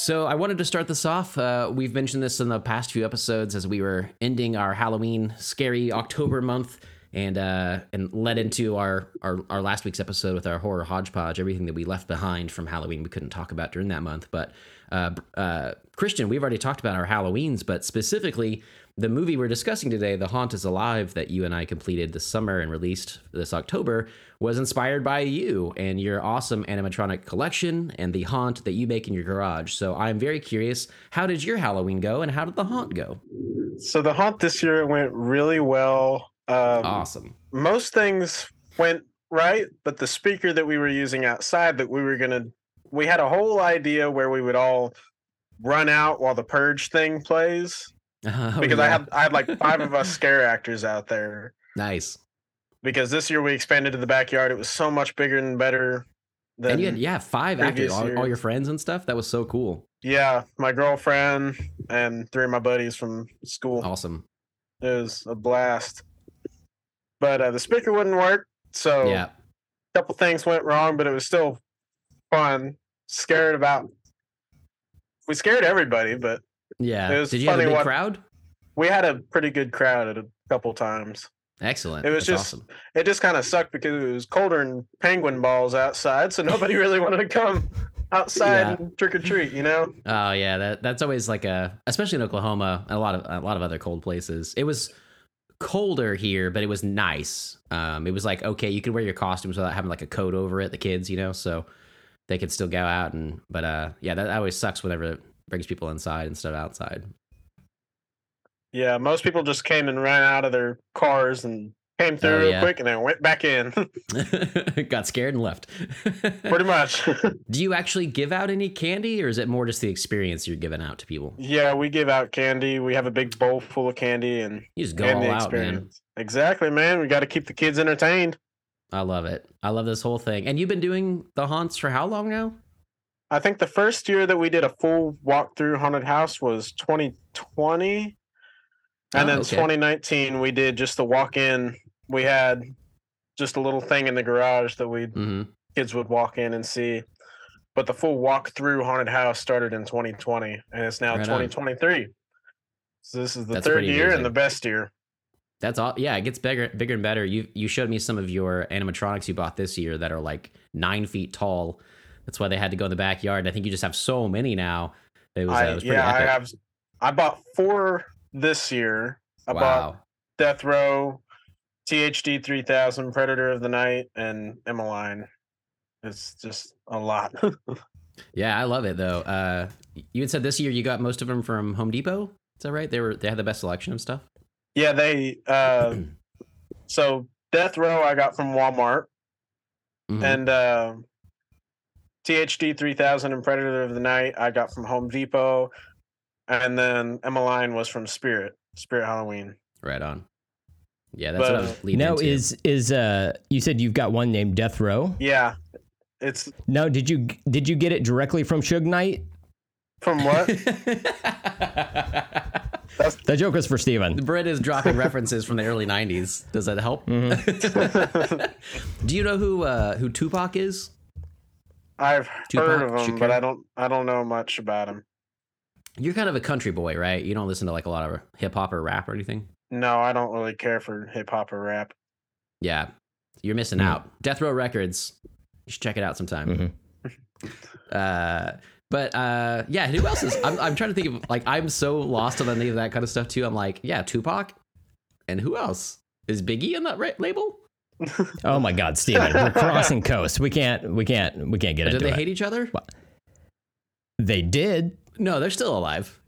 So I wanted to start this off. Uh, we've mentioned this in the past few episodes as we were ending our Halloween scary October month and uh, and led into our, our our last week's episode with our horror hodgepodge, everything that we left behind from Halloween we couldn't talk about during that month. But uh, uh, Christian, we've already talked about our Halloweens, but specifically the movie we're discussing today, The Haunt is Alive, that you and I completed this summer and released this October, was inspired by you and your awesome animatronic collection and the haunt that you make in your garage. So I'm very curious, how did your Halloween go and how did the haunt go? So the haunt this year went really well. Um, awesome. Most things went right, but the speaker that we were using outside that we were going to, we had a whole idea where we would all run out while the purge thing plays Oh, because yeah. I had I had like five of us scare actors out there. nice. Because this year we expanded to the backyard. It was so much bigger and better. Than, And you had yeah five actors, all, all your friends and stuff. That was so cool. yeah, my girlfriend and three of my buddies from school. Awesome. It was a blast. But uh, the speaker wouldn't work, so Yeah. a couple things went wrong, but it was still fun. Scared about. We scared everybody, but Yeah. It was Did you have a funny big crowd? we had a pretty good crowd at a couple times. Excellent. It was That's just- awesome. It just kind of sucked because it was colder than penguin balls outside, so nobody really wanted to come outside Yeah. and trick or treat. You know? Oh yeah, that that's always like a especially in Oklahoma a lot of a lot of other cold places. It was colder here, but it was nice. Um, it was like okay, you could wear your costumes without having like a coat over it. The kids, you know, so they could still go out and. But uh, yeah, that always sucks whenever brings people inside instead of outside. Yeah, most people just came and ran out of their cars and came through Oh, real yeah. quick and then went back in. Got scared and left. Pretty much. Do you actually give out any candy, or is it more just the experience you're giving out to people? yeah, we give out candy. We have a big bowl full of candy and, You just go all out, man. Exactly, man. We got to keep the kids entertained. I love it. I love this whole thing. And you've been doing the haunts for how long now? I think the first year that we did a full walkthrough haunted house was 2020. And Oh, then okay. 2019 we did just the walk in. We had just a little thing in the garage that we hmm kids would walk in and see. But the full walkthrough haunted house started in 2020 and it's now Right on. 2023. So this is the That's third year amazing. and the best year. That's all. Yeah, it gets bigger, bigger and better. You you showed me some of your animatronics you bought this year that are like nine feet tall. That's why they had to go in the backyard. I think you just have so many now. It was, uh, I, it was pretty yeah, I have I bought four this year. I bought wow. Death Row, THD 3000, Predator of the Night, and Emmeline. It's just a lot. Yeah, I love it though. Uh, you had said this year you got most of them from Home Depot. Is that right? They were they had the best selection of stuff. yeah, they. Uh, so Death Row I got from Walmart, Mhm. and uh, THD 3000 and Predator of the Night I got from Home Depot, and then Emmeline was from Spirit, Spirit Halloween. right on. Yeah, that's what I But, was leading Now into. is is uh you said you've got one named Death Row. Yeah, it's Now did you did you get it directly from Suge Knight? from what? The joke was for Steven. Brent is dropping references from the early '90s. Does that help? Mm-hmm. Do you know who uh, who Tupac is? I've Tupac heard of him, but I don't. I don't know much about him. You're kind of a country boy, right? You don't listen to like a lot of hip hop or rap or anything. No, I don't really care for hip hop or rap. Yeah, you're missing Hmm. out. Death Row Records. You should check it out sometime. Mhm. Uh, but uh, yeah, who else is? I'm, I'm trying to think of like I'm so lost on any of that kind of stuff too. I'm like, yeah, Tupac, and who else is Biggie on that ra- label? Oh my God, Steven, we're crossing coast. We can't we can't we can't get Or did they it. hate each other? they did. No, they're still alive.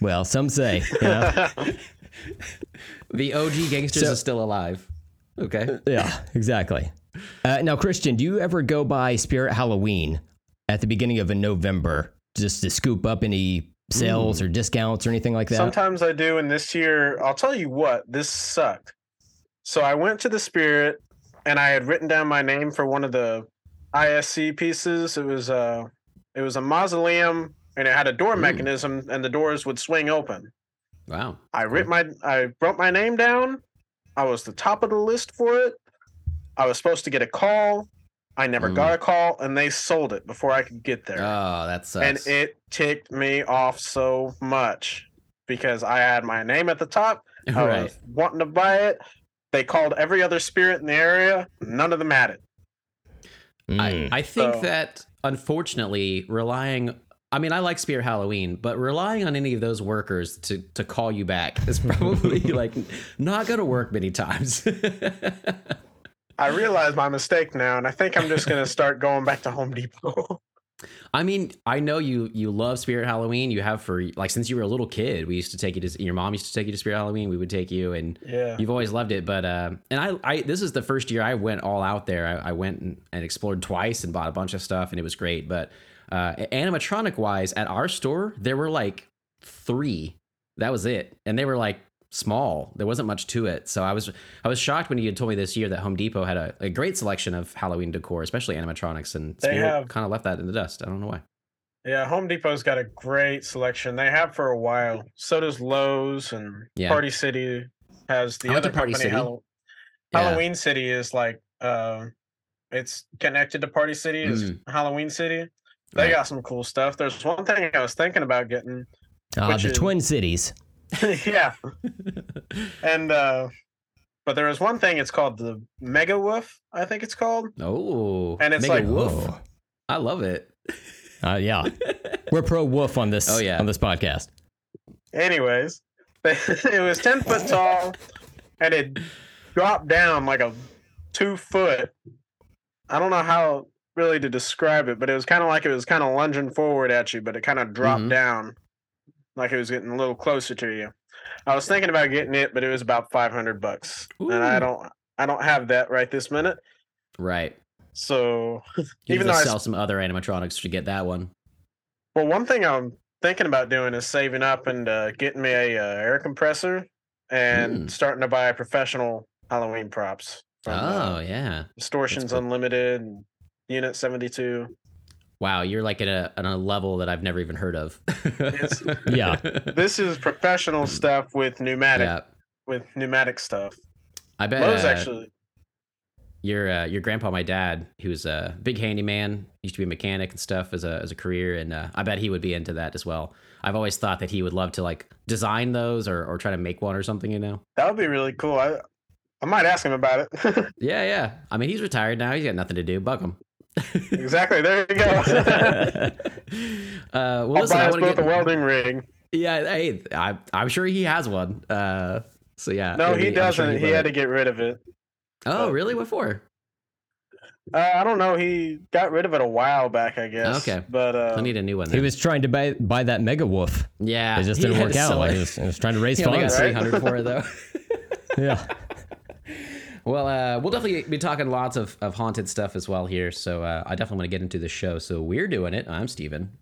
Well, some say. You know? The OG gangsters So- is still alive. Okay. yeah, exactly. Uh, now, Christian, do you ever go by Spirit Halloween at the beginning of a November just to scoop up any sales or discounts or anything like that? Sometimes I do, and this year, I'll tell you what, this sucked. So I went to the Spirit, and I had written down my name for one of the ISC pieces. It was a, it was a mausoleum, and it had a door Ooh. mechanism, and the doors would swing open. Wow. I writ my, I wrote my name down. I was the top of the list for it. I was supposed to get a call I never Mm. got a call, and they sold it before I could get there. Oh, that sucks. and it ticked me off so much because I had my name at the top. I right. was wanting to buy it. They called every other spirit in the area. None of them had it. I, Mm. I think So- that unfortunately relying I mean I like Spirit Halloween, but relying on any of those workers to to call you back is probably like not gonna work many times. I realize my mistake now, and I think I'm just gonna start going back to Home Depot. I mean, I know you you love Spirit Halloween. You have for like since you were a little kid. We used to take you to your mom used to take you to Spirit Halloween. We would take you, and yeah, you've always loved it. But uh, and I, I this is the first year I went all out there. I, I went and, and explored twice and bought a bunch of stuff, and it was great. But uh, animatronic wise, at our store there were like three. That was it, and they were like small. There wasn't much to it. So I was I was shocked when you had told me this year that Home Depot had a, a great selection of Halloween decor, especially animatronics, and They Spirit have- kind of left that in the dust. I don't know why. yeah. Home Depot's got a great selection. They have for a while. So does Lowe's and Yeah. Party City has the I other Party company. City. Hallow- Yeah. Halloween City is like uh, it's connected to Party City. Is Halloween City. They Mm. Right. got some cool stuff. There's one thing I was thinking about getting. Which the is- Twin Cities. yeah, and uh, but there is one thing. It's called the Mega Wolf. I think it's called. Oh, And it's Mega like- Woof. Oh. I love it. Uh, yeah, we're pro wolf on this. Oh, yeah. on this podcast. Anyways, it was ten foot tall, and it dropped down like a two foot. I don't know how really to describe it, but it was kind of like it was kind of lunging forward at you, but it kind of dropped Mhm. down, like it was getting a little closer to you. I was thinking about getting it, but it was about five hundred bucks, and I don't, I don't have that right this minute. Right. So, You even though to I, sell some other animatronics to get that one. well, one thing I'm thinking about doing is saving up and uh, getting me a uh, air compressor and Mm. starting to buy professional Halloween props. From, Oh uh, yeah. Distortions cool. Unlimited, Unit 72. Wow, you're like at a at a level that I've never even heard of. Yeah. This is professional stuff with pneumatic yeah. with pneumatic stuff. I bet Lowe's uh, actually. your uh, your grandpa, my dad, he was a big handyman, used to be a mechanic and stuff as a as a career, and uh, I bet he would be into that as well. I've always thought that he would love to like design those or, or try to make one or something, you know. That would be really cool. I I might ask him about it. Yeah, yeah. I mean, he's retired now. He's got nothing to do. Bug him. Exactly. There you go. uh, well, I'll listen, buy I us want both to a get. welding ring. Yeah, hey, I, I'm sure he has one. Uh, so yeah. No, he be- I'm sure doesn't. He will. had to get rid of it. Oh, but- really? What for? Uh, I don't know. He got rid of it a while back, I guess. Okay. But uh, I need a new one. He was trying to buy buy that mega wolf. yeah, It just didn't work out. sell Like, he, was, he was trying to raise He only got funds. Right? 300 for it though. Yeah. Well, uh, we'll definitely be talking lots of, of haunted stuff as well here. So uh, I definitely want to get into the show. So we're doing it. I'm Steven.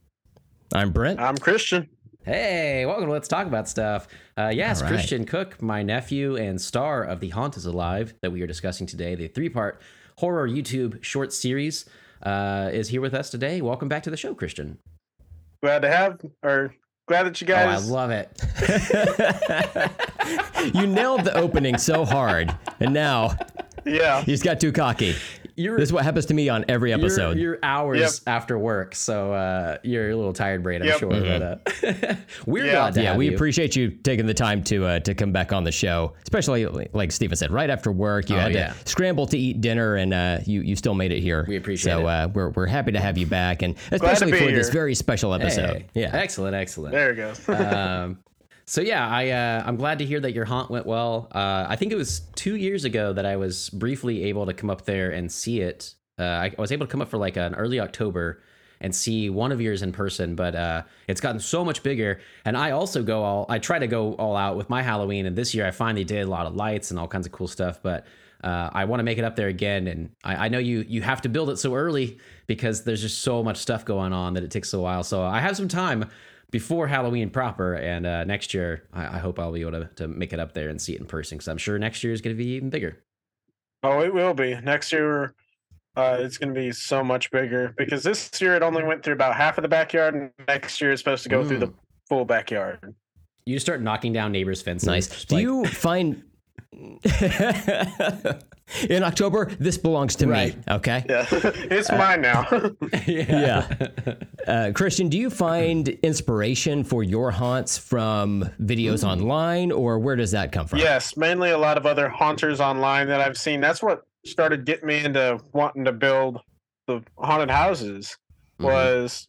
I'm Brent. I'm Christian. Hey, welcome to Let's Talk About Stuff. Uh, yes, All right. Christian Cook, my nephew and star of The Haunt is Alive that we are discussing today, the three part horror YouTube short series, uh, is here with us today. Welcome back to the show, Christian. Glad to have, or glad that you Oh, I love it. you nailed the opening so hard, and now yeah. you just got too cocky. You're, This is what happens to me on every you're, episode. you're hours Yep. after work, so uh, you're a little tired, brain, I'm Yep. sure. But uh, we're Yeah. glad to yeah, have we you. appreciate you taking the time to uh, to come back on the show, especially like Steven said, right after work. You Oh, had yeah. to scramble to eat dinner, and uh, you you still made it here. We appreciate so, it. uh, we're we're happy to have you back, and especially be for this very special episode. Hey, Yeah, excellent, excellent. There it goes. um, so yeah, I uh, I'm glad to hear that your haunt went well. Uh, I think it was two years ago that I was briefly able to come up there and see it. Uh, I, was able to come up for like an early October and see one of yours in person, but uh, it's gotten so much bigger. And I also go all I try to go all out with my Halloween, and this year I finally did a lot of lights and all kinds of cool stuff, but. Uh, I want to make it up there again, and I, I know you you have to build it so early because there's just so much stuff going on that it takes a while. So I have some time before Halloween proper, and uh, next year I, I hope I'll be able to, to make it up there and see it in person because I'm sure next year is going to be even bigger. oh, it will be next year. Uh, it's going to be so much bigger because this year it only went through about half of the backyard, and next year it's supposed to go through the full backyard. You just start knocking down neighbors' fences. nice. Do like- you find In October, this belongs to Right. me. Okay. Yeah, it's mine now. Yeah. Uh, Christian, do you find inspiration for your haunts from videos online, or where does that come from? yes, mainly a lot of other haunters online that I've seen. That's what started getting me into wanting to build the haunted houses. Mhm. Was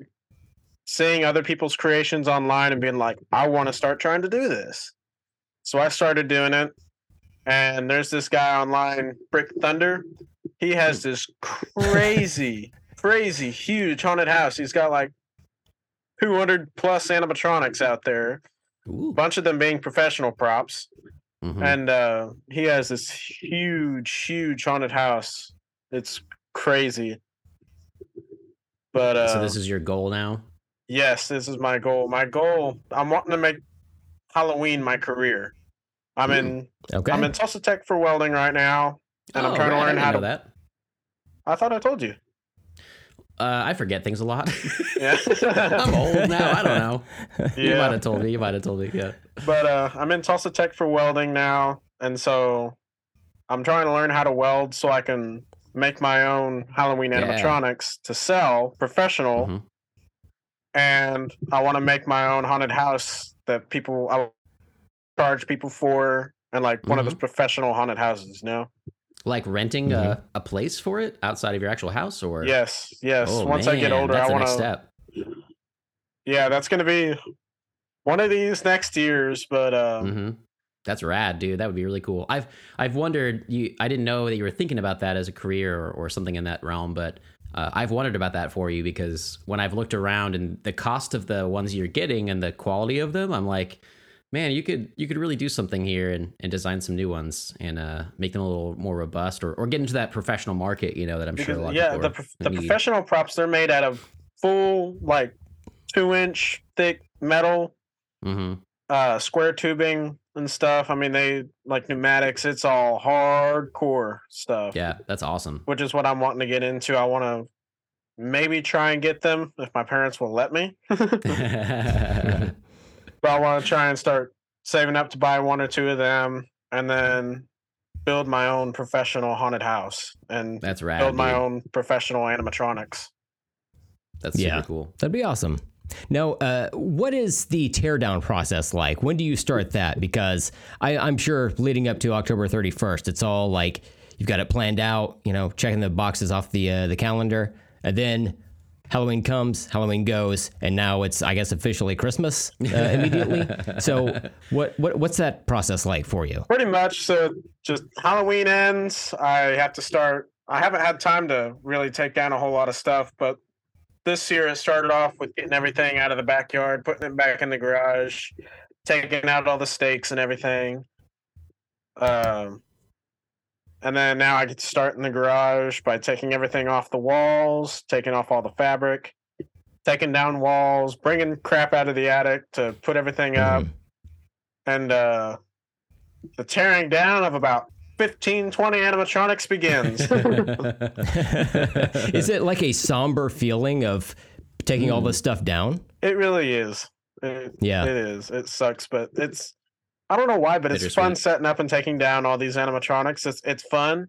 seeing other people's creations online and being like, I want to start trying to do this. So I started doing it. And there's this guy online, Brick Thunder. He has this crazy, crazy, huge haunted house. He's got like 200 plus animatronics out there, a bunch of them being professional props. Mhm. And uh, he has this huge, huge haunted house. It's crazy. But uh, so this is your goal now. Yes, this is my goal. My goal. I'm wanting to make Halloween my career. I'm Hmm. in. Okay. I'm in Tulsa Tech for welding right now, and I'm Oh, trying to right, I learn didn't how know to. that. I thought I told you. Uh, I forget things a lot. Yeah. I'm old now. I don't know. Yeah. You might have told me. You might have told me. Yeah. but uh, I'm in Tulsa Tech for welding now, and so I'm trying to learn how to weld so I can make my own Halloween Yeah. animatronics to sell professional, Mhm. and I want to make my own haunted house that people I charge people for, and like one of Mm-hmm. those professional haunted houses. You know. Like renting a, a place for it outside of your actual house, or Yes, yes. Oh, Once I get older, that's I wanna step. Yeah, that's gonna be one of these next years. But uh, hmm That's rad, dude. That would be really cool. I've I've wondered. You, I didn't know that you were thinking about that as a career or, or something in that realm, but uh, I've wondered about that for you because when I've looked around and the cost of the ones you're getting and the quality of them, I'm like, man, you could you could really do something here and, and design some new ones and uh, make them a little more robust or, or get into that professional market. You know that I'm sure a lot of yeah, people the the professional props they're made out of full like two inch thick metal, hmm uh, square tubing and stuff. I mean, they like pneumatics. It's all hardcore stuff. Yeah, that's awesome. which is what I'm wanting to get into. I want to maybe try and get them if my parents will let me. but I want to try and start saving up to buy one or two of them, and then build my own professional haunted house and that's rad. build my dude. own professional animatronics. That's Yeah. super cool. That'd be awesome. Now, uh, what is the teardown process like? When do you start that? Because I, I'm sure leading up to October 31st, it's all like you've got it planned out. You know, checking the boxes off the uh, the calendar, and then Halloween comes, Halloween goes, and now it's I guess officially Christmas uh, immediately. so, what what what's that process like for you? Pretty much. So just Halloween ends. I have to start. I haven't had time to really take down a whole lot of stuff, but this year it started off with getting everything out of the backyard, putting it back in the garage, taking out all the stakes and everything. Um, and then now I get to start in the garage by taking everything off the walls, taking off all the fabric, taking down walls, bringing crap out of the attic to put everything up Mhm. and uh the tearing down of about 15 20 animatronics begins is it like a somber feeling of taking all this stuff down? it really is it, Yeah. it is it sucks but it's i don't know why but it's fun setting up and taking down all these animatronics it's it's fun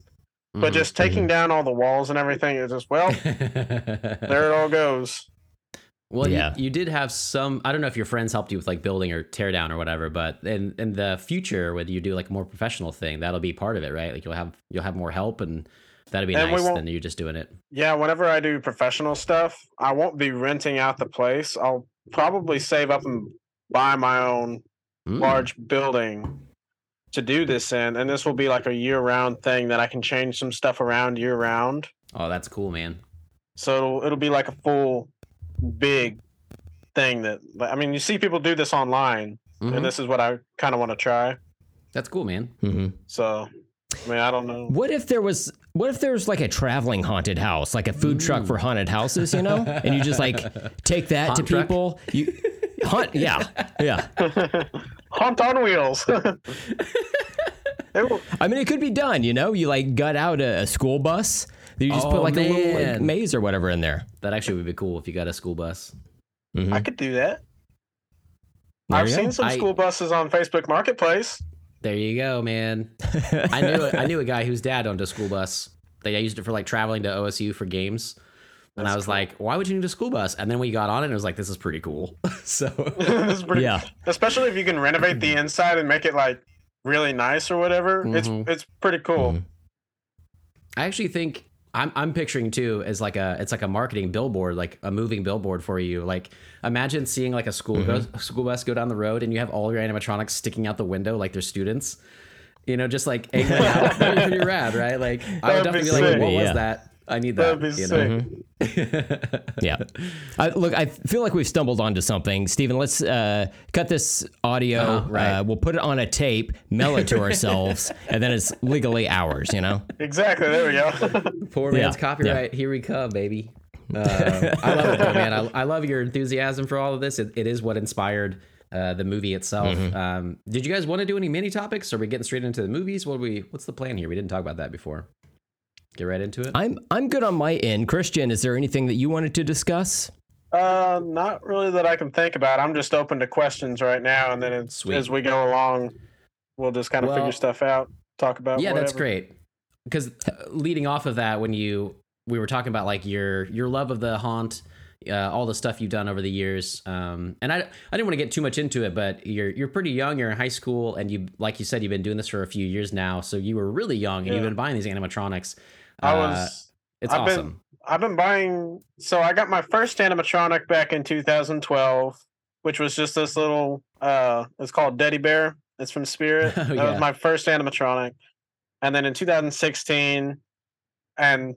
but Mhm. just taking down all the walls and everything is just well there it all goes Well, Yeah. you, you did have some. I don't know if your friends helped you with like building or tear down or whatever, but in in the future, whether you do like a more professional thing, that'll be part of it, right? Like you'll have you'll have more help, and that'll be And nice won't- than you just doing it. yeah whenever i do professional stuff i won't be renting out the place i'll probably save up and buy my own Mm. large building to do this in and this will be like a year round thing that i can change some stuff around year round Oh, that's cool, man. so it'll, it'll be like a full big thing that i mean you see people do this online Mhm. and this is what i kind of want to try That's cool, man. hmm so i mean i don't know What if there was what if there's like a traveling haunted house, like a food truck for haunted houses, you know? And you just like take that Haunt to truck? people. You hunt yeah. Yeah. Hunt on wheels I mean it could be done, you know? You like gut out a, a school bus. You just put Oh, like a little like, maze or whatever in there. That actually would be cool if you got a school bus. Mhm. i could do that There i've seen go. some I- school buses on facebook marketplace There you go, man. I knew I knew a guy whose dad owned a school bus. They used it for like traveling to OSU for games. And I was like, why would you need a school bus? And then we got on it and it was like, this is pretty cool. so This is pretty, Yeah. especially if you can renovate the inside and make it like really nice or whatever. Mhm. It's it's pretty cool. Mhm. I actually think I'm I'm picturing too as like a it's like a marketing billboard, like a moving billboard for you. Like imagine seeing like a school Mm-hmm. bus, school bus go down the road and you have all your animatronics sticking out the window like they're students. You know, just like angling out. That'd be pretty rad, right? Like I would That'd definitely be like, sick. what was Yeah. that? I need that. That'd be you sick. know? Yeah. I, look, I feel like we've stumbled onto something. Steven, let's uh, cut this audio. Uh-huh, right. uh, we'll put it on a tape, mail it to ourselves, and then it's legally ours, you know? Exactly. There we go. Poor Yeah, man's copyright. Here we come, baby. Uh, I love it, though, man. I, I love your enthusiasm for all of this. It, it is what inspired uh, the movie itself. Mm-hmm. Um, did you guys want to do any mini topics? Are we getting straight into the movies? What we? What's the plan here? We didn't talk about that before. Get right into it. I'm I'm good on my end. Christian, is there anything that you wanted to discuss? uh, not really that I can think about. I'm just open to questions right now, and then it's, as we go along, we'll just kind of Well- figure stuff out, talk about. yeah, that's great. greght. Because leading off of that, when you we were talking about like your your love of the haunt, uh, all the stuff you've done over the years, um, and I I didn't want to get too much into it, but you're you're pretty young. You're in high school, and you like you said you've been doing this for a few years now. So you were really young, and you've been buying these animatronics. I Uh, was. it's I've been- awesome. I've been buying. So I got my first animatronic back in 2012, which was just this little. uh It's called Daddy Bear. It's from Spirit. Oh, that yeah. was my first animatronic, and then in 2016, and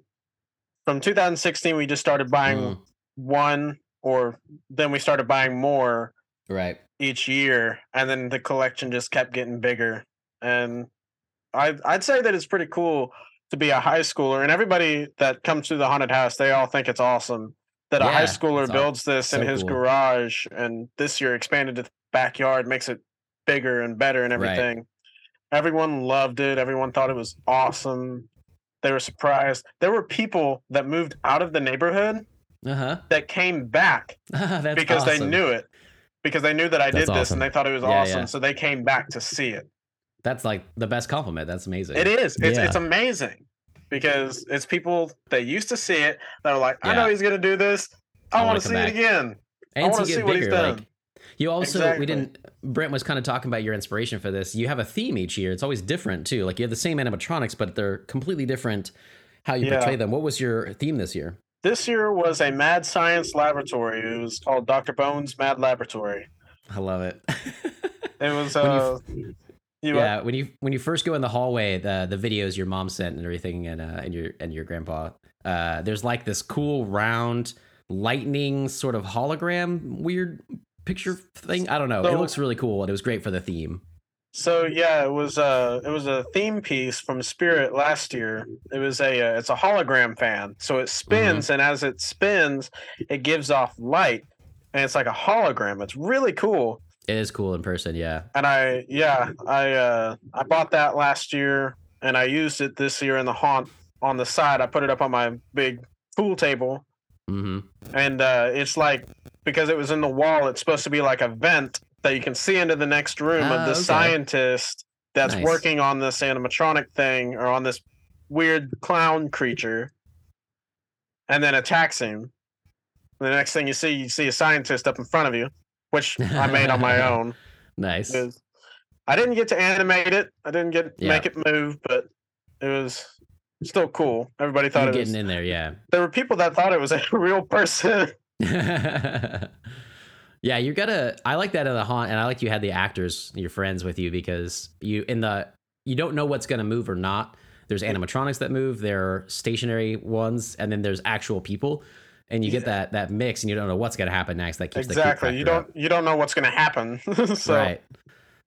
from 2016 we just started buying Mm, one, or then we started buying more right. each year, and then the collection just kept getting bigger. And I I'd say that it's pretty cool to be a high schooler, and everybody that comes through the haunted house, they all think it's awesome that a high schooler builds this in his cool. garage, and this year expanded to the backyard, makes it bigger and better and Right. everything. Everyone loved it. Everyone thought it was awesome. They were surprised. There were people that moved out of the neighborhood Uh huh. that came back because they knew it because they knew that I That's did this awesome. and they thought it was Yeah, awesome yeah. so they came back to see it That's like the best compliment. That's amazing. it is it's, Yeah. it's amazing because it's people that used to see it that are like i know he's gonna do this I i, want to see back. it again and I to wanna get see what he's bigger, done. like you also Exactly. we didn't. Brent was kind of talking about your inspiration for this. You have a theme each year. It's always different too. Like you have the same animatronics, but they're completely different. How you Yeah. portray them. What was your theme this year? this year was a mad science laboratory it was called dr bones mad laboratory I love it. it was uh you, yeah, when you when you first go in the hallway, the the videos your mom sent and everything, and uh, and your and your grandpa, uh, there's like this cool round lightning sort of hologram weird picture thing. I don't know. it looks really cool, and it was great for the theme. So yeah, it was uh it was a theme piece from Spirit last year. It was a uh, it's a hologram fan. So it spins and as it spins, it gives off light and it's like a hologram. It's really cool. It is cool in person. Yeah. And I yeah, I uh I bought that last year and I used it this year in the haunt on the side. I put it up on my big pool table hmm and uh it's like because it was in the wall, it's supposed to be like a vent that you can see into the next room Ah, of the okay. scientist that's Nice. working on this animatronic thing or on this weird clown creature and then attacks him. The next thing you see, you see a scientist up in front of you, which I made on my own. Nice. Was- I didn't get to animate it. I didn't get Yeah. make it move, but it was still cool. Everybody thought You're it getting was. in there, yeah. There were people that thought it was a real person. yeah, you gotta. I like that in the haunt, and I like you had the actors, your friends, with you because you in the you don't know what's gonna move or not. There's animatronics that move. There are stationary ones, and then there's actual people, and you get that that mix, and you don't know what's gonna happen next. That keeps exactly. The You don't you don't know what's going to happen. so right.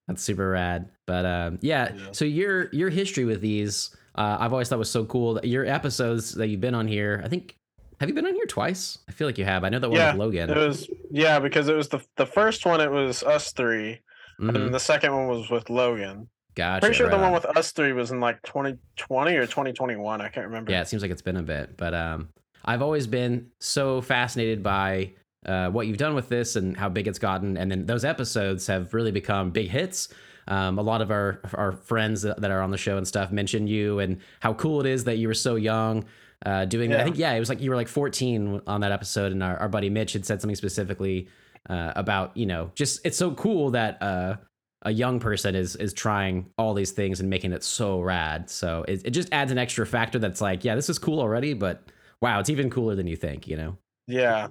That's super rad. But um, yeah, Yeah. so your your history with these, uh, I've always thought was so cool. That your episodes that you've been on here, I think, have you been on here twice? I feel like you have. I know that one Yeah, with Logan. it was yeah because it was the the first one. It was us 3 Mhm. and the second one was with Logan. Gotcha. Pretty sure right the one on. with us three was in like 2020 or 2021. I can't remember. Yeah, it seems like it's been a bit, but um, I've always been so fascinated by uh, what you've done with this and how big it's gotten, and then those episodes have really become big hits. Um, a lot of our our friends that are on the show and stuff mention you and how cool it is that you were so young uh, doing. Yeah. I think yeah, it was like you were like 14 on that episode, and our, our buddy Mitch had said something specifically uh, about you know just it's so cool that uh, a young person is is trying all these things and making it so rad. So it, it just adds an extra factor that's like yeah, this is cool already, but wow, it's even cooler than you think. You know. Yeah.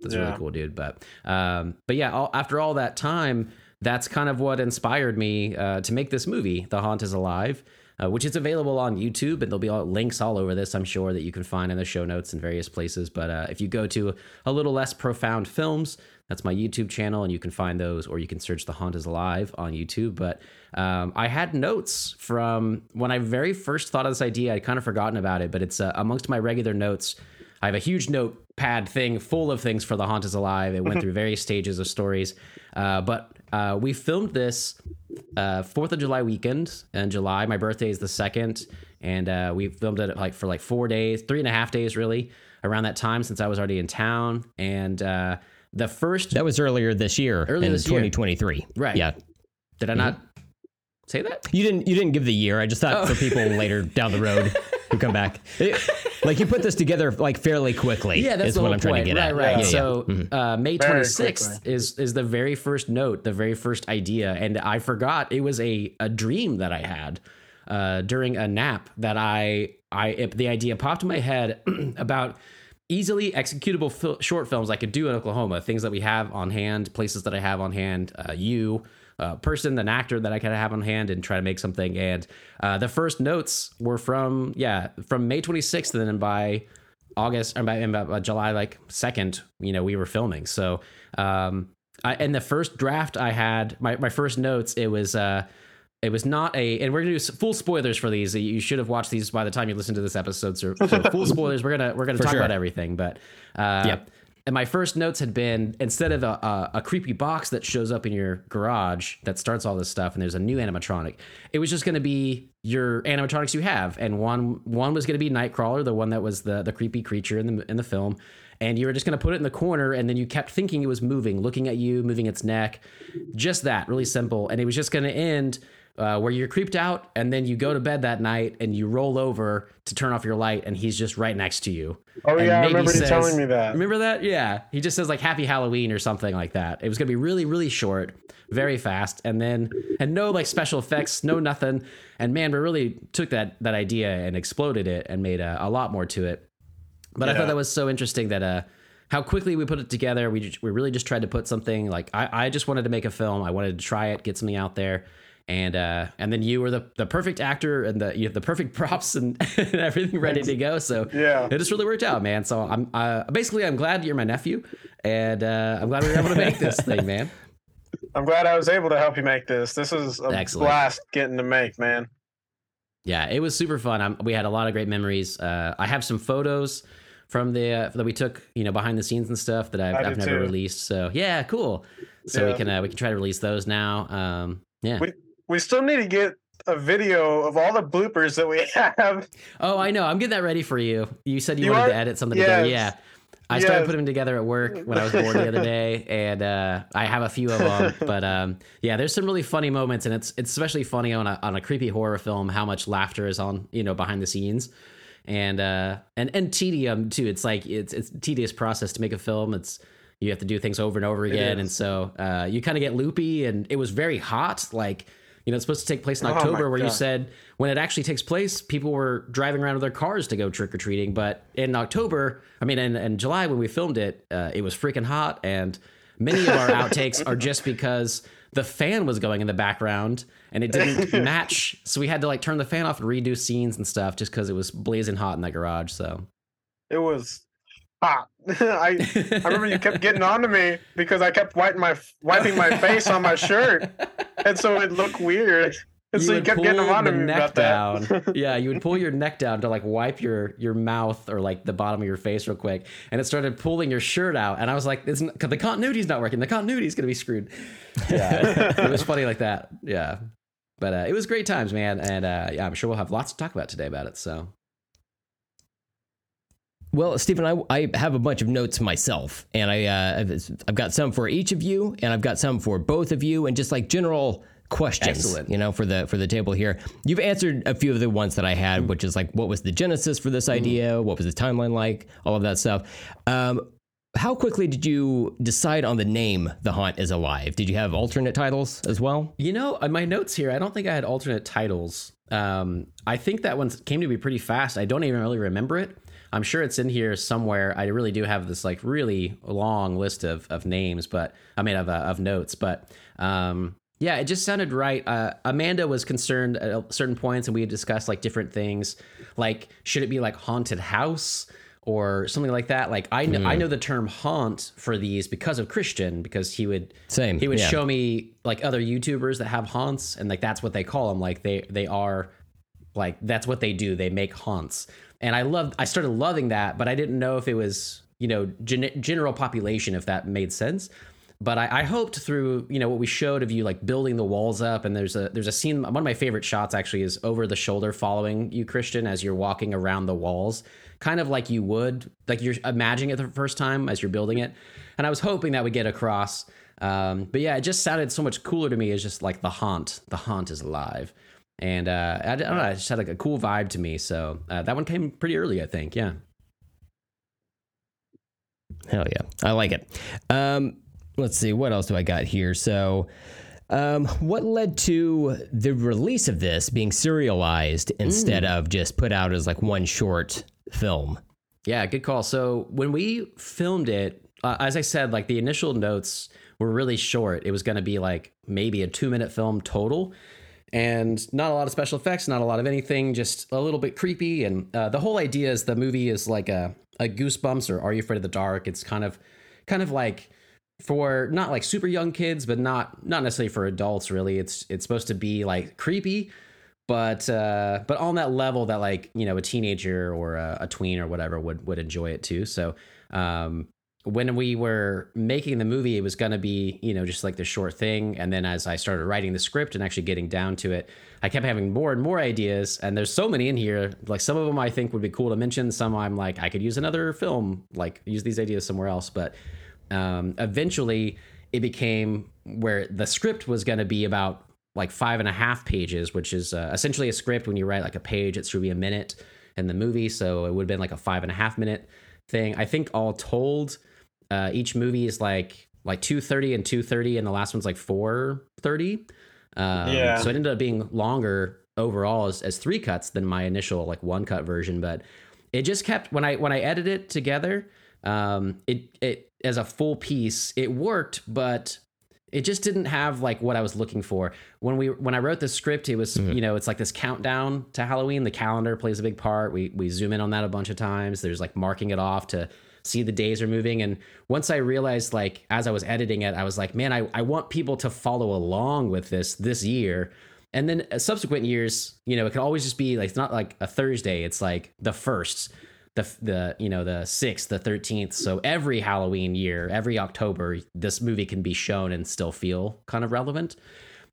That's Yeah. really cool, dude. But um, but yeah, all, after all that time, that's kind of what inspired me uh, to make this movie, The Haunt is Alive, uh, which is available on YouTube, and there'll be all, links all over this. I'm sure that you can find in the show notes in various places. But uh, if you go to a little less profound films, that's my YouTube channel, and you can find those, or you can search The Haunt is Alive on YouTube. But um, I had notes from when I very first thought of this idea. I'd kind of forgotten about it, but it's uh, amongst my regular notes. I have a huge notepad thing full of things for The Haunt is Alive. It went through various stages of stories. Uh, but uh, we filmed this uh, 4th of July weekend in July. My birthday is the 2nd. And uh, we filmed it like for like four days, three and a half days really, around that time since I was already in town. And uh, the first, That was earlier this year Earlier in this year. 2023. Right. Yeah. did I not say that? You didn't you didn't give the year. I just thought Oh. for people later down the road who come back. It- like you put this together like fairly quickly. Yeah, that's is the what I'm trying point. to get right, at. Right, Yeah, yeah. So uh, May 26th is is the very first note, the very first idea, and I forgot it was a a dream that I had uh, during a nap that I I it, the idea popped in my head about easily executable fil- short films I could do in Oklahoma, things that we have on hand, places that I have on hand, uh, you. Uh, person, an actor that I kind of have on hand, and try to make something. And uh, the first notes were from yeah, from May 26th, and then by August or by, and by July like second, you know, we were filming. So, um, I, and the first draft I had, my, my first notes, it was, uh, it was not a, and we're gonna do full spoilers for these. You should have watched these by the time you listen to this episode. So, so full spoilers. We're gonna we're gonna For talk sure. about everything. But uh, Yep. And my first notes had been instead of a, a, a creepy box that shows up in your garage that starts all this stuff, and there's a new animatronic. It was just going to be your animatronics you have, and one one was going to be Nightcrawler, the one that was the the creepy creature in the in the film, and you were just going to put it in the corner, and then you kept thinking it was moving, looking at you, moving its neck, just that, really simple, and it was just going to end. Uh, where you're creeped out, and then you go to bed that night, and you roll over to turn off your light, and he's just right next to you. Oh And yeah, I remember you telling me that. Remember that? Yeah. He just says like Happy Halloween or something like that. It was gonna be really, really short, very fast, and then and no like special effects, no nothing. And man, we really took that that idea and exploded it and made a, a lot more to it. But I thought that was so interesting that uh how quickly we put it together. We just, we really just tried to put something like I, I just wanted to make a film. I wanted to try it, get something out there. And uh, and then you were the, the perfect actor and the you have the perfect props and, and everything ready to go. So Yeah. it just really worked out, man. So I'm uh, basically I'm glad you're my nephew, and uh, I'm glad we were able to make this thing, man. I'm glad I was able to help you make this. This is a Excellent. blast getting to make, man. Yeah, it was super fun. i we had a lot of great memories. Uh, I have some photos from the uh, that we took, you know, behind the scenes and stuff that I've, I I've never too. released. So yeah, cool. So we can uh, we can try to release those now. Um, yeah. We- We still need to get a video of all the bloopers that we have. Oh, I know. I'm getting that ready for you. You said you, You wanted are? to edit something together. Yeah. I started putting them together at work when I was bored the other day, and uh, I have a few of them. But um, yeah, there's some really funny moments, and it's it's especially funny on a on a creepy horror film how much laughter is on you know behind the scenes, and uh, and and tedium too. It's like it's it's a tedious process to make a film. It's you have to do things over and over again, and so uh, you kind of get loopy. And it was very hot, like. You know, it's supposed to take place in Oh October, where you said when it actually takes place, people were driving around with their cars to go trick or treating. But in October, I mean, in, in July when we filmed it, uh, it was freaking hot, and many of our outtakes are just because the fan was going in the background and it didn't match. So we had to like turn the fan off and redo scenes and stuff just because it was blazing hot in that garage. So It was hot. I I remember you kept getting on to me because I kept wiping my wiping my face on my shirt, and so it looked weird. And so you kept getting pull on to the me neck about down. that. yeah, you would pull your neck down to like wipe your your mouth or like the bottom of your face real quick, and it started pulling your shirt out. And I was like, "It's not, 'cause the continuity's not working. The continuity's gonna be screwed." Yeah, it was funny like that. Yeah, but uh, it was great times, man. And uh, yeah, I'm sure we'll have lots to talk about today about it. So Well, Steven, I, I have a bunch of notes myself, and I uh, I've, I've got some for each of you, and I've got some for both of you, and just like general questions Excellent. you know for the for the table here you've answered a few of the ones that i had which is like what was the genesis for this idea what was the timeline like all of that stuff um, how quickly did you decide on the name the haunt is alive did you have alternate titles as well You know, on my notes here, I don't think I had alternate titles. Um, I think that one came to me pretty fast. I don't even really remember it. I'm sure it's in here somewhere. I really do have this like really long list of, of names, but I mean of uh, of notes. But um, yeah, it just sounded right. Uh, Amanda was concerned at certain points, and we had discussed like different things, like should it be like haunted house or something like that. Like I know I know the term haunt for these because of Christian, because he would Same, he would yeah. show me like other YouTubers that have haunts, and like that's what they call them. Like they they are like that's what they do. They make haunts, and I loved. I started loving that, but I didn't know if it was you know gen- general population if that made sense. But I, I hoped through you know what we showed of you like building the walls up, and there's a there's a scene. One of my favorite shots actually is over the shoulder following you, Christian, as you're walking around the walls, kind of like you would like you're imagining it the first time as you're building it. And I was hoping that would get across. Um, but yeah, it just sounded so much cooler to me as just like the haunt. The haunt is alive. And uh, I, I don't know, it just had like a cool vibe to me. So uh, that one came pretty early, I think. Yeah. Hell yeah, I like it. Um, let's see, what else do I got here? So, um, what led to the release of this being serialized instead of just put out as like one short film? Yeah, good call. So when we filmed it, uh, as I said, like the initial notes were really short. It was going to be like maybe a two minute film total. And not a lot of special effects, not a lot of anything, just a little bit creepy. And uh, the whole idea is the movie is like a, a Goosebumps or Are You Afraid of the Dark? It's kind of, kind of like for not like super young kids, but not not necessarily for adults. Really, it's it's supposed to be like creepy, but uh, but on that level that like you know a teenager or a, a tween or whatever would would enjoy it too. So um, when we were making the movie, it was going to be you know just like the short thing, and then as I started writing the script and actually getting down to it, I kept having more and more ideas, and there's so many in here. Like some of them I think would be cool to mention. Some I'm like I could use another film, like use these ideas somewhere else, but um, eventually it became where the script was going to be about like five and a half pages, which is uh, essentially a script. When you write like a page, it should be a minute in the movie, so it would have been like a five and a half minute thing. I think all told, uh, each movie is like like two thirty and two thirty, and the last one's like four thirty. Um, Yeah. So it ended up being longer overall as, as three cuts than my initial like one cut version, but it just kept when I when I edited it together, um, it it as a full piece, it worked, but it just didn't have like what I was looking for. When we when I wrote the script, it was you know it's like this countdown to Halloween. The calendar plays a big part. We we zoom in on that a bunch of times. There's like marking it off to see the days are moving. And once I realized like as I was editing it, I was like, man, I, I want people to follow along with this this year. And then uh, subsequent years, you know, it can always just be like it's not like a Thursday. It's like the first, the the you know the sixth, the thirteenth. So every Halloween year, every October, this movie can be shown and still feel kind of relevant.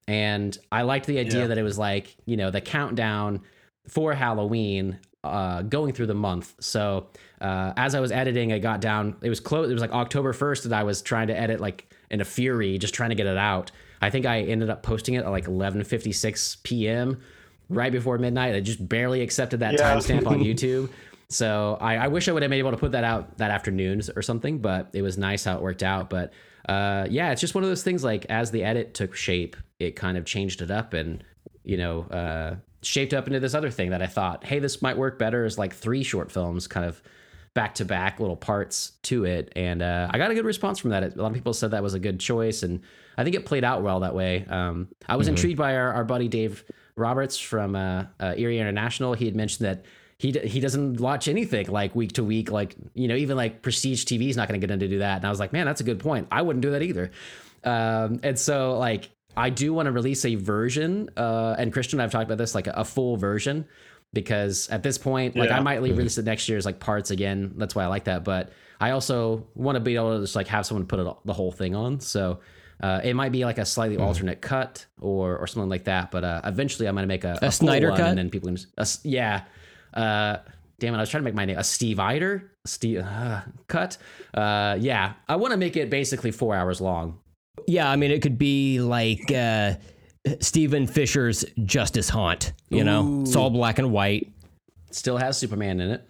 And I liked the idea Yeah. that it was like you know the countdown for Halloween, uh, going through the month. So uh, as I was editing, I got down. It was close. It was like October first, and I was trying to edit like in a fury, just trying to get it out. I think I ended up posting it at like 11:56 p.m. right before midnight. I just barely accepted that Yeah. timestamp on YouTube. So I, I wish I would have been able to put that out that afternoon or something, but it was nice how it worked out. But uh, yeah, it's just one of those things. Like as the edit took shape, it kind of changed it up and you know uh, shaped up into this other thing that I thought, hey, this might work better as like three short films, kind of back to back little parts to it. And uh, I got a good response from that. A lot of people said that was a good choice, and I think it played out well that way. Um, I was intrigued by our, our buddy Dave Roberts from uh, uh, Erie International. He had mentioned that he d- he doesn't watch anything like week to week, like you know, even like prestige TV is not going to get him to do that. And I was like, man, that's a good point. I wouldn't do that either. Um, and so like I do want to release a version, uh, and Christian and I've talked about this, like a, a full version, because at this point, like I Yeah. might release it next year as like parts again. That's why I like that. But I also want to be able to just like have someone put it, the whole thing on. So uh, it might be like a slightly alternate cut or or something like that. But uh, eventually, I'm gonna make a, a, full Snyder cut? and then people can just, a yeah. Uh, damn it! I was trying to make my name a Steve Eider Steve uh, cut. Uh, yeah, I want to make it basically four hours long. Yeah, I mean, it could be like uh, Steven Fisher's Justice Haunt. You know, it's all black and white. Still has Superman in it.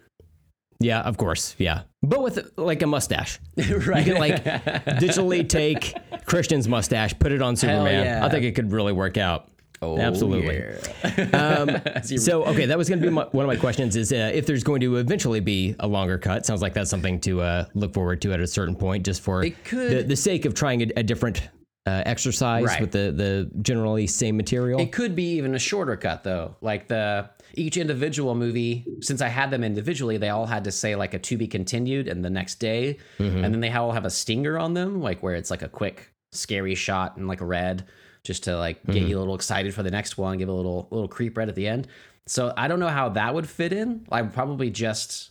Yeah, of course. Yeah, but with like a mustache. right. You can like digitally take Christian's mustache, put it on Superman. yeah. I think it could really work out. Oh, Absolutely. Um, So, okay, that was going to be my, one of my questions: is uh, if there's going to eventually be a longer cut. Sounds like that's something to uh, look forward to at a certain point, just for the, the sake of trying a, a different uh, exercise Right. with the the generally same material. It could be even a shorter cut though. Like the each individual movie, since I had them individually, they all had to say like a to be continued and the next day, and then they all have a stinger on them, like where it's like a quick scary shot and like red, just to like get you a little excited for the next one, give a little little creep right at the end. So I don't know how that would fit in. I would probably just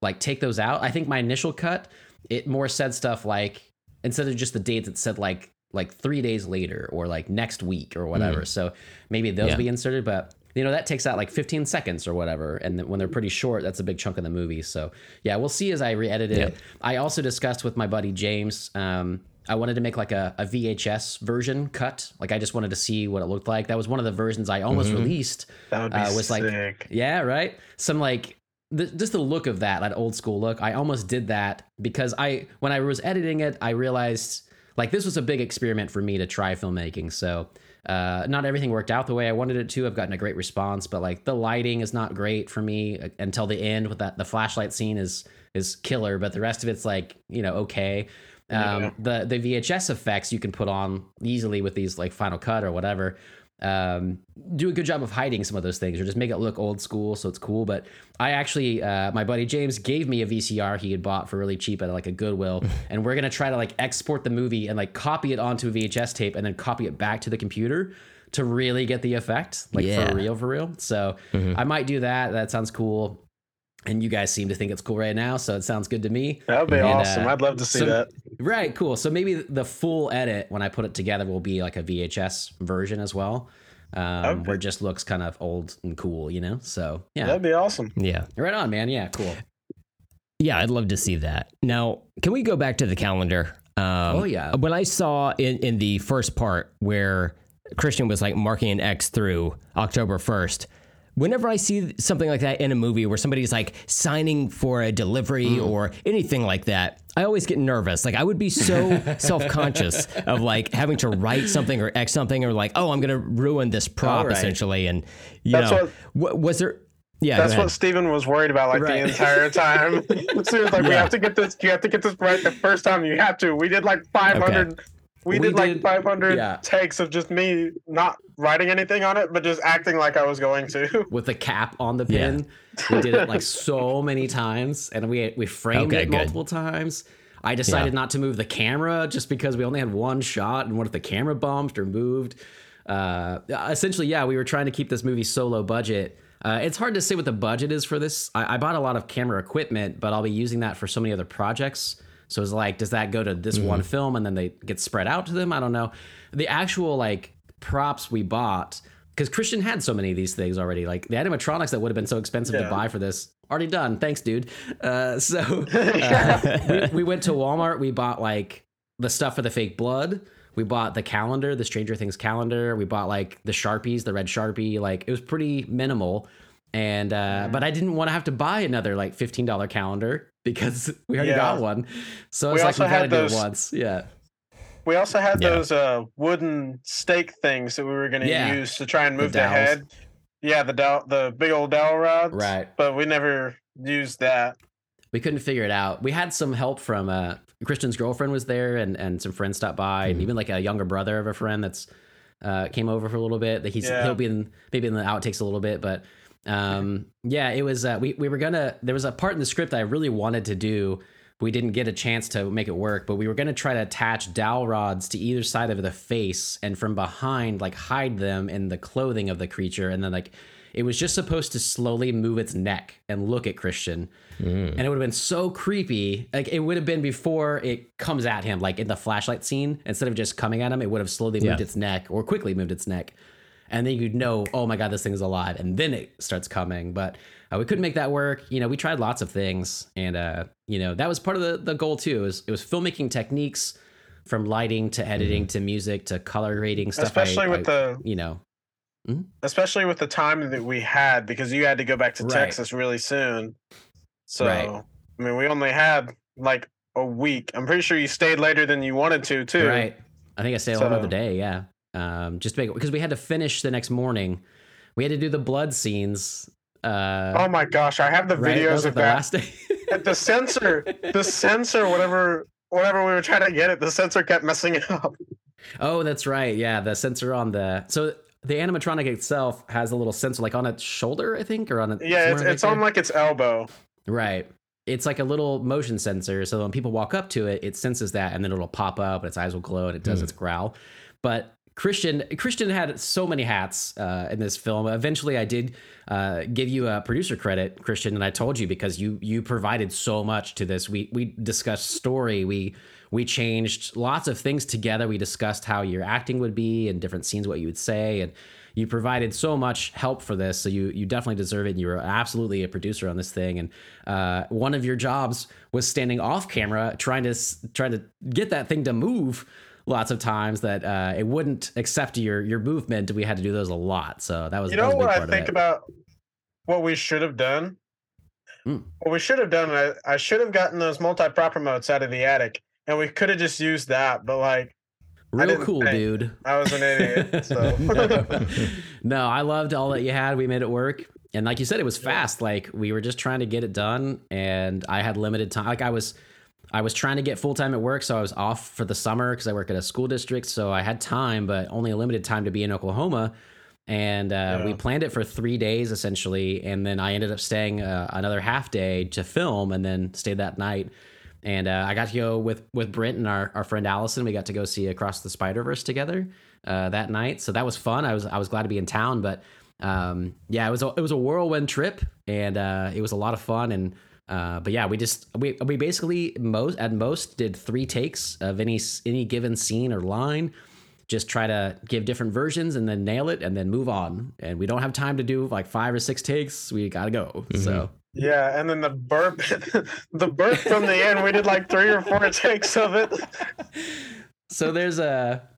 like take those out. I think my initial cut it more said stuff like instead of just the dates, it said like like three days later or like next week or whatever. So maybe those Yeah. be inserted, but you know that takes out like 15 seconds or whatever, and then when they're pretty short, that's a big chunk of the movie. So yeah, we'll see as I re-edit it. Yeah. I also discussed with my buddy James. Um, I wanted to make like a, a VHS version cut. Like I just wanted to see what it looked like. That was one of the versions I almost released. That would be uh, was like sick. yeah, right. Some like the, just the look of that, that old school look. I almost did that because I when I was editing it, I realized like this was a big experiment for me to try filmmaking. So uh, not everything worked out the way I wanted it to. I've gotten a great response, but like the lighting is not great for me uh, until the end. With that, the flashlight scene is is killer, but the rest of it's like you know okay. Um, The the VHS effects you can put on easily with these like Final Cut or whatever um, do a good job of hiding some of those things or just make it look old school so it's cool. But I actually, uh, my buddy James gave me a VCR he had bought for really cheap at like a Goodwill, and we're gonna try to like export the movie and like copy it onto a VHS tape and then copy it back to the computer to really get the effect, like Yeah. for real, for real. So I might do that. That sounds cool. And you guys seem to think it's cool right now, so it sounds good to me. That would be And, awesome. uh, I'd love to see so- that. Right, cool. So maybe the full edit when I put it together will be like a VHS version as well, um, Okay. where it just looks kind of old and cool, you know. So yeah, That'd be awesome. yeah. right on, man. Yeah, cool. Yeah, I'd love to see that. Now, can we go back to the calendar? Um, Oh, yeah. When I saw in, in the first part where Christian was like marking an X through October 1st, whenever I see something like that in a movie where somebody's like signing for a delivery Mm. or anything like that, I always get nervous. Like I would be so self conscious of like having to write something or X something or like, oh, I'm going to ruin this prop All right. essentially. And, you That's know, what, was there. Yeah, That's what ahead. Steven was worried about like Right. the entire time. so he was like, we have to get this, you have to get this right the first time you have to. We did like 500, we, We did like 500 yeah. takes of just me not writing anything on it, but just acting like I was going to. With the cap on the pin, we did it like so many times, and we we framed Okay, it good. multiple times. I decided not to move the camera just because we only had one shot, and what if the camera bumped or moved? Uh, essentially, yeah, we were trying to keep this movie so low budget. Uh, it's hard to say what the budget is for this. I, I bought a lot of camera equipment, but I'll be using that for so many other projects. So it's like, does that go to this one film and then they get spread out to them? I don't know. The actual like props we bought, because Christian had so many of these things already. Like the animatronics that would have been so expensive to buy for this, already done. Thanks, dude. Uh, so uh, we, we went to Walmart. We bought like the stuff for the fake blood. We bought the calendar, the Stranger Things calendar. We bought like the Sharpies, the red Sharpie. Like it was pretty minimal. And uh, but I didn't want to have to buy another like fifteen dollar calendar because we already Yeah. got one. So We it's like also we gotta had do those- it once. Yeah. We also had Yeah. those uh, wooden stake things that we were going to Yeah. use to try and move the, dowels. head. Yeah, the dowel, the big old dowel rods. Right. But we never used that. we couldn't figure it out. We had some help from uh, Christian's girlfriend was there, and and some friends stopped by, and even like a younger brother of a friend that's uh, came over for a little bit. That he's Yeah. he'll be in maybe in the outtakes a little bit, but um, yeah, it was. Uh, we we were gonna. There was a part in the script I really wanted to do. We didn't get a chance to make it work, but we were gonna try to attach dowel rods to either side of the face, and from behind, like hide them in the clothing of the creature, and then like. It was just supposed to slowly move its neck and look at Christian and it would have been so creepy. Like it would have been before it comes at him, like in the flashlight scene. Instead of just coming at him, it would have slowly moved Yeah. its neck or quickly moved its neck, and then you'd know, oh my god, this thing is alive, and then it starts coming. But uh, we couldn't make that work. You know, we tried lots of things, and uh, you know that was part of the the goal too. Is it was filmmaking techniques from lighting to editing to music to color grading stuff. Especially I- with I- the you know, especially with the time that we had because you had to go back to Right. Texas really soon. So Right. I mean, we only had like a week. I'm pretty sure you stayed later than you wanted to too. right? I think I stayed on another So- day. Yeah, um, just to make because we had to finish the next morning. We had to do the blood scenes. Uh, Oh my gosh, I have the right? Videos of the that. last day. the sensor, the sensor, whatever, whatever we were trying to get it, the sensor kept messing it up. Oh, that's right. Yeah, the sensor on the so the animatronic itself has a little sensor like on its shoulder, I think, or on a Yeah, it's, it's on like its elbow. right. It's like a little motion sensor, so when people walk up to it, it senses that, and then it'll pop up, and its eyes will glow, and it does Hmm. its growl. But Christian Christian had so many hats uh, in this film. Eventually, I did uh, give you a producer credit, Christian, and I told you because you you provided so much to this. We we discussed story. We we changed lots of things together. We discussed how your acting would be and different scenes, what you would say, and you provided so much help for this. So you you definitely deserve it. And you were absolutely a producer on this thing. And uh, one of your jobs was standing off camera, trying to trying to get that thing to move. Lots of times that uh, it wouldn't accept your your movement. We had to do those a lot. So that was You know was what I think about what we should have done? Hmm. What we should have done, I, I should have gotten those multi-prop remotes out of the attic, and we could have just used that. But like, Real cool, think. dude. I was an idiot. So no. no, I loved all that you had. We made it work. And like you said, it was fast. Like we were just trying to get it done and I had limited time. Like I was I was trying to get full time at work, so I was off for the summer because I work at a school district. So I had time, but only a limited time to be in Oklahoma. And uh, we planned it for three days essentially, and then I ended up staying uh, another half day to film, and then stayed that night. And uh, I got to go with with Brent and our, our friend Allison. We got to go see Across the Spider Verse together uh, that night, so that was fun. I was I was glad to be in town, but um, yeah, it was a, it was a whirlwind trip, and uh, it was a lot of fun. And uh, but yeah, we just we we basically most at most did three takes of any any given scene or line. Just try to give different versions and then nail it and then move on. And we don't have time to do like five or six takes. We gotta go. So yeah, and then the burp, the burp from the end, we did like three or four takes of it. so there's a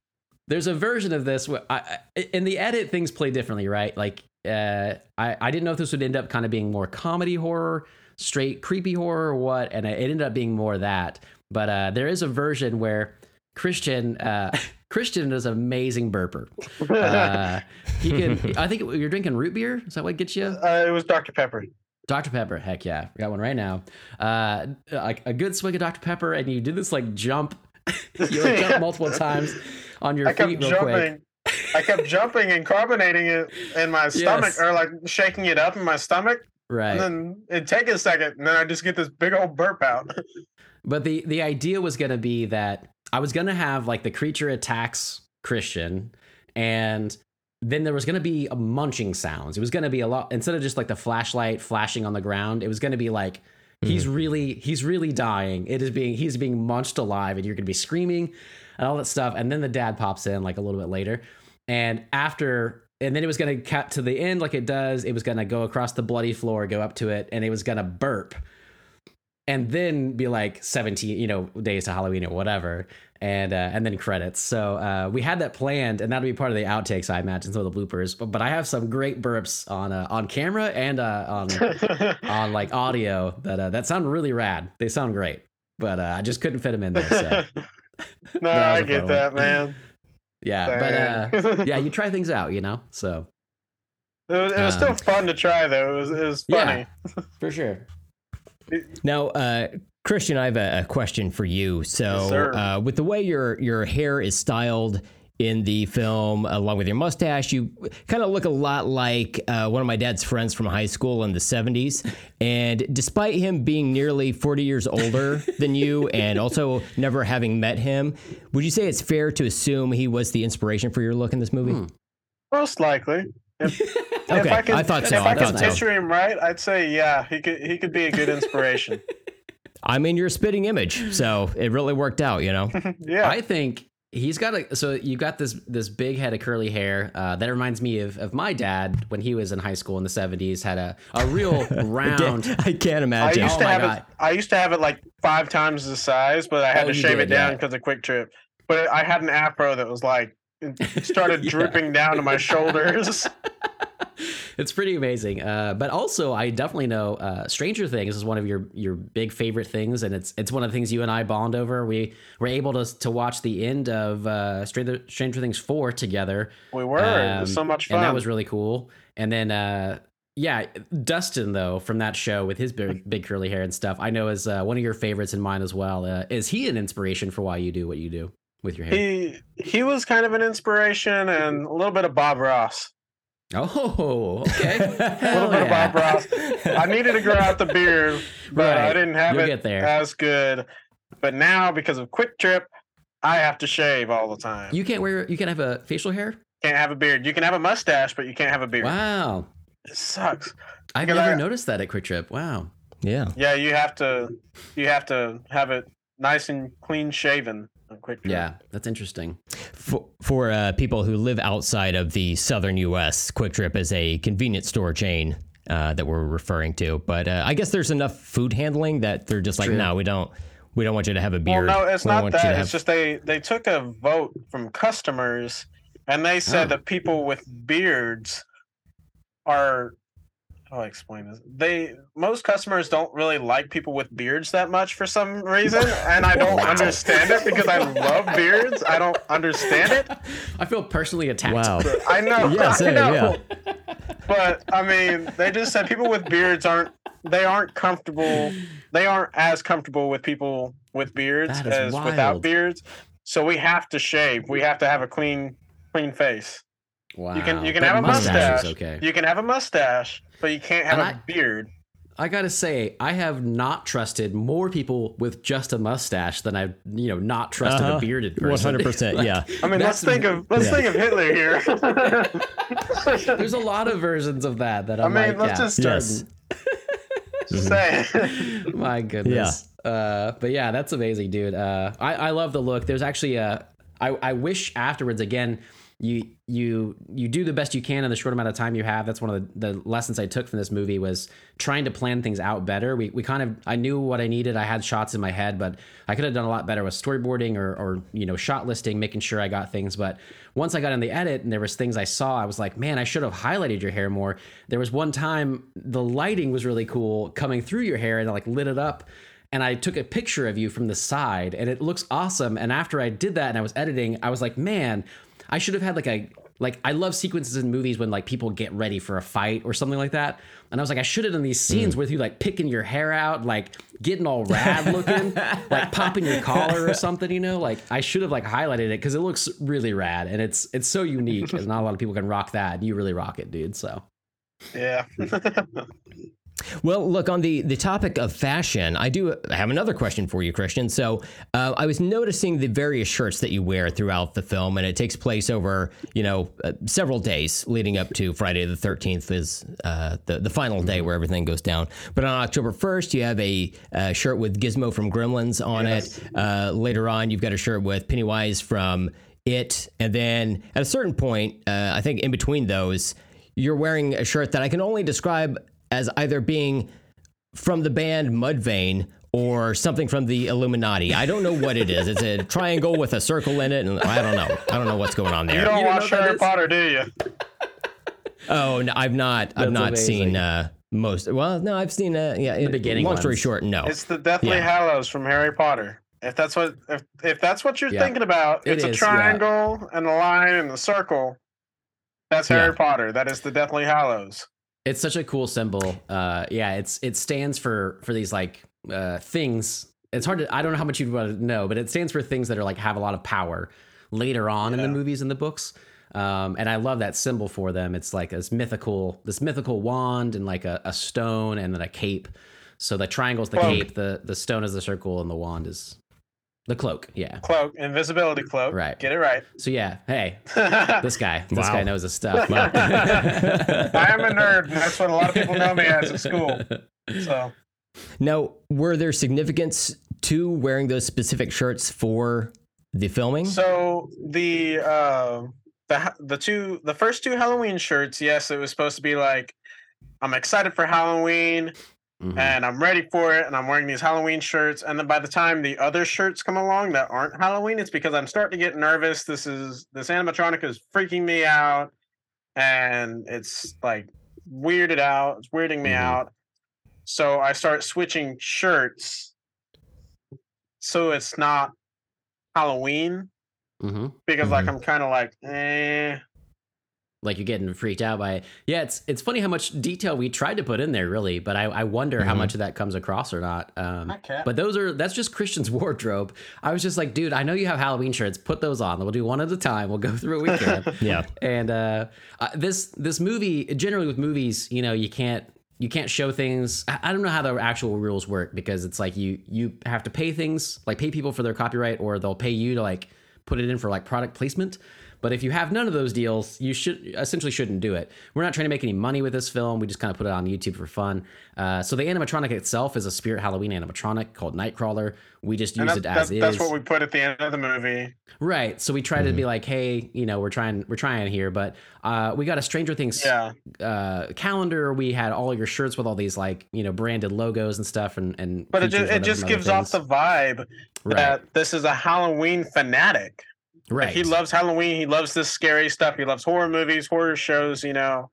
there's a version of this where I, I- in the edit things play differently right like uh i i didn't know if this would end up kind of being more comedy horror straight creepy horror or what and it ended up being more that but uh there is a version where christian uh christian is an amazing burper uh he can i think you're drinking root beer is that what gets you Uh, it was Dr. Pepper. Dr. Pepper, heck yeah, we got one right now. Uh, like a good swig of Dr. Pepper, and you do this like jump, you like, jump multiple times on your I kept feet real quick. I kept jumping and carbonating it in my stomach, Yes. or like shaking it up in my stomach, Right, and then it'd take a second, and then I just get this big old burp out. but the the idea was gonna be that I was gonna have like the creature attacks Christian, and then there was gonna be a munching sounds. It was gonna be a lot instead of just like the flashlight flashing on the ground. It was gonna be like he's mm-hmm. really he's really dying. It is being he's being munched alive, and you're gonna be screaming and all that stuff. And then the dad pops in like a little bit later, and after. And then it was gonna cut to the end like it does. It was gonna go across the bloody floor, go up to it, and it was gonna burp. And then be like 17 you know days to halloween or whatever and uh, and then credits. So uh, we had that planned and that'll be part of the outtakes i imagine some of the bloopers. But, but i have some great burps on uh, on camera and uh, on on like audio that uh, that sound really rad. They sound great but uh, i just couldn't fit them in there so. No, I get that, man. Yeah but uh yeah you try things out you know so It was, it was still Um, fun to try, though. It was, it was funny. Yeah. for sure Now, uh, Christian, I have a, a question for you. So, sir. uh, with the way your your hair is styled in the film, along with your mustache, you kind of look a lot like uh, one of my dad's friends from high school in the '70s. And despite him being nearly 40 years older than you, and also never having met him, would you say it's fair to assume he was the inspiration for your look in this movie? Hmm. Most likely. If, if Okay, I, could, I thought so, If I I, could thought so. picture him right, I'd say yeah, he could. He could be a good inspiration. I mean, you're a spitting image, so it really worked out, you know. yeah. I think he's got a so you got this this big head of curly hair uh, that reminds me of, of my dad when he was in high school in the 70s had a, a real round I can't I can't imagine. I used Oh to my have God. it. I used to have it like five times the size, but I had Oh, to shave did, it down yeah. because of QuikTrip. but I had an afro that was like started Yeah. drooping down to my shoulders. it's pretty amazing. Uh, but also, I definitely know uh, Stranger Things is one of your your big favorite things, and it's it's one of the things you and I bond over. We were able to to watch the end of uh, Stranger Stranger Things four together. We were. it was Um, so much fun. and that was really cool. And then, uh, yeah, Dustin though from that show with his big, big curly hair and stuff, I know is uh, one of your favorites and mine as well. Uh, is he an inspiration for why you do what you do with your hair? he he was kind of an inspiration and a little bit of Bob Ross. Oh, okay. A little bit yeah. of Bob Ross. I needed to grow out the beard, but I didn't have You'll it get there. as good. But now, because of QuikTrip, I have to shave all the time. You can't wear. You can't have a facial hair. can't have a beard. You can have a mustache, but you can't have a beard. Wow, It sucks. I've never I- noticed that at QuikTrip. Wow. yeah. Yeah, you have to. You have to have it nice and clean shaven. On QuikTrip. Yeah, that's interesting. For, for uh, people who live outside of the southern U.S., QuikTrip is a convenience store chain uh, that we're referring to. But uh, I guess there's enough food handling that they're just like, True. no, we don't, we don't want you to have a Well, beard. no, it's We don't not want you that. to It's just they they took a vote from customers, and they said Oh. that people with beards are. How do I explain this? They most customers don't really like people with beards that much for some reason, and I don't understand it because I love beards. I don't understand it. I feel personally attacked. wow. I know. Yeah, I same, know. But I mean, they just said people with beards aren't they aren't comfortable. They aren't as comfortable with people with beards as wild. without beards. So we have to shave. We have to have a clean clean face. Wow. You can you can But have a mustache mustache. okay. You can have a mustache, but you can't have And a I- beard. I gotta say, I have not trusted more people with just a mustache than I've, you know, not trusted Uh-huh. a bearded person. hundred percent. Yeah. I mean, let's think of let's yeah. think of Hitler here. There's a lot of versions of that that I I'm mean, like, let's yeah, just Yes. say. my goodness. Uh, but yeah, that's amazing, dude. Uh, I, I love the look. There's actually a, I, I wish afterwards again, you you you do the best you can in the short amount of time you have. That's one of the, the lessons I took from this movie was trying to plan things out better. We, we kind of I knew what I needed. I had shots in my head, but I could have done a lot better with storyboarding or or you know shot listing, making sure I got things. But once I got in the edit and there was things I saw, I was like, man, I should have highlighted your hair more. There was one time the lighting was really cool coming through your hair and it like lit it up and I took a picture of you from the side and it looks awesome. And after I did that and I was editing, I was like, man, I should have had like a like I love sequences in movies when like people get ready for a fight or something like that. And I was like, I should have done these scenes mm. with you like picking your hair out, like getting all rad looking, like popping your collar or something, you know? Like I should have like highlighted it because it looks really rad and it's it's so unique and not a lot of people can rock that. And you really rock it, dude. So yeah. Well, look on the the topic of fashion. I do have another question for you, Christian. So, uh, I was noticing the various shirts that you wear throughout the film, and it takes place over you know uh, several days leading up to Friday the Thirteenth is uh, the the final day where everything goes down. But on October first, you have a uh, shirt with Gizmo from Gremlins on Yes. it. Uh, later on, you've got a shirt with Pennywise from It, and then at a certain point, uh, I think in between those, you're wearing a shirt that I can only describe as either being from the band Mudvayne or something from the Illuminati. I don't know what it is. It's a triangle with a circle in it, and I don't know. I don't know what's going on You there. don't You don't watch Harry? Potter, do you? Oh, no, I've not. I've not amazing. seen uh, most. Well, no, I've seen. Uh, yeah, the beginning Long story short, no. It's the Deathly Yeah. Hallows from Harry Potter. If that's what if if that's what you're Yeah. thinking about, It it's a is, yeah. triangle and a line and a circle. That's Yeah. Harry Potter. That is the Deathly Hallows. It's such a cool symbol. Uh, yeah, it's it stands for for these like uh, things. It's hard to I don't know how much you want to know, but it stands for things that are like have a lot of power later on in the movies and the books. Um, and I love that symbol for them. It's like this mythical this mythical wand and like a, a stone and then a cape. So the triangle's the Cloak. cape, the the stone is the circle, and the wand is the cloak. Yeah. Cloak, invisibility cloak. Right. Get it right. So yeah, hey, this guy, this Wow. guy knows his stuff. I am a nerd. and That's what a lot of people know me as at school. So Now, were there significance to wearing those specific shirts for the filming? So the uh, the the two the first two Halloween shirts, yes, it was supposed to be like I'm excited for Halloween. Mhm. and I'm ready for it, and I'm wearing these Halloween shirts. And then by the time the other shirts come along that aren't Halloween, it's because I'm starting to get nervous. This is this animatronic is freaking me out, and it's like weirded out. It's weirding me Mhm. out. So I start switching shirts, so it's not Halloween Mhm. because like Mhm. I'm kind of like, eh. Like you're getting freaked out by it. Yeah, it's it's funny how much detail we tried to put in there, really, but I, I wonder how Mhm. much of that comes across or not. Um, but those are that's just Christian's wardrobe. I was just like, dude, I know you have Halloween shirts. Put those on. We'll do one at a time. We'll go through a weekend. Yeah. and uh, uh, this this movie generally with movies, you know, you can't you can't show things. I I don't know how the actual rules work because it's like you you have to pay things like pay people for their copyright or they'll pay you to like put it in for like product placement. But if you have none of those deals, you should essentially shouldn't do it. We're not trying to make any money with this film. We just kind of put it on YouTube for fun. Uh, so the animatronic itself is a Spirit Halloween animatronic called Nightcrawler. We just use it as that- is. that's what we put at the end of the movie. Right. So we try to be like, hey, you know, we're trying, we're trying here, but uh, we got a Stranger Things Yeah. uh, calendar. We had all your shirts with all these like, you know, branded logos and stuff, and and. But it just, it just from other gives off the vibe right, that this is a Halloween fanatic. Like, right. he loves Halloween. He loves this scary stuff. He loves horror movies, horror shows, you know.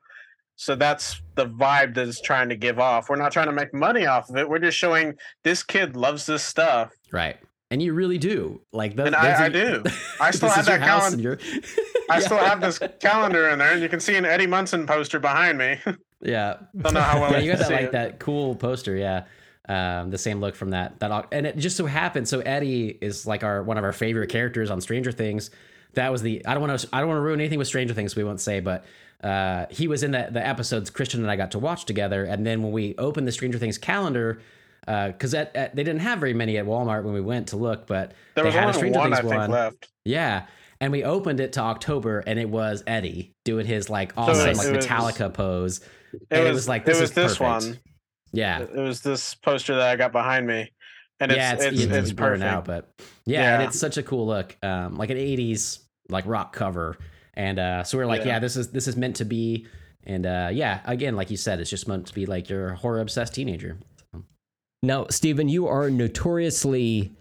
So that's the vibe that it's trying to give off. We're not trying to make money off of it. We're just showing this kid loves this stuff. right. And you really do like those. And those I, I do. I still have that calendar. I still have this calendar in there, and you can see an Eddie Munson poster behind me. Yeah. Don't know how well yeah, you got that like it. that cool poster, yeah. Um, the same look from that that and it just so happened. So Eddie is like our one of our favorite characters on Stranger Things. That was the I don't want to I don't want to ruin anything with Stranger Things. We won't say, but uh, he was in the the episodes Christian and I got to watch together. And then when we opened the Stranger Things calendar, because at, they didn't have very many at Walmart when we went to look, but There they was had a Stranger one, I Things think, one. left. Yeah. And we opened it to October and it was Eddie doing his like awesome it like was- Metallica pose. It And was, it was like, it this was is this perfect. one. Yeah. It was this poster that I got behind me, and it's yeah, it's it's, it's, it's, blurring perfect. out, but yeah, and it's such a cool look, um, like an '80s like rock cover, and uh, so we're like, yeah. Yeah. this is this is meant to be, and uh, yeah, again, like you said, it's just meant to be like your horror obsessed teenager. Now, Steven, you are notoriously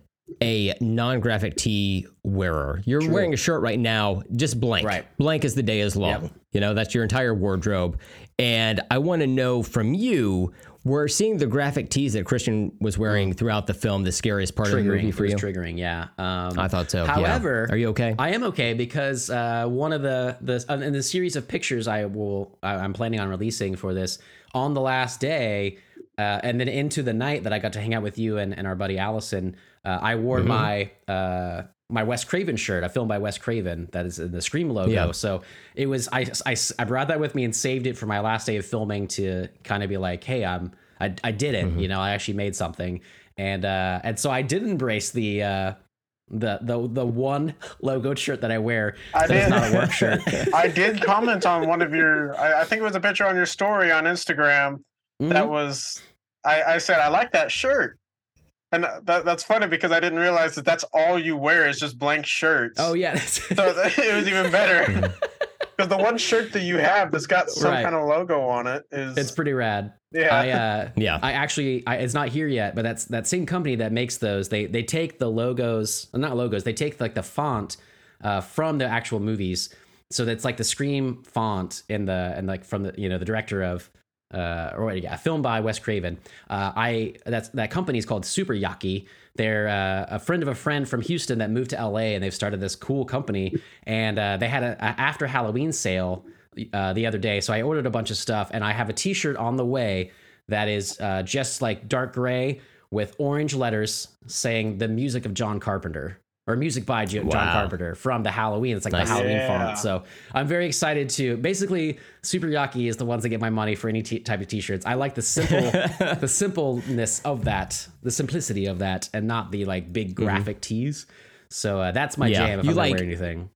a non-graphic tee wearer. You're True. wearing a shirt right now, just blank. Right. Blank as the day is long. Yep. You know, that's your entire wardrobe. And I want to know from you, we're seeing the graphic tees that Christian was wearing throughout the film, the scariest part of the Triggering, movie it for was you. triggering, yeah. Um, I thought so. yeah. However, are you okay? I am okay because uh, one of the the uh, in the series of pictures I will I, I'm planning on releasing for this on the last day, uh, and then into the night that I got to hang out with you and, and our buddy Allison, uh, I wore Mm-hmm. my uh, my Wes Craven shirt, a film by Wes Craven that is in the Scream logo. Yeah. So it was I, I I brought that with me and saved it for my last day of filming to kind of be like, hey, I'm I, I did Mm-hmm. it. You know, I actually made something, and uh, and so I did embrace the. Uh, the the the one logoed shirt that I wear I that is did. not a work shirt. I did comment on one of your. I, I think it was a picture on your story on Instagram. That Mhm. was. I, I said I like that shirt, and that, that's funny because I didn't realize that that's all you wear is just blank shirts. oh yeah, So it was even better because the one shirt that you have that's got some Right. kind of logo on it is. it's pretty rad. yeah. I uh, Yeah. I actually I, it's not here yet, but that's that same company that makes those. They they take the logos, not logos. They take like the font uh, from the actual movies. So that's like the Scream font in the and like from the you know the director of uh, or yeah, film by Wes Craven. Uh, I that's that company is called Super Yaki. They're uh, a friend of a friend from Houston that moved to LA, and they've started this cool company. And uh, they had a, a after Halloween sale uh, the other day, so I ordered a bunch of stuff, and I have a T-shirt on the way that is uh, just like dark gray with orange letters saying the music of John Carpenter or music by John Wow. Carpenter from the Halloween. It's like Nice. the Halloween Yeah. font. So I'm very excited to basically Super Yaki is the ones that get my money for any t- type of t-shirts. I like the simple, the simpleness of that, the simplicity of that, and not the like big graphic tees. So uh, that's my Mm-hmm. Yeah. jam if You I'm like- wear anything.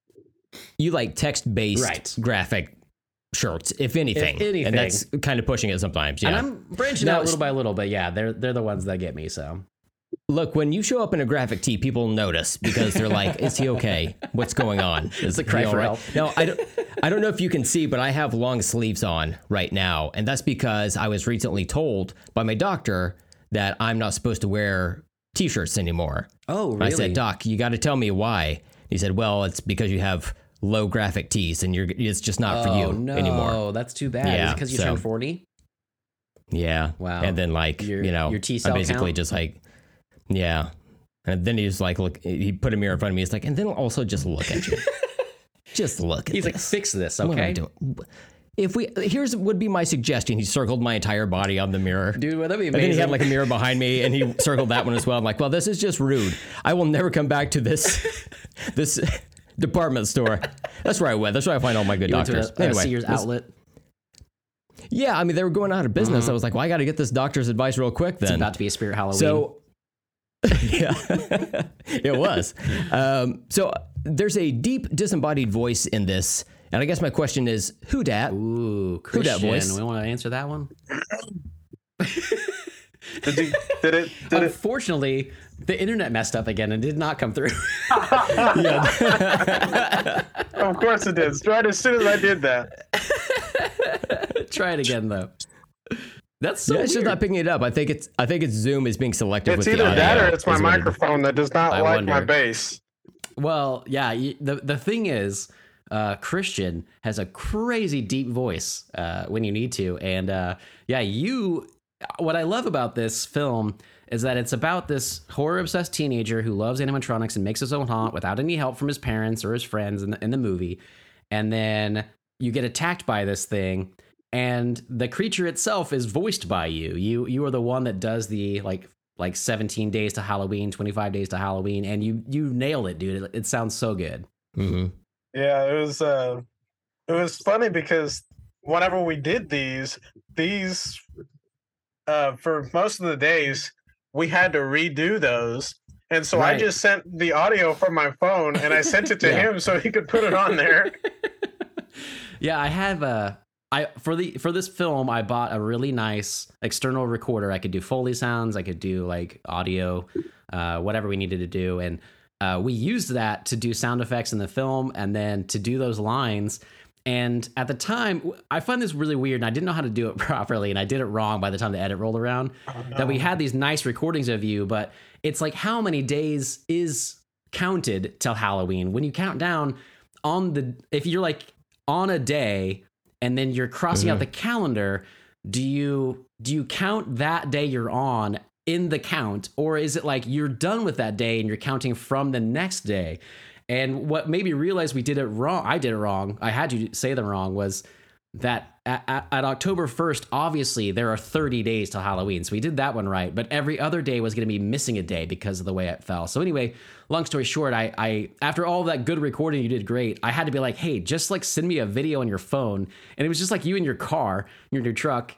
you like text-based Right. graphic shirts, if anything. anything. And that's kind of pushing it sometimes. Yeah. And I'm branching Now, out little by little, but yeah, they're they're the ones that get me. So Look, when you show up in a graphic tee, people notice because they're like, "Is he okay? What's going on?" Is a cry for right?" help. Now, I don't, I don't know if you can see, but I have long sleeves on right now, and that's because I was recently told by my doctor that I'm not supposed to wear t-shirts anymore. Oh, really? I said, "Doc, you got to tell me why." He said, "Well, it's because you have low graphic tees, and you're it's just not for oh, you no, anymore." Oh, that's too bad. Yeah, because you so- turned 40? Yeah. Wow. And then like Your- you know, your T I cell basically count? just like, yeah. And then he's like, look, he put a mirror in front of me. He's like, and then also just look at you, just look at. He's like, this. fix this, What am I okay? doing? If we here's would be my suggestion. He circled my entire body on the mirror. Dude, would that be And amazing? then he had like a mirror behind me, and he circled that one as well. I'm like, well, this is just rude. I will never come back to this this department store. That's where I went. That's where I find all my good You went doctors. to a, a anyway, Sears this- outlet. yeah, I mean they were going out of business. Mm-hmm. I was like, well, I got to get this doctor's advice real quick. Then It's About to be a spirit Halloween. so, yeah, it was. Um, so there's a deep disembodied voice in this, and I guess my question is, who dat? Ooh, Who dat Christian. voice? We want to answer that one? Did, you, did it? Did it? Unfortunately, the internet messed up again and did not come through. Of course it did. Right as soon as I did that. Try it again, though. That's so Yeah, it's just not picking it up. I think it's I think it's Zoom is being selective It's with either the audio. that or it's my is what microphone that does not I like my bass. Well, yeah. The the thing is, uh, Christian has a crazy deep voice uh, when you need to, and uh, yeah, you. What I love about this film is that it's about this horror obsessed teenager who loves animatronics and makes his own haunt without any help from his parents or his friends in the, in the movie, and then you get attacked by this thing. And the creature itself is voiced by you. You you are the one that does the like like 17 days to Halloween, 25 days to Halloween, and you you nailed it, dude. It, it sounds so good. Mhm. Yeah, it was uh it was funny because whenever we did these, these uh for most of the days we had to redo those. And so I just sent the audio from my phone and I sent it to Yeah. him so he could put it on there. Yeah, I have a I for the for this film I bought a really nice external recorder. I could do foley sounds, I could do like audio, uh, whatever we needed to do, and uh, we used that to do sound effects in the film, and then to do those lines. And at the time, I find this really weird, and I didn't know how to do it properly, and I did it wrong by the time the edit rolled around. That we had these nice recordings of you, but it's like how many days is counted till Halloween? When you count down on the, if you're like on a day and then you're crossing out the mm-hmm. calendar, do you do you count that day you're on in the count, or is it like you're done with that day and you're counting from the next day? And what made me realize we did it wrong, I did it wrong. I had you say them wrong. Was that at, at, October 1st, obviously there are 30 days till Halloween. So we did that one right. But every other day was going to be missing a day because of the way it fell. So anyway, long story short, I, I after all that good recording, you did great. I had to be like, hey, just like send me a video on your phone. And it was just like you in your car, your new truck.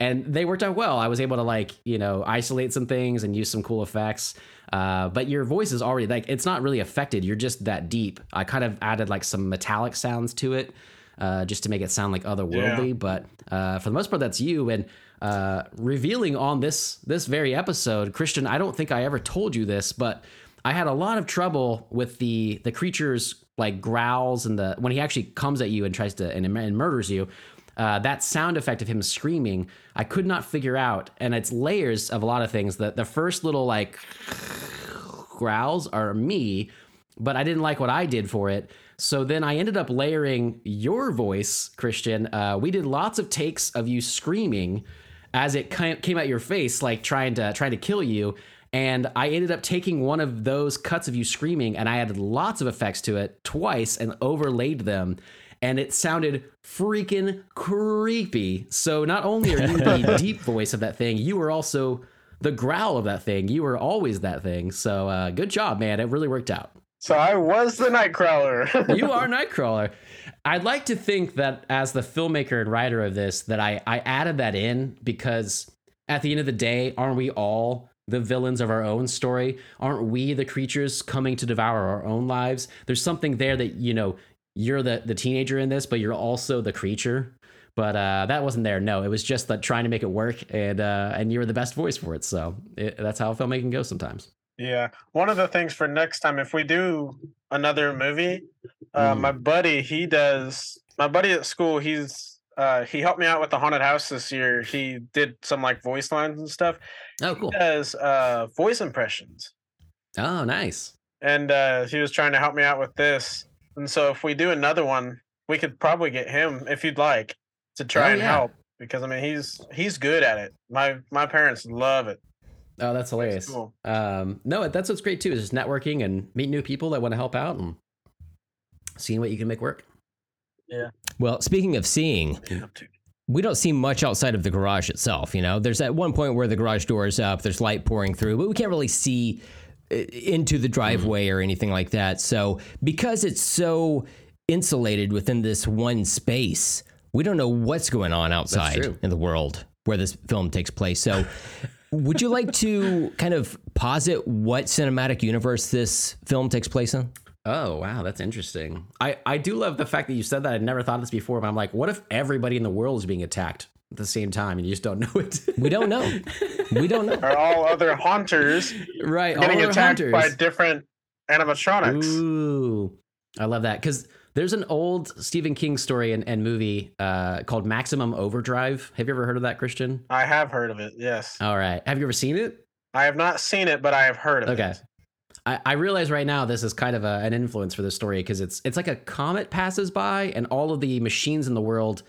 And they worked out well. I was able to like, you know, isolate some things and use some cool effects. Uh, but your voice is already like, it's not really affected. You're just that deep. I kind of added like some metallic sounds to it uh, just to make it sound like otherworldly. But uh, for the most part, that's you. And uh, revealing on this this very episode, Christian, I don't think I ever told you this, but I had a lot of trouble with the the creature's like growls and the when he actually comes at you and tries to and, and murders you. Uh, that sound effect of him screaming, I could not figure out, and it's layers of a lot of things. The the first little like growls are me, but I didn't like what I did for it. So then I ended up layering your voice, Christian. Uh, we did lots of takes of you screaming as it came out your face, like trying to trying to kill you. And I ended up taking one of those cuts of you screaming, and I added lots of effects to it twice and overlaid them. And it sounded freaking creepy. So not only are you the deep voice of that thing, you were also the growl of that thing. You were always that thing. So uh, good job, man. It really worked out. So I was the Nightcrawler. You are Nightcrawler. I'd like to think that as the filmmaker and writer of this, that I, I added that in because at the end of the day, aren't we all the villains of our own story? Aren't we the creatures coming to devour our own lives? There's something there that, you know, you're the, the teenager in this, but you're also the creature. but uh, that wasn't there. No, it was just that trying to make it work, and uh, and you were the best voice for it. So it, that's how filmmaking goes sometimes. Yeah. One of the things for next time, if we do another movie, uh, Mm. my buddy, he does. My buddy at school, he's uh, he helped me out with the haunted house this year. He did some like voice lines and stuff. Oh, cool. He does uh, voice impressions, Oh, nice. and uh, he was trying to help me out with this. And so, if we do another one, we could probably get him if you'd like to try Oh, and yeah. help because I mean he's he's good at it. My my parents love it. Oh, that's hilarious. cool. Um, no, that's what's great too is just networking and meet new people that want to help out and seeing what you can make work. Yeah. Well, speaking of seeing, we don't see much outside of the garage itself. You know, there's that one point where the garage door is up, there's light pouring through, but we can't really see uh, into the driveway or anything like that. So, because it's so insulated within this one space, we don't know what's going on outside in the world where this film takes place. So, would you like to kind of posit what cinematic universe this film takes place in? Oh wow, that's interesting. I I do love the fact that you said that. I'd never thought of this before, but I'm like, what if everybody in the world is being attacked at the same time and you just don't know it? We don't know. we don't know. Are all other haunters right, getting attacked hunters. by different animatronics? Ooh, I love that because there's an old Stephen King story and, and movie uh, called Maximum Overdrive. Have you ever heard of that, Christian? I have heard of it. Yes, All right, have you ever seen it? I have not seen it, but I have heard of Okay. it. I, I realize right now this is kind of a, an influence for this story because it's it's like a comet passes by and all of the machines in the world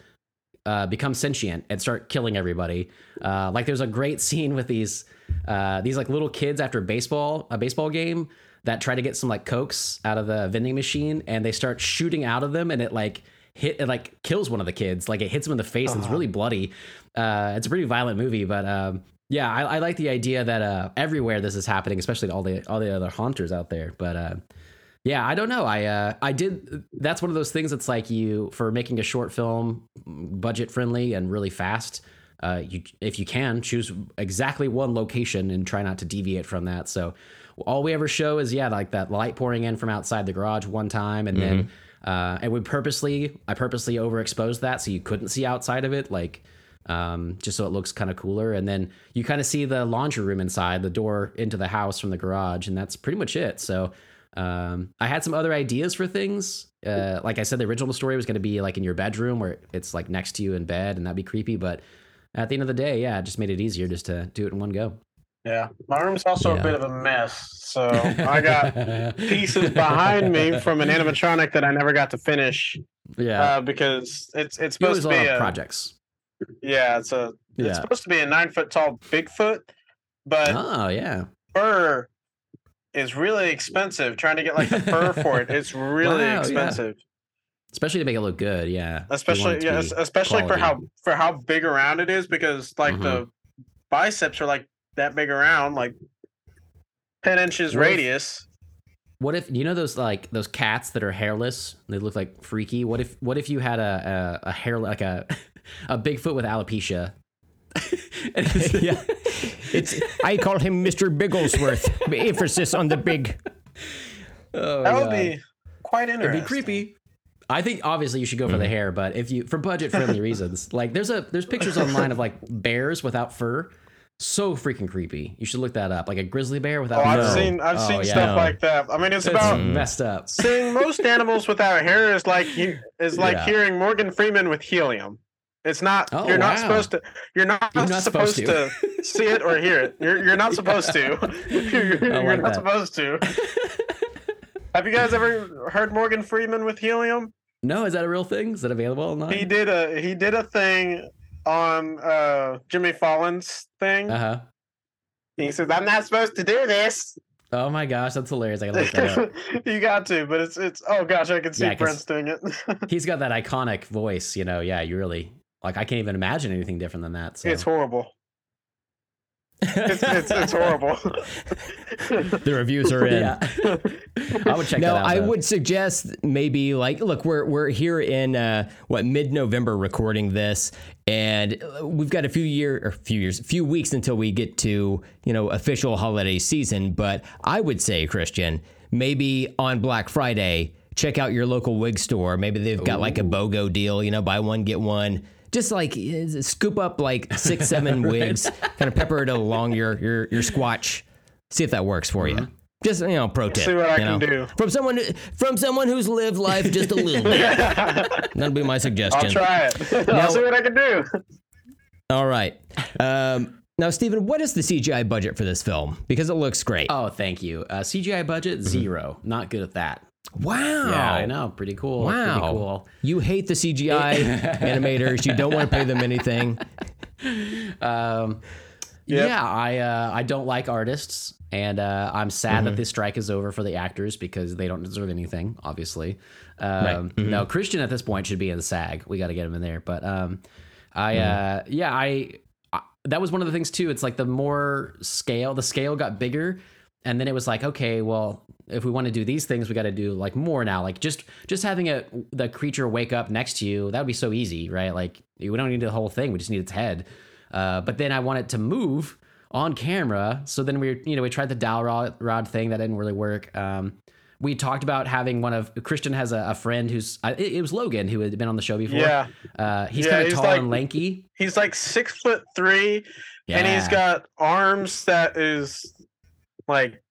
uh, become sentient and start killing everybody. Uh, like there's a great scene with these uh, these like little kids after baseball a baseball game that try to get some like cokes out of the vending machine and they start shooting out of them and it like hit it like kills one of the kids like it hits him in the face and it's really bloody. Uh, it's a pretty violent movie, but um, yeah, I, I like the idea that uh, everywhere this is happening, especially to all the all the other haunters out there. But uh, yeah, I don't know. I uh, I did. That's one of those things. that's like you for making a short film, budget friendly and really fast. Uh, you if you can choose exactly one location and try not to deviate from that. So all we ever show is yeah, like that light pouring in from outside the garage one time, and then uh, and we purposely I purposely overexposed that so you couldn't see outside of it, like um, just so it looks kind of cooler. And then you kind of see the laundry room inside, the door into the house from the garage, and that's pretty much it. So um, I had some other ideas for things. Uh, like I said, the original story was going to be like in your bedroom where it's like next to you in bed, and that'd be creepy. But at the end of the day, yeah, it just made it easier just to do it in one go. Yeah, my room's also Yeah. a bit of a mess. So I got pieces behind me from an animatronic that I never got to finish yeah. uh, because it's it's supposed to be a projects. yeah it's a Yeah. it's supposed to be a nine foot tall Bigfoot, but Oh yeah. fur is really expensive. Trying to get like the fur for it, it's really Wow, yeah. expensive. Especially to make it look good. Yeah. Especially yeah, especially for how for how big around it is because like Mm-hmm. the biceps are like that big around, like ten inches What if- radius. What if you know those like those cats that are hairless? They look like freaky. What if what if you had a a, a hair like a a Bigfoot with alopecia? It's- yeah. It's I call him Mr. Bigglesworth. Emphasis on the big. Oh, That would be quite interesting. It'd be creepy. I think obviously you should go for the Mm-hmm. hair, but if you for budget friendly reasons, like there's a there's pictures online of like bears without fur, so freaking creepy. You should look that up, like a grizzly bear without. Oh. I've fur. seen I've Oh, seen yeah. stuff No. like that. I mean, it's It's about messed up. seeing most animals without hair is like is like Yeah. hearing Morgan Freeman with helium. It's not. Oh, you're not supposed to. You're not, You're not supposed, supposed to. see it or hear it. You're you're not supposed to. you're you're like not that. supposed to. Have you guys ever heard Morgan Freeman with helium? No, is that a real thing? Is that available online? He did a he did a thing on uh Jimmy Fallon's thing. Uh huh. He says, "I'm not supposed to do this." Oh my gosh, that's hilarious! I gotta look that up. you got to, but it's it's. Oh gosh, I can see Yeah, Brent's doing it. He's got that iconic voice, you know. Yeah, you really like. I can't even imagine anything different than that. So. It's horrible. It's it's, it's horrible. The reviews are in. yeah. I would check No, that out. I though. would suggest maybe like look, we're we're here in uh, what mid November recording this, and uh, we've got a few year or few years, a few weeks until we get to you know official holiday season. But I would say, Christian, maybe on Black Friday, check out your local wig store. Maybe they've got like a BOGO deal, you know, buy one get one just like scoop up like six, seven wigs, kind of pepper it along your your your squatch. See if that works for you. Just you know, pro tip. See what I you can do. from someone who- from someone who's lived life just a little bit. That'll be my suggestion. I'll try it. Now- I'll see what I can do. All right. Um, now, Steven, what is the CGI budget for this film? Because it looks great. Oh, thank you. Uh, CGI budget zero. Not good at that. Wow. Yeah, I know. Pretty cool. Wow. Pretty cool. You hate the CGI animators. You don't want to pay them anything. Um, Yep. Yeah, I uh, I don't like artists, and uh, I'm sad Mm-hmm. that this strike is over for the actors because they don't deserve anything. Obviously, um, Mm-hmm. no Christian at this point should be in the SAG. We got to get him in there. But um, I Mm-hmm. uh, yeah, I, I that was one of the things too. It's like the more scale, the scale got bigger, and then it was like, okay, well, if we want to do these things, we got to do like more now. Like just just having a the creature wake up next to you, that would be so easy, right? Like we don't need the whole thing. We just need its head. Uh, but then I want it to move on camera. So then we, you know, we tried the dowel rod, rod thing that didn't really work. Um, we talked about having one of Christian has a, a friend who's it, it was Logan who had been on the show before. Yeah. uh, he's Yeah, kind of tall like- and lanky. He's like six foot three, Yeah. and he's got arms that is like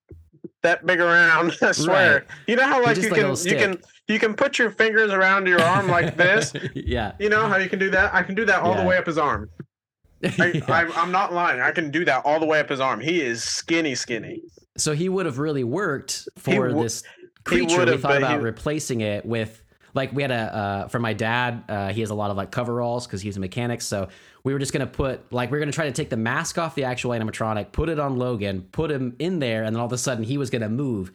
that big around. I swear. Right. You know how like you can you can you can put your fingers around your arm like this. yeah. You know how you can do that? I can do that all Yeah. the way up his arm. I, I, I'm not lying. I can do that all the way up his arm. He is skinny, skinny. So he would have really worked for wo- this creature. We thought about he- replacing it with like we had a uh, for my dad. Uh, he has a lot of like coveralls because he's a mechanic. So we were just gonna put like we are gonna try to take the mask off the actual animatronic, put it on Logan, put him in there, and then all of a sudden he was gonna move.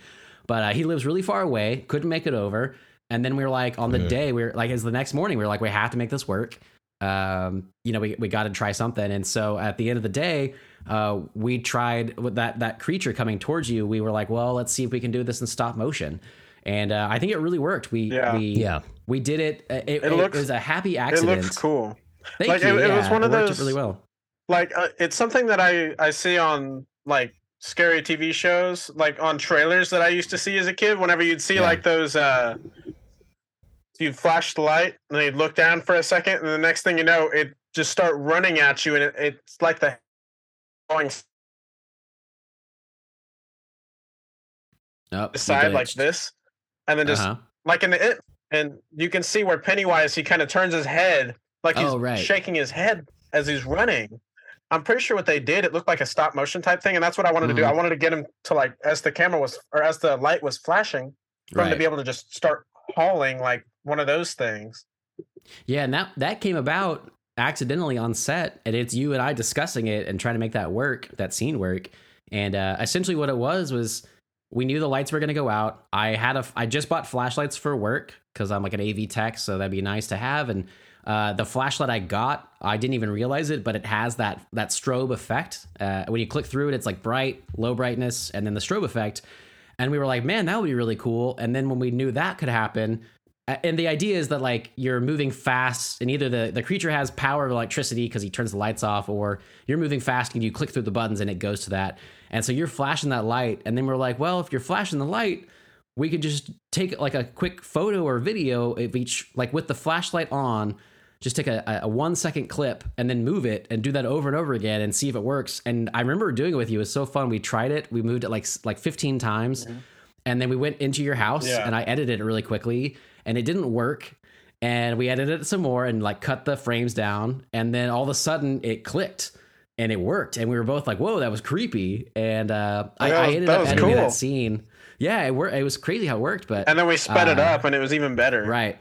But uh, he lives really far away, couldn't make it over. And then we were like, on the day, we were like, as the next morning, we were like, we have to make this work. Um, you know, we, we got to try something. And so at the end of the day, uh, we tried with that that creature coming towards you. We were like, well, let's see if we can do this in stop motion. And uh, I think it really worked. We Yeah. we Yeah. we did it. Uh, It, it, looks- was a happy accident. It looks cool. Thank Like, you. it- it was one of worked those- really well. Like uh, it's something that I I see on like scary TV shows, like on trailers that I used to see as a kid. Whenever you'd see Yeah. like those, uh you'd flash the light and then you'd look down for a second, and the next thing you know, it just start running at you, and it, it's like the going Oh, side like this, and then just Uh-huh. like in the it, and you can see where Pennywise he kind of turns his head like he's Oh, right. shaking his head as he's running. I'm pretty sure what they did, it looked like a stop motion type thing, and that's what I wanted to do. Mhm. I wanted to get him to like as the camera was or as the light was flashing, for him to be able to just start hauling like one of those things. Yeah, and that that came about accidentally on set, and it's you and I discussing it and trying to make that work, that scene work. And uh, essentially, what it was was we knew the lights were going to go out. I had a, I just bought flashlights for work because I'm like an AV tech, so that'd be nice to have. And uh, the flashlight I got, I didn't even realize it, but it has that that strobe effect. Uh, when you click through it, it's like bright, low brightness, and then the strobe effect. And we were like, man, that would be really cool. And then when we knew that could happen, and the idea is that like you're moving fast and either the, the creature has power of electricity because he turns the lights off or you're moving fast and you click through the buttons and it goes to that. And so you're flashing that light and then we're like well if you're flashing the light we could just take like a quick photo or video of each like with the flashlight on just take a, a one second clip and then move it and do that over and over again and see if it works. And i remember doing it with you. It was so fun. We tried it. We moved it like like 15 times mm-hmm. and then we went into your house Yeah. and I edited it really quickly and it didn't work. And we edited it some more and like cut the frames down. And then all of a sudden it clicked and it worked. And we were both like, whoa, that was creepy. And uh, I, I ended up editing cool. that scene. Yeah, it worked. It was crazy how it worked, but And then we sped it Uh, up, and it was even better. Right.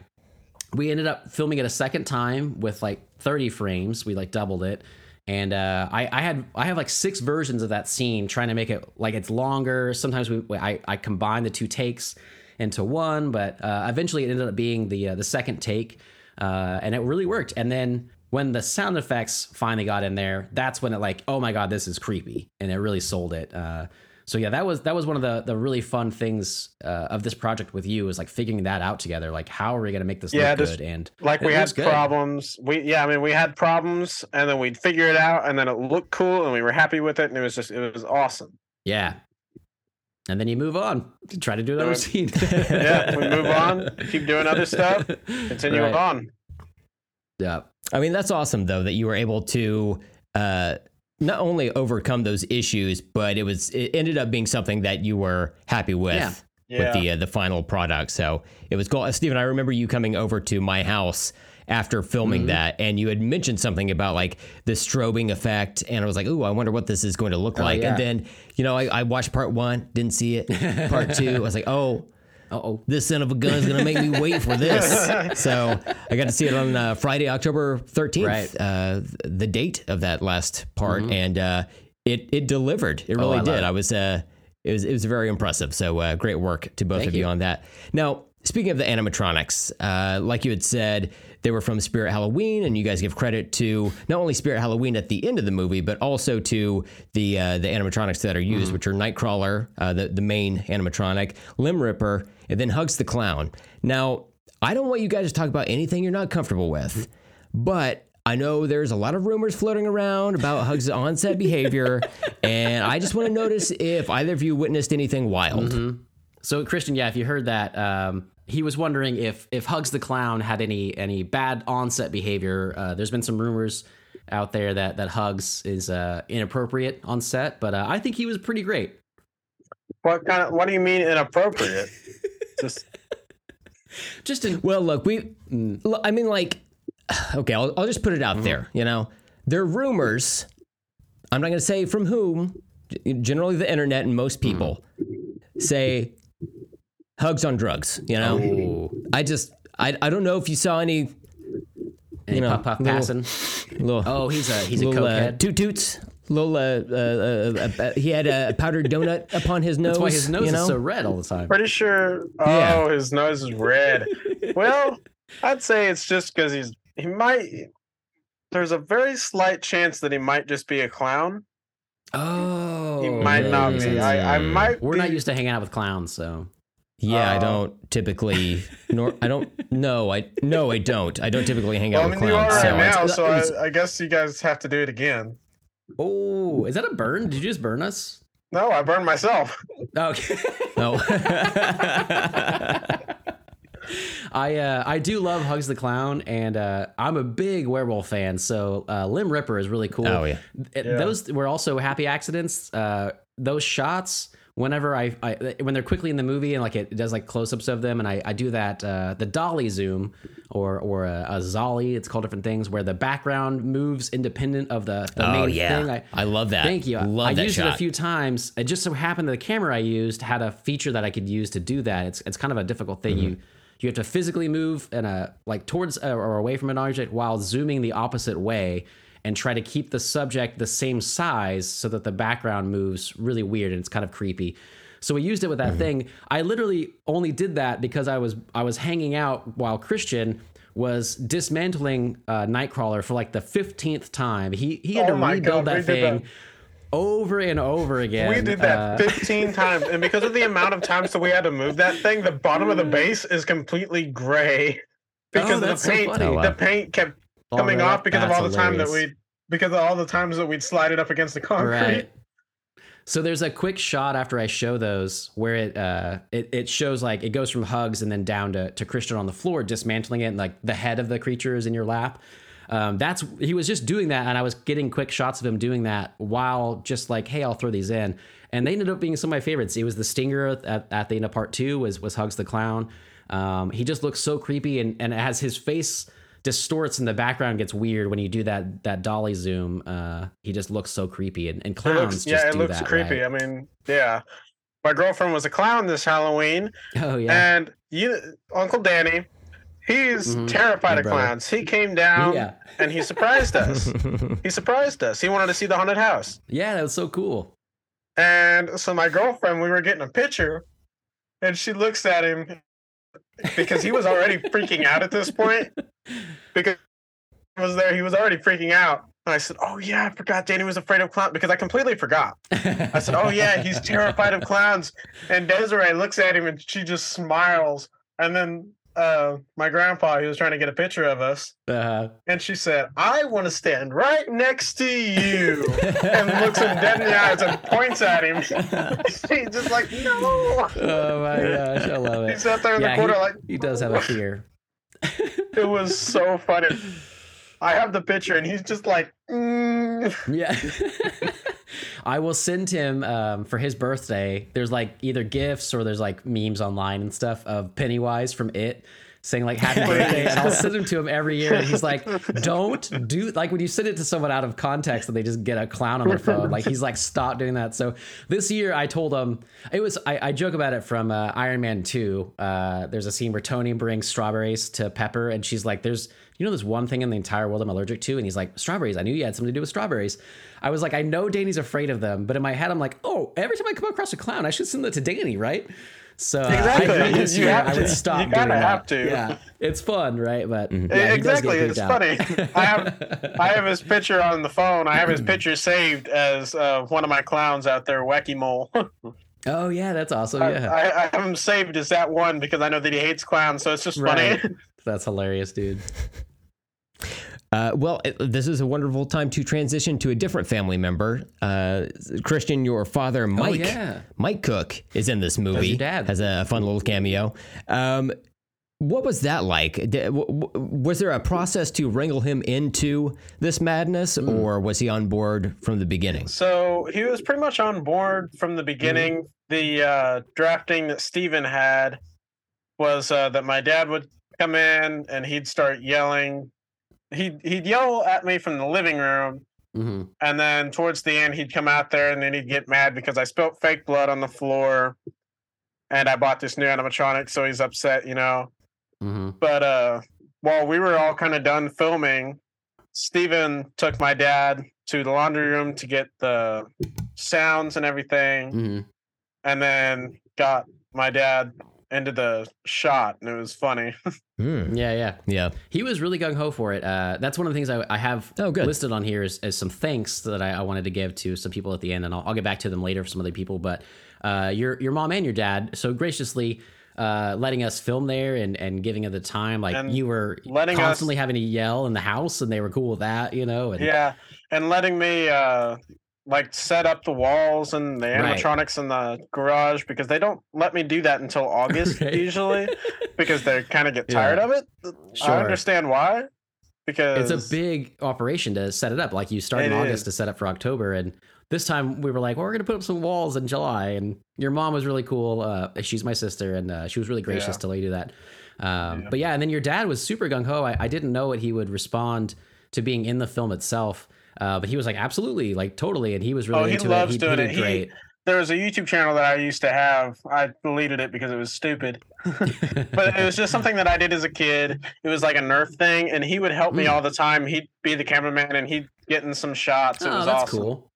We ended up filming it a second time with like 30 frames. We like doubled it. And uh, I, I had I have like six versions of that scene, trying to make it like it's longer. Sometimes we I, I combine the two takes into one, but uh, eventually it ended up being the uh, the second take, uh, and it really worked. And then when the sound effects finally got in there, that's when it like oh my god, this is creepy, and it really sold it. Uh, so yeah, that was that was one of the the really fun things uh, of this project with you is like figuring that out together. Like how are we gonna make this Yeah, look just- good? And Like we had problems. We yeah, I mean we had problems, and then we'd figure it out, and then it looked cool, and we were happy with it, and it was just it was awesome. yeah, and then you move on to try to do another Yeah. scene. Yeah, we move on, keep doing other stuff, continue Right. on. Yeah. I mean, that's awesome though that you were able to uh, not only overcome those issues, but it was it ended up being something that you were happy with. Yeah. With Yeah. the uh, the final product, so it was cool. Uh, Steven, I remember you coming over to my house after filming that, and you had mentioned something about like the strobing effect, and I was like, "Ooh, I wonder what this is going to look like." yeah. And then, you know, I, I watched part one, didn't see it. Part two, I was like, "Oh, oh. this son of a gun is going to make me wait for this. so I got to see it on uh, Friday, October 13th, Right. uh, the date of that last part. And uh, it, it delivered. It really I did. it. I was, uh, it was, it was very impressive. So uh, great work to both Thank of you. you. on that. Now, speaking of the animatronics, uh, like you had said, they were from Spirit Halloween, and you guys give credit to not only Spirit Halloween at the end of the movie, but also to the uh, the animatronics that are used, Mm-hmm. which are Nightcrawler, uh, the the main animatronic, Limb Ripper, and then Hugz the Clown. Now, I don't want you guys to talk about anything you're not comfortable with, but I know there's a lot of rumors floating around about Hugz' onset behavior, and I just want to notice if either of you witnessed anything wild. Mm-hmm. So Christian, yeah, if you heard that, um, he was wondering if if Hugz the clown had any any bad onset behavior. Uh, there's been some rumors out there that that Hugz is uh, inappropriate on set, but uh, I think he was pretty great. What kind of? What do you mean inappropriate? Just Just in Well, look, we, I mean, like, okay, I'll, I'll just put it out there. You know, there are rumors. I'm not going to say from whom. Generally, the internet and most people say Hugz on drugs. You know, oh, I just, I, I don't know if you saw any any know, puff puff little- passing. little, Oh, he's a he's a little uh, cokehead. toot toots. Little, uh, uh, uh, uh, uh, he had a powdered donut upon his nose. That's why his nose you know? is so red all the time. pretty sure. Oh, Yeah. his nose is red. well, I'd say it's just because he's he might. There's a very slight chance that he might just be a clown. Oh, He might not be. I, I might. We're be, not used to hanging out with clowns, so Yeah, I Uh, don't typically. Nor I don't. No, I no, I don't. I don't typically hang out Well, I with mean, you are clowns. right so now, so it's- I, I guess you guys have to do it again. Oh, is that a burn? Did you just burn us? No, I burned myself. Okay. no. I uh, I do love Hugz the Clown, and uh, I'm a big werewolf fan. So uh, Limb Ripper is really cool. Oh, yeah. Th- Yeah. Those were also happy accidents. Uh, those shots, whenever I, I when they're quickly in the movie and like it does like close ups of them, and I, I do that uh, the dolly zoom or or a, a zolly. It's called different things where the background moves independent of the, the oh main yeah, thing. I, I love that. Thank you. I- Love that. I that used shot. it a few times. It just so happened that the camera I used had a feature that I could use to do that. It's it's kind of a difficult thing. Mm-hmm. You you have to physically move and uh like towards or away from an object while zooming the opposite way and try to keep the subject the same size so that the background moves really weird and it's kind of creepy. So we used it with Mm-hmm. that thing. I literally only did that because I was I was hanging out while Christian was dismantling uh, Nightcrawler for like the fifteenth time. He he had Oh to rebuild God, that thing that. over and over again. we did that Uh, 15 times, and because of the amount of times that we had to move that thing, the bottom of the base is completely gray because Oh, the paint. Oh. The paint kept coming right, off because of all the time that we because of all the times that we'd slide it up against the concrete. Right. So there's a quick shot after I show those where it uh it, it shows like it goes from Hugz and then down to, to Christian on the floor dismantling it and like the head of the creature is in your lap. Um, that's he was just doing that and I was getting quick shots of him doing that while just like hey I'll throw these in and they ended up being some of my favorites. It was the stinger at, at the end of part two was was Hugz the clown. Um, he just looks so creepy and and has his face distorts and the background gets weird when you do that that dolly zoom. Uh, he just looks so creepy and, and It clowns looks, just yeah, it looks that, creepy. right? I mean, yeah. My girlfriend was a clown this Halloween, Oh yeah. and you, Uncle Danny, he's Mhm. terrified My of brother. clowns. He came down Yeah. and he surprised us. he surprised us. He wanted to see the haunted house. yeah, that was so cool. And so my girlfriend, we were getting a picture, and she looks at him because he was already freaking out at this point. Because he was there, he was already freaking out. And I said, "Oh yeah, I forgot Danny was afraid of clowns because I completely forgot." I said, "Oh yeah, he's terrified of clowns." And Desiree looks at him and she just smiles. And then uh, my grandpa, he was trying to get a picture of us, uh, and she said, "I want to stand right next to you." and looks him dead in the eyes and points at him. He's just like, no. oh my gosh, I love it. sat there in Yeah, the corner he, like, he does have a fear. it was so funny. I have the picture, and he's just like, mm. Yeah. I will send him um, for his birthday. There's like either gifts or there's like memes online and stuff of Pennywise from It saying like happy birthday and I'll send them to him every year. And he's like don't do like when you send it to someone out of context and they just get a clown on their phone like he's like stop doing that. So this year I told him it was I, I joke about it from uh, Iron Man 2 uh, there's a scene where Tony brings strawberries to Pepper and she's like there's you know there's one thing in the entire world I'm allergic to? And he's like strawberries I knew you had something to do with strawberries. I was like I know Danny's afraid of them but in my head I'm like oh every time I come across a clown I should send that to Danny right so uh, Exactly. I, You have I would to. stop You kinda that. have to. Yeah, it's fun, right? But yeah, he does exactly. It's out. funny. I have I have his picture on the phone. I have his picture saved as uh, one of my clowns out there, Wacky Mole. Oh yeah, that's awesome. I, Yeah, I, I have him saved as that one because I know that he hates clowns, so it's just funny. That's hilarious, dude. Uh, well, it, this is a wonderful time to transition to a different family member. Uh, Christian, your father, Mike, Oh, yeah. Mike Cook, is in this movie. your dad. Has a fun little cameo. Um, what was that like? Did, w- w- was there a process to wrangle him into this madness, Hmm. or was he on board from the beginning? So he was pretty much on board from the beginning. The uh, drafting that Steven had was uh, that my dad would come in and he'd start yelling. He'd he'd yell at me from the living room, hmm and then towards the end he'd come out there and then he'd get mad because I spilt fake blood on the floor, and I bought this new animatronic, so he's upset, you know. hmm But uh, while we were all kind of done filming, Steven took my dad to the laundry room to get the sounds and everything, hmm and then got my dad into the shot, and it was funny. Hmm. Yeah, yeah. Yeah. He was really gung ho for it. Uh, that's one of the things I, I have Oh, good. listed on here is, is some thanks that I, I wanted to give to some people at the end, and I'll, I'll get back to them later for some other people. But uh, your your mom and your dad so graciously uh, letting us film there and, and giving it the time. Like And you were letting us- constantly having to yell in the house, and they were cool with that, you know. And yeah, and letting me uh, like set up the walls and the Right. animatronics in the garage because they don't let me do that until August Right. usually because they kind of get Yeah. tired of it. Sure. I understand why. Because it's a big operation to set it up. Like you start in August is. to set up for October, and this time we were like, well, we're gonna put up some walls in July. And your mom was really cool. Uh, she's my sister, and uh, she was really gracious Yeah. to let you do that. Um, Yeah. But yeah, and then your dad was super gung ho. I, I didn't know what he would respond to being in the film itself. Uh, but he was like, absolutely, like totally, and he was really Oh, he into loves it. He, doing he it. did He- great. there was a YouTube channel that I used to have. I deleted it because it was stupid. but it was just something that I did as a kid. It was like a Nerf thing, and he would help me Mm. all the time. He'd be the cameraman, and he'd get in some shots. It oh, was that's awesome. cool.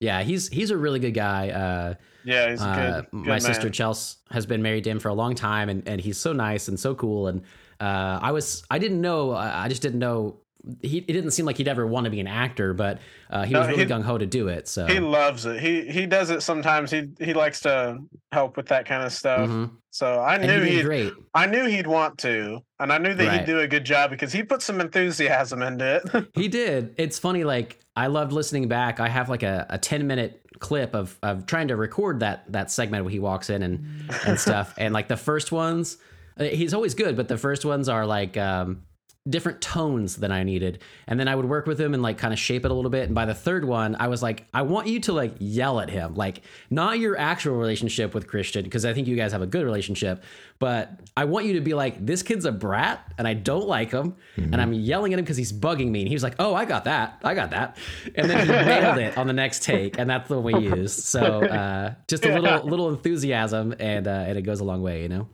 Yeah, he's he's a really good guy. Uh, Yeah, he's a good. Uh, good my sister man. Chelsea has been married to him for a long time, and, and he's so nice and so cool. And uh, I was I didn't know I just didn't know he it didn't seem like he'd ever want to be an actor, but uh, he No, was really gung ho to do it. So He loves it. He he does it sometimes. He he likes to help with that kind of stuff. Mhm. So I and knew he great. I knew he'd want to, and I knew that Right. he'd do a good job because he put some enthusiasm into it. He did. It's funny. Like I loved listening back. I have like a, a ten minute clip of of trying to record that that segment where he walks in and and stuff. And like the first ones, uh, he's always good, but the first ones are like um, different tones than I needed. And then I would work with him and like kind of shape it a little bit. And by the third one, I was like, I want you to like yell at him, like not your actual relationship with Christian, because I think you guys have a good relationship, but I want you to be like, this kid's a brat and I don't like him. And I'm yelling at him because he's bugging me. And he was like, oh, I got that. I got that. And then he nailed it on the next take. And that's the one we used. So uh, just a Yeah. little, little enthusiasm and, uh, and it goes a long way, you know?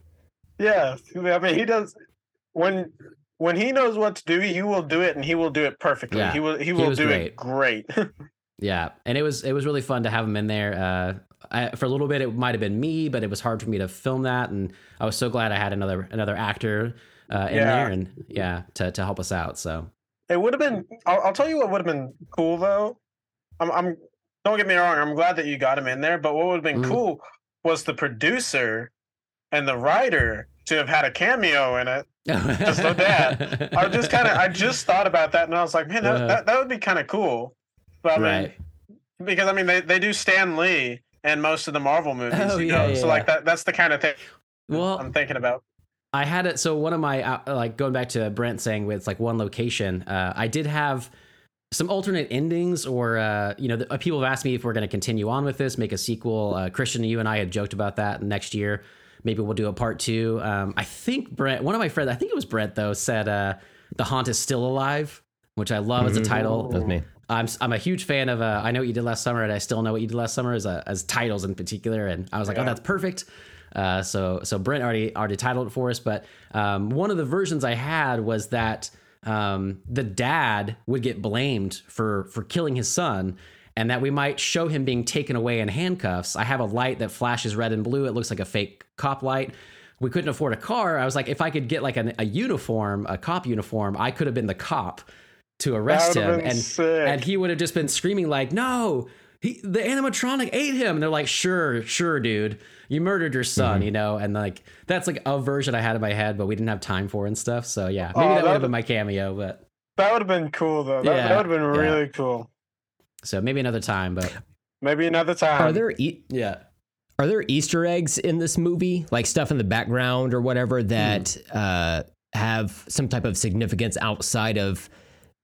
yeah, I mean he does when when he knows what to do, he will do it, and he will do it perfectly. Yeah, He will he will was do great. it great. Yeah, and it was it was really fun to have him in there. Uh, I, for a little bit, it might have been me, but it was hard for me to film that, and I was so glad I had another another actor uh, in Yeah. there, and yeah, to to help us out. So It would have been. I'll, I'll tell you what would have been cool though. I'm, I'm. Don't get me wrong. I'm glad that you got him in there. But what would have been Mhm. cool was the producer and the writer to have had a cameo in it. Just so bad. I just kind of. I just thought about that, and I was like, man, that Uh-huh. that, that would be kind of cool. But I mean, right. because I mean, they, they do Stan Lee and most of the Marvel movies. Oh, you yeah, know? So yeah. like that. That's the kind of thing Well, I'm thinking about. I had it. So one of my uh, like going back to Brent saying with like one location, uh, I did have some alternate endings, or uh, you know, the, uh, people have asked me if we're going to continue on with this, make a sequel. Uh, Christian, you and I had joked about that next year. Maybe we'll do a part two. Um, I think Brent, one of my friends, I think it was Brent though, said uh, the haunt is still alive, which I love as a title. That's me. I'm I'm a huge fan of uh, I know what you did last summer and I still know what you did last summer as uh, as titles in particular and I was like oh that's perfect. Uh, so so Brent already already titled it for us, but um, one of the versions I had was that um, the dad would get blamed for for killing his son. And that we might show him being taken away in handcuffs. I have a light that flashes red and blue. It looks like a fake cop light we couldn't afford a car. I was like, if I could get like an, a uniform, a cop uniform, I could have been the cop to arrest him, and sick. and he would have just been screaming like, "No, he, the animatronic ate him!" And they're like, "Sure, sure, dude, you murdered your son," Mm-hmm. you know. And like that's like a version I had in my head, but we didn't have time for and stuff. So yeah, maybe Oh, that would have been my cameo, but That would have been cool though. That, Yeah, that would have been yeah. really cool. So maybe another time. But Maybe another time. Are there e- yeah, are there Easter eggs in this movie, like stuff in the background or whatever that uh, have some type of significance outside of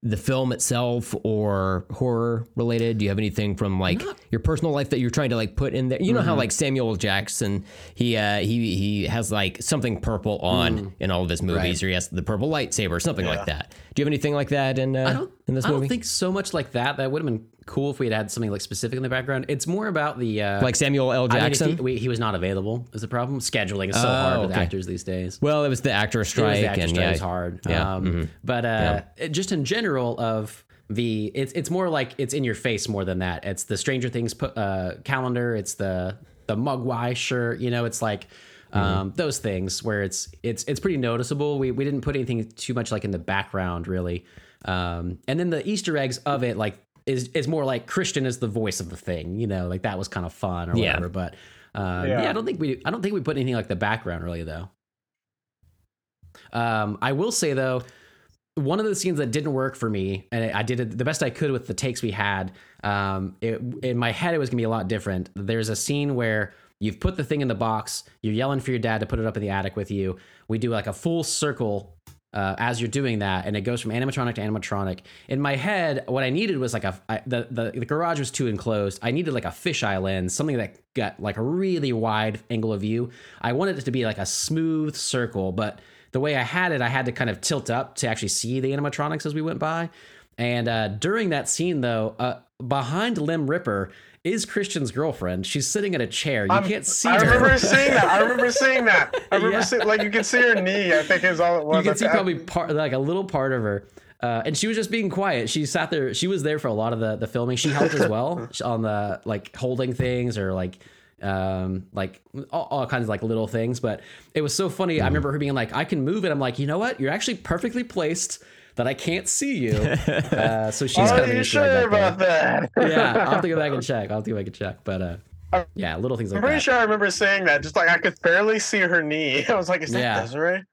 the film itself or horror related? Do you have anything from like your personal life that you're trying to like put in there? You know how like Samuel Jackson, he uh, he he has like something purple on in all of his movies, or he has the purple lightsaber, something like that. Do you have anything like that in uh, I don't. in this I movie? don't think so much like that. That would have been cool if we had had something like specific in the background. It's more about the uh, like Samuel L. mean, if Jackson. he, we, he was not available. Is the problem? Scheduling is so Oh, hard with okay. actors these days. well, it was the actor It was strike, the actor and strike yeah, is hard. yeah, Um, mhm. But uh, it- just in general of the, it's it's more like it's in your face more than that. It's the Stranger Things uh, calendar. It's the the Mogwai shirt. You know, it's like. Um, those things where it's it's it's pretty noticeable. We we didn't put anything too much like in the background really, um, and then the Easter eggs of it like is is more like Christian is the voice of the thing. You know, like that was kind of fun or Yeah. whatever. But uh, Yeah. yeah, I don't think we I don't think we put anything like the background really though. Um, I will say though, one of the scenes that didn't work for me, and I did it the best I could with the takes we had. Um, it, in my head, it was gonna be a lot different. There's a scene where you've put the thing in the box, you're yelling for your dad to put it up in the attic with you. We do like a full circle uh, as you're doing that, and it goes from animatronic to animatronic. In my head, what I needed was like a I, the, the the garage was too enclosed. I needed like a fisheye lens, something that got like a really wide angle of view. I wanted it to be like a smooth circle, but the way I had it, I had to kind of tilt up to actually see the animatronics as we went by. And uh, during that scene, though, uh, behind Limb Ripper is Christian's girlfriend. She's sitting in a chair. You I'm- can't see I her. I remember seeing that. I remember seeing that. I remember Yeah. seeing like you can see her knee. I think is all it was. you can see probably part like a little part of her uh, and she was just being quiet she sat there she was there for a lot of the the filming she helped as well on the like holding things or like um like all, all kinds of like little things but it was so funny i remember her being like i can move it i'm like you know what you're actually perfectly placed that i can't see you uh, so she's kind Are of an you sure back about there. that? yeah i'll have to go back and check i'll have to go back and check but uh yeah little things like that. I'm pretty that sure I remember saying that. Just like I could barely see her knee. I was like, "Is that Yeah. Desiree?"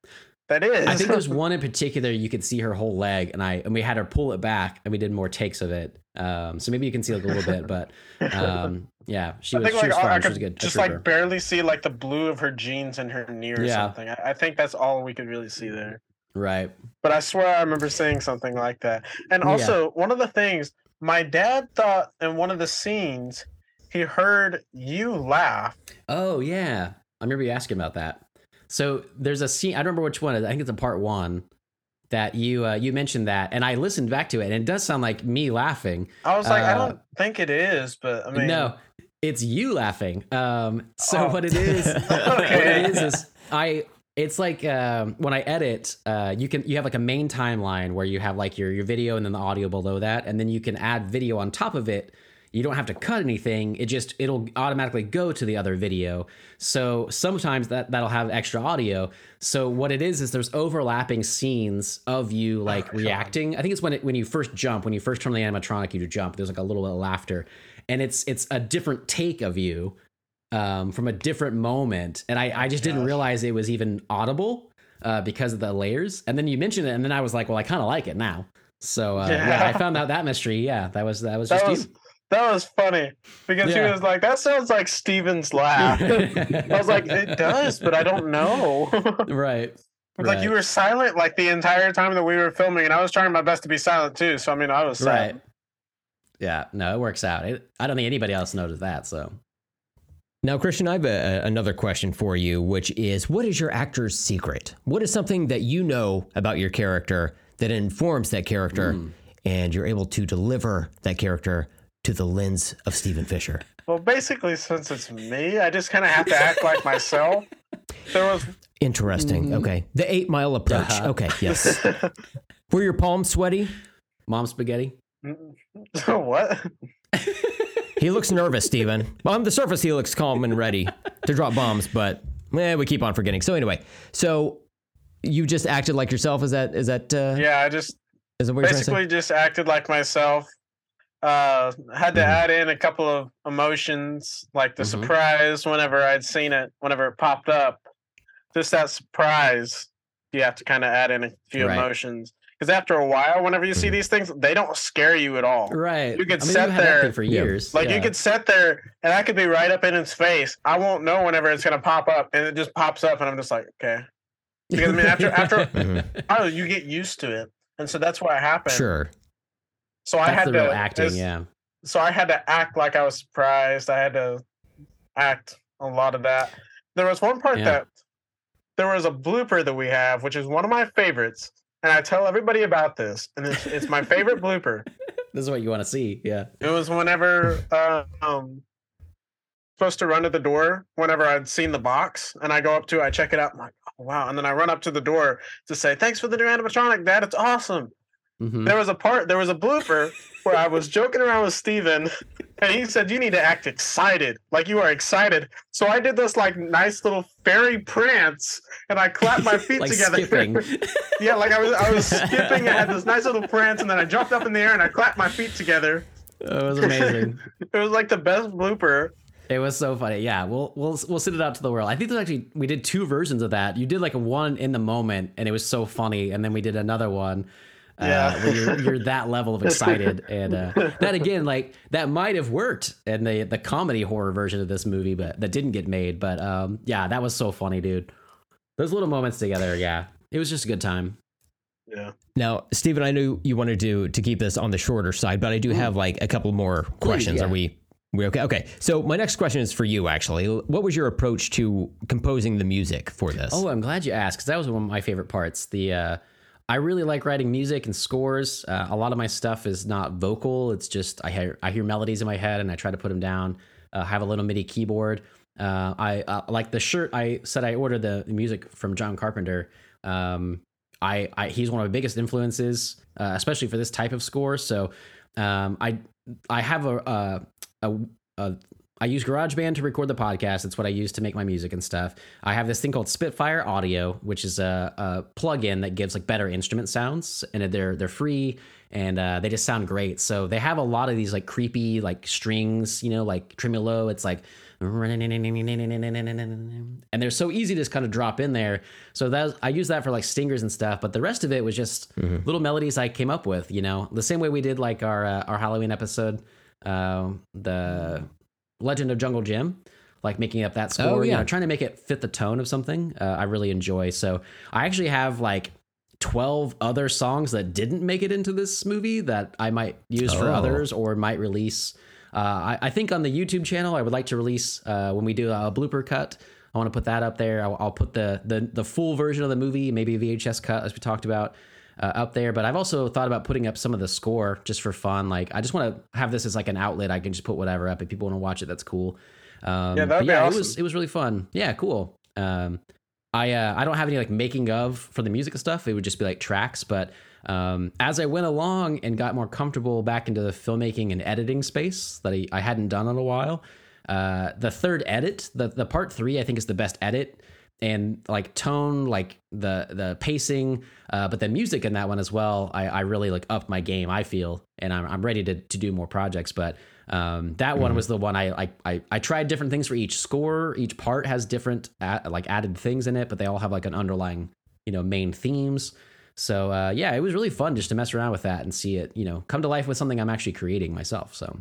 That is. I think there's one in particular you could see her whole leg, and I and we had her pull it back, and we did more takes of it. Um, so maybe you can see like a little bit, but um, yeah, she I was think she like was I- fun. I she was could good. just like barely see like the blue of her jeans and her knee or Yeah. something. I, I think that's all we could really see there. Right. But I swear I remember saying something like that. And Yeah. also one of the things my dad thought in one of the scenes he heard you laugh. Oh yeah, I remember you asking about that. So there's a scene. I don't remember which one. Is. I think it's a part one that you uh, you mentioned that, and I listened back to it, and it does sound like me laughing. I was like, I Uh, don't think it is, but I mean, no, it's you laughing. Um, so Oh. what it is what it is is I. It's like um, when I edit, uh, you can you have like a main timeline where you have like your your video and then the audio below that, and then you can add video on top of it. You don't have to cut anything. It just it'll automatically go to the other video. So sometimes that that'll have extra audio. So what it is is there's overlapping scenes of you like reacting. I think it's when it when you first jump, when you first turn on the animatronic, you do jump. There's like a little bit of laughter, and it's it's a different take of you um, from a different moment. And I I just didn't realize it was even audible uh, because of the layers. And then you mentioned it, and then I was like, well, I kind of like it now. So uh, yeah. Yeah. I found out that mystery. Yeah, that was that was that just was you. that was funny because Yeah. he was like, "That sounds like Steven's laugh." I was like, "It does, but I don't know." right. It's like you were silent like the entire time that we were filming, and I was trying my best to be silent too. So I mean, I was silent. Right. Yeah, no, it works out. It, I don't think anybody else noticed that. So, Now, Christian, I have a, a- another question for you, which is what is your actor's secret? What is something that you know about your character that informs that character and you're able to deliver that character to the lens of Steven Fisher? Well, basically, since it's me, I just kind of have to act like myself. There was Interesting. Okay. The eight mile approach. Uh-huh. Okay. Yes. Were your palms sweaty? mom spaghetti. what? He looks nervous, Steven. On the surface, he looks calm and ready to drop bombs, but eh, we keep on forgetting. So anyway, so you just acted like yourself. Is that is that uh, Yeah, I just is that what you're trying to say? basically just acted like myself. Uh, had to Mhm. add in a couple of emotions, like the Mhm. surprise whenever I'd seen it, whenever it popped up. Just that surprise, you have to kind of add in a few Right. emotions. Because after a while, whenever you see Mhm. these things, they don't scare you at all. Right. You could I mean, sit you had that there- for years. Like yeah. you could sit there and I could be right up in his face. I won't know whenever it's gonna pop up, and it just pops up, and I'm just like, okay. Because I mean, after after oh, you get used to it, and so that's what happened. Sure. So I had the to real acting. as- Yeah. so I had to act like I was surprised. I had to act a lot of that. There was one part Yeah. that there was a blooper that we have, which is one of my favorites, and I tell everybody about this, and it's, it's my favorite blooper. This is what you want to see. Yeah. It was whenever uh, um supposed to run to the door whenever I'd seen the box, and I go up to, I check it out, I'm like, oh, wow, and then I run up to the door to say, "Thanks for the new animatronic, Dad. It's awesome." Mhm. There was a part, there was a blooper where I was joking around with Steven and he said, You need to act excited, like you are excited. So I did this like nice little fairy prance and I clapped my feet like together. yeah, like I was I was skipping, I had this nice little prance, and then I jumped up in the air and I clapped my feet together. it was amazing. It was like the best blooper. It was so funny. Yeah, we'll we'll we'll send it out to the world. I think there's actually we did two versions of that. You did like one in the moment, and it was so funny, and then we did another one. Uh, Yeah. you're, you're that level of excited, and uh, that again, like that might have worked in the the comedy horror version of this movie, but that didn't get made. But um, yeah, that was so funny, dude. Those little moments together, yeah, it was just a good time. Yeah. Now, Steven, I knew you wanted to to keep this on the shorter side, but I do have like a couple more questions. yeah. Are we we okay? Okay. So my next question is for you. Actually, what was your approach to composing the music for this? Oh, I'm glad you asked because that was one of my favorite parts. The uh, I really like writing music and scores. Uh, a lot of my stuff is not vocal; it's just I hear I hear melodies in my head and I try to put them down. Uh, have a little MIDI keyboard. Uh, I uh, like the shirt. I said I ordered the music from John Carpenter. Um, I, I he's one of my biggest influences, uh, especially for this type of score. So um, I I have a, a, a, a I use GarageBand to record the podcast. It's what I use to make my music and stuff. I have this thing called Spitfire Audio, which is a, a plugin that gives like better instrument sounds, and they're they're free and uh, they just sound great. So they have a lot of these like creepy like strings, you know, like tremolo. It's like and they're so easy to just kind of drop in there. So that I use that for like stingers and stuff. But the rest of it was just little melodies I came up with. You know, the same way we did like our uh, our Halloween episode, uh, the Legend of Jungle Jim. Like making up that score, Oh, you know, trying to make it fit the tone of something. Uh, I really enjoy. So I actually have like 12 other songs that didn't make it into this movie that I might use for Oh. others or might release. Uh, I, I think on the YouTube channel, I would like to release uh, when we do a blooper cut. I want to put that up there. I'll, I'll put the, the the full version of the movie, maybe a VHS cut, as we talked about, uh, up there. But I've also thought about putting up some of the score just for fun. Like I just want to have this as like an outlet. I can just put whatever up if people want to watch it. That's cool. Um, Yeah, that'd be yeah, awesome. it was it was really fun. Yeah, cool. Um, I uh, I don't have any like making of for the music stuff. It would just be like tracks. But um, as I went along and got more comfortable back into the filmmaking and editing space that I, I hadn't done in a while, uh, the third edit, the the part three, I think is the best edit and like tone, like the the pacing, uh, but the music in that one as well. I, I really like upped my game. I feel, and I'm I'm ready to to do more projects, but. Um, that one was the one I like. I, I tried different things for each score. Each part has different like added things in it, but they all have like an underlying, you know, main themes. So uh, yeah, it was really fun just to mess around with that and see it, you know, come to life with something I'm actually creating myself. So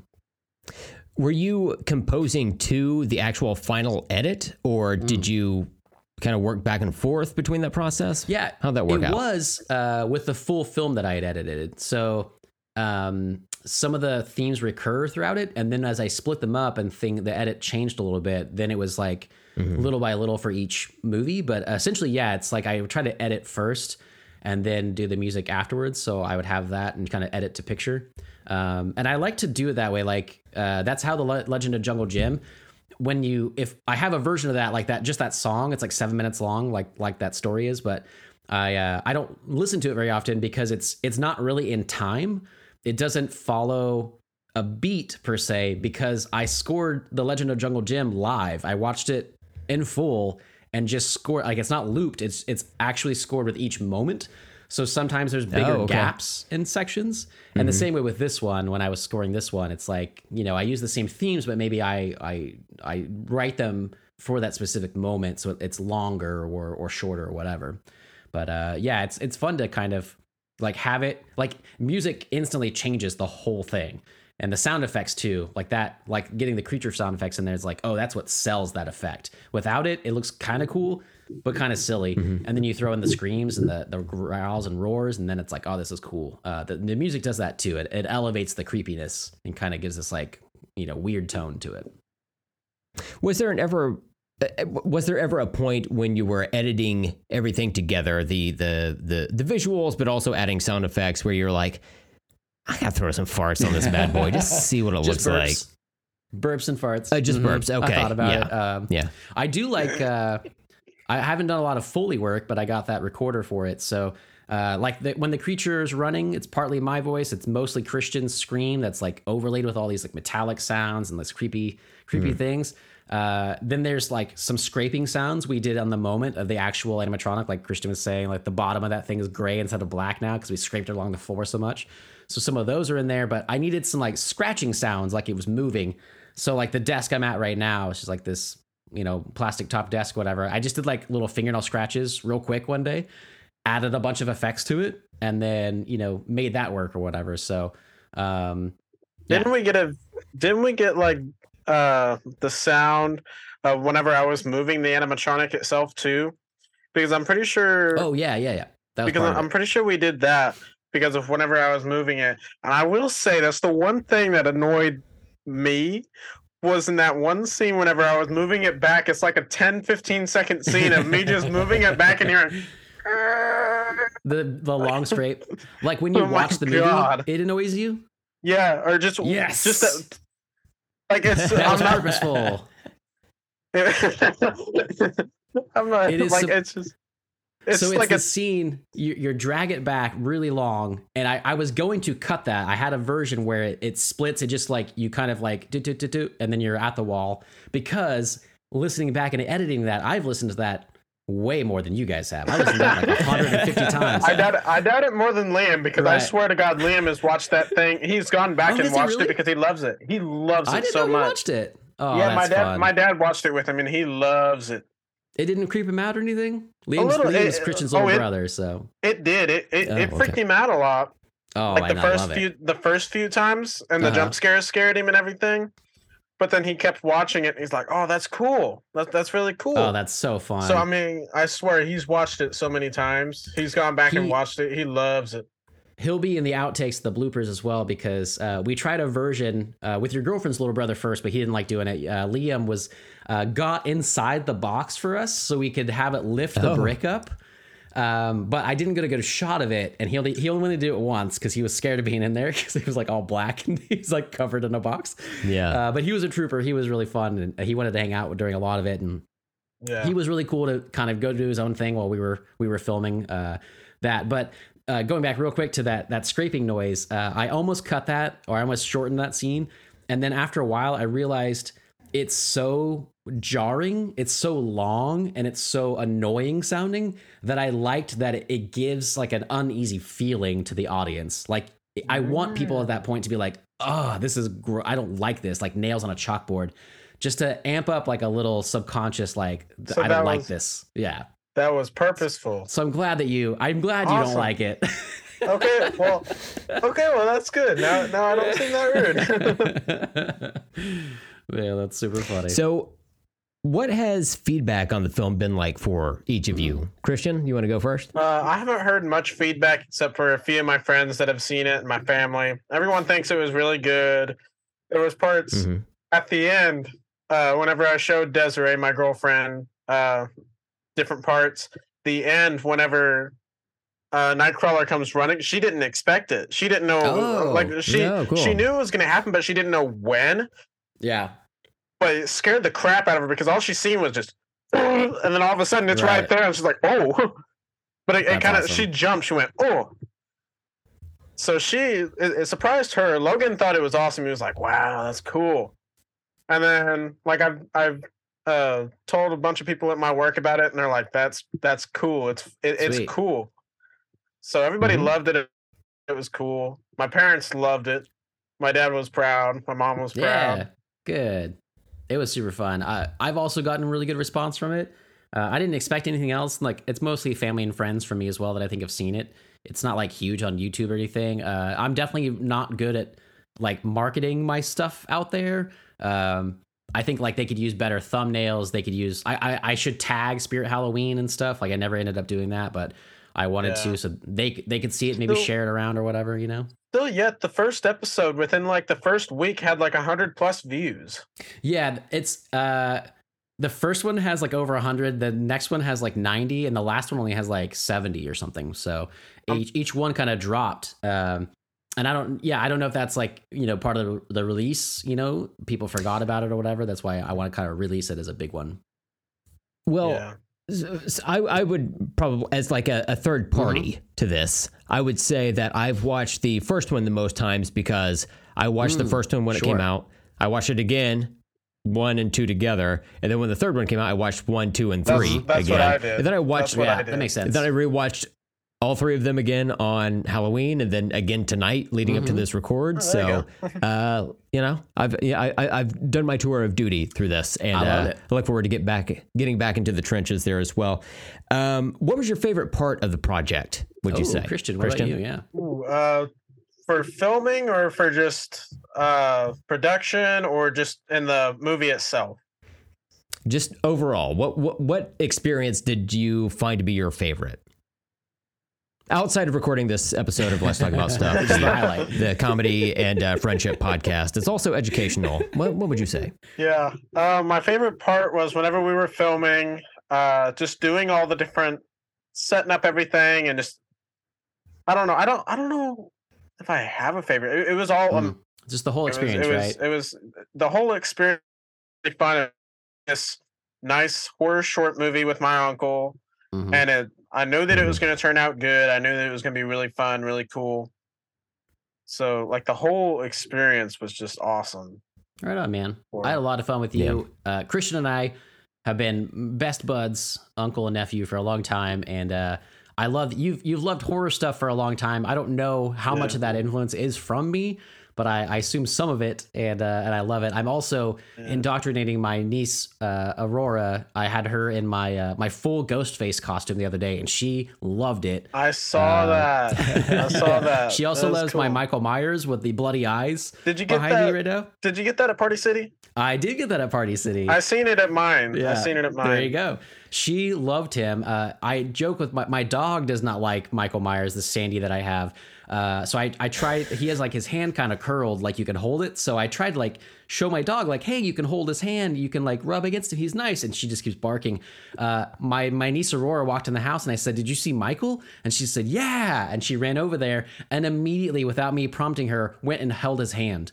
Were you composing to the actual final edit, or did you kind of work back and forth between that process? Yeah, how'd that work it out? was uh, with the full film that I had edited. So um, some of the themes recur throughout it, and then as I split them up and thing the edit changed a little bit, then it was like Mm-hmm. little by little for each movie. But essentially, yeah, it's like I would try to edit first and then do the music afterwards. So I would have that and kind of edit to picture. Um, and I like to do it that way. Like uh, that's how the Le- Legend of Jungle Jim. When you, if I have a version of that, like that, just that song, it's like seven minutes long, like like that story is. But I uh, I don't listen to it very often because it's it's not really in time. It doesn't follow a beat per se because I scored the Legend of Jungle Jim live. I watched it in full and just scored like it's not looped. It's it's actually scored with each moment. So sometimes there's bigger Oh, okay. gaps in sections. And the same way with this one, when I was scoring this one, it's like, you know, I use the same themes, but maybe I I I write them for that specific moment so it's longer or or shorter or whatever. But uh yeah, it's it's fun to kind of like have it like music instantly changes the whole thing and the sound effects too like that like getting the creature sound effects in there is like oh that's what sells that effect without it it looks kind of cool but kind of silly and then you throw in the screams and the, the growls and roars and then it's like oh this is cool uh, the, the music does that too it, it elevates the creepiness and kind of gives this like you know weird tone to it Was there an ever uh, was there ever a point when you were editing everything together, the the the the visuals, but also adding sound effects, where you're like, I gotta throw some farts on this bad boy, just see what it looks burps like. burps and farts Uh, just Mhm. burps, okay, i thought about yeah. it um, Yeah. I do like. Uh, I haven't done a lot of Foley work, but I got that recorder for it. So, uh, like the, when the creature is running, it's partly my voice. It's mostly Christian's scream that's like overlaid with all these like metallic sounds and this creepy, creepy things. Uh, then there's like some scraping sounds we did on the moment of the actual animatronic, like Christian was saying. Like the bottom of that thing is gray instead of black now because we scraped it along the floor so much. So some of those are in there, but I needed some like scratching sounds, like it was moving. So like the desk I'm at right now, it's just like this, you know, plastic top desk, whatever. I just did like little fingernail scratches real quick one day, added a bunch of effects to it, and then you know made that work or whatever. So um, Yeah. Didn't we get a? Didn't we get like uh the sound of whenever I was moving the animatronic itself too? Because I'm pretty sure. oh yeah, yeah, yeah. That was because I'm pretty sure we did that because of whenever I was moving it. And I will say that's the one thing that annoyed me was in that one scene whenever I was moving it back. It's like a 10, 15 second scene of me just moving it back in here. the the long straight, Like when you Oh watch the movie, it annoys you. Yeah, or just Yes. just that, like it's That I'm was not purposeful. I'm not It is like sup- it's just it's so it's like the a scene you, you drag it back really long and I, I was going to cut that i had a version where it, it splits it just like you kind of like do, do, do, do, and then you're at the wall because listening back and editing that i've listened to that way more than you guys have i listened to that like 150 times I doubt it, I doubt it more than Liam because I swear to God Liam has watched that thing. He's gone back Oh, and watched really? it because he loves it. He loves i it didn't so know you much. watched it oh yeah, my dad fun. my dad watched it with him and he loves it. It didn't creep him out or anything liam's, little, liam's it- christian's oh, little it- brother so It did. It it, Oh, it freaked okay. him out a lot. oh like I the first few the first few times and the Uh-huh. jump scares scared him and everything. But then he kept watching it and he's like, Oh, that's cool. That, that's really cool. oh that's so fun so I mean, I swear he's watched it so many times. He's gone back and watched it. He loves it. He'll be in the outtakes, the bloopers as well, because uh, we tried a version uh, with your girlfriend's little brother first, but he didn't like doing it. Uh, Liam was uh, got inside the box for us so we could have it lift the Oh. brick up. Um, but I didn't get a good shot of it, and he only he only wanted to do it once because he was scared of being in there because he was like all black and he's like covered in a box. Yeah. Uh, but he was a trooper. He was really fun, and he wanted to hang out during a lot of it, and Yeah. he was really cool to kind of go do his own thing while we were we were filming uh, that. But uh, going back real quick to that that scraping noise, uh, I almost cut that or I almost shortened that scene, and then after a while I realized it's so jarring, it's so long, and it's so annoying sounding that I liked that it, it gives like an uneasy feeling to the audience. Like I want people at that point to be like, "Oh, this is gr- I don't like this," like nails on a chalkboard just to amp up like a little subconscious like So I don't like this. Yeah. That was purposeful. So I'm glad that you I'm glad you don't like it. Okay, well, okay, well that's good. Now, now I don't seem that rude. yeah, that's super funny. So, what has feedback on the film been like for each of you? Christian, you want to go first? Uh, I haven't heard much feedback except for a few of my friends that have seen it and my family. Everyone thinks it was really good. There was parts Mhm. at the end uh, whenever I showed Desiree, my girlfriend, uh, different parts. The end, whenever uh, Nightcrawler comes running, she didn't expect it. She didn't know, Oh, like she no, cool. she knew it was going to happen, but she didn't know when. yeah, But it scared the crap out of her because all she seen was just, and then all of a sudden it's right, Right. there, and she's like, oh. But it, it kind of awesome. she jumped. She went, oh. So she it, it surprised her. Logan thought it was awesome. He was like, wow, that's cool. And then like I've I've uh told a bunch of people at my work about it, and they're like, that's that's cool. It's it, it's cool. So everybody Mhm. loved it. It was cool. My parents loved it. My dad was proud. My mom was proud. yeah, good. It was super fun. I, I've also gotten really good response from it. Uh, I didn't expect anything else. Like it's mostly family and friends for me as well that I think have seen it. It's not like huge on YouTube or anything. Uh, I'm definitely not good at like marketing my stuff out there. Um, I think like they could use better thumbnails. They could use. I, I I should tag Spirit Halloween and stuff. Like I never ended up doing that, but I wanted Yeah. to, so they they could see it, maybe Still- share it around or whatever. You know. Still yet, the first episode within like the first week had like a hundred plus views. Yeah, it's uh the first one has like over 100, the next one has like 90 and the last one only has like 70 or something. So Um, each each one kind of dropped. Um and I don't yeah, I don't know if that's like, you know, part of the, the release, you know, people forgot about it or whatever. That's why I want to kind of release it as a big one. Well, yeah. S- s- I, I would probably, as like a, a third party to this, I would say that I've watched the first one the most times because I watched the Mm, first one when it came out. I watched it again, one and two together, and then when the third one came out, I watched one, two, and three that's again. I did. And then I watched, That's I yeah, did. that makes sense. then I rewatched all three of them again on Halloween, and then again tonight, leading up to Mhm. this record. Oh, so, you uh, you know, I've yeah, I, I, I've done my tour of duty through this, and I uh. I look forward to get back, getting back into the trenches there as well. Um, what was your favorite part of the project? Would you say, Christian, what about you? Yeah. Ooh, uh, for filming or for just uh production or just in the movie itself? Just overall, what what what experience did you find to be your favorite? Outside of recording this episode of Let's Talk About Stuff, Which is the highlight. the comedy and uh, friendship podcast, it's also educational. What, what would you say? Yeah. Uh, my favorite part was whenever we were filming, uh, just doing all the different setting up everything and just I don't know. I don't I don't know if I have a favorite. It, it was all um, Just the whole it was- experience, it was, right? It was the whole experience. Fun. This nice horror short movie with my uncle, Mhm. and it, I knew that it Mm-hmm. was going to turn out good. I knew that it was going to be really fun, really cool. So, like the whole experience was just awesome. Right on, man. Or- I had a lot of fun with you. Uh, Christian and I have been best buds, uncle and nephew, for a long time, and uh, I love you've you've loved horror stuff for a long time. I don't know how much of that influence is from me, but I, I assume some of it, and uh, and I love it. I'm also Yeah. indoctrinating my niece uh, Aurora. I had her in my uh, my full Ghostface costume the other day, and she loved it. I saw Um, that. I saw that. She also was loves my. Michael Myers with the bloody eyes Did you get behind that? me right now. Did you get that at Party City? I did get that at Party City. I seen it at mine. I seen it at mine. There you go. She loved him. Uh, I joke with my, my dog does not like Michael Myers, the Sandy that I have. Uh, so I, I tried, he has like his hand kind of curled, like you can hold it. So I tried to like show my dog, like, hey, you can hold his hand, you can like rub against him. He's nice. And she just keeps barking. Uh, my, my niece Aurora walked in the house and I said, did you see Michael? And she said, yeah. And she ran over there and immediately, without me prompting her, went and held his hand.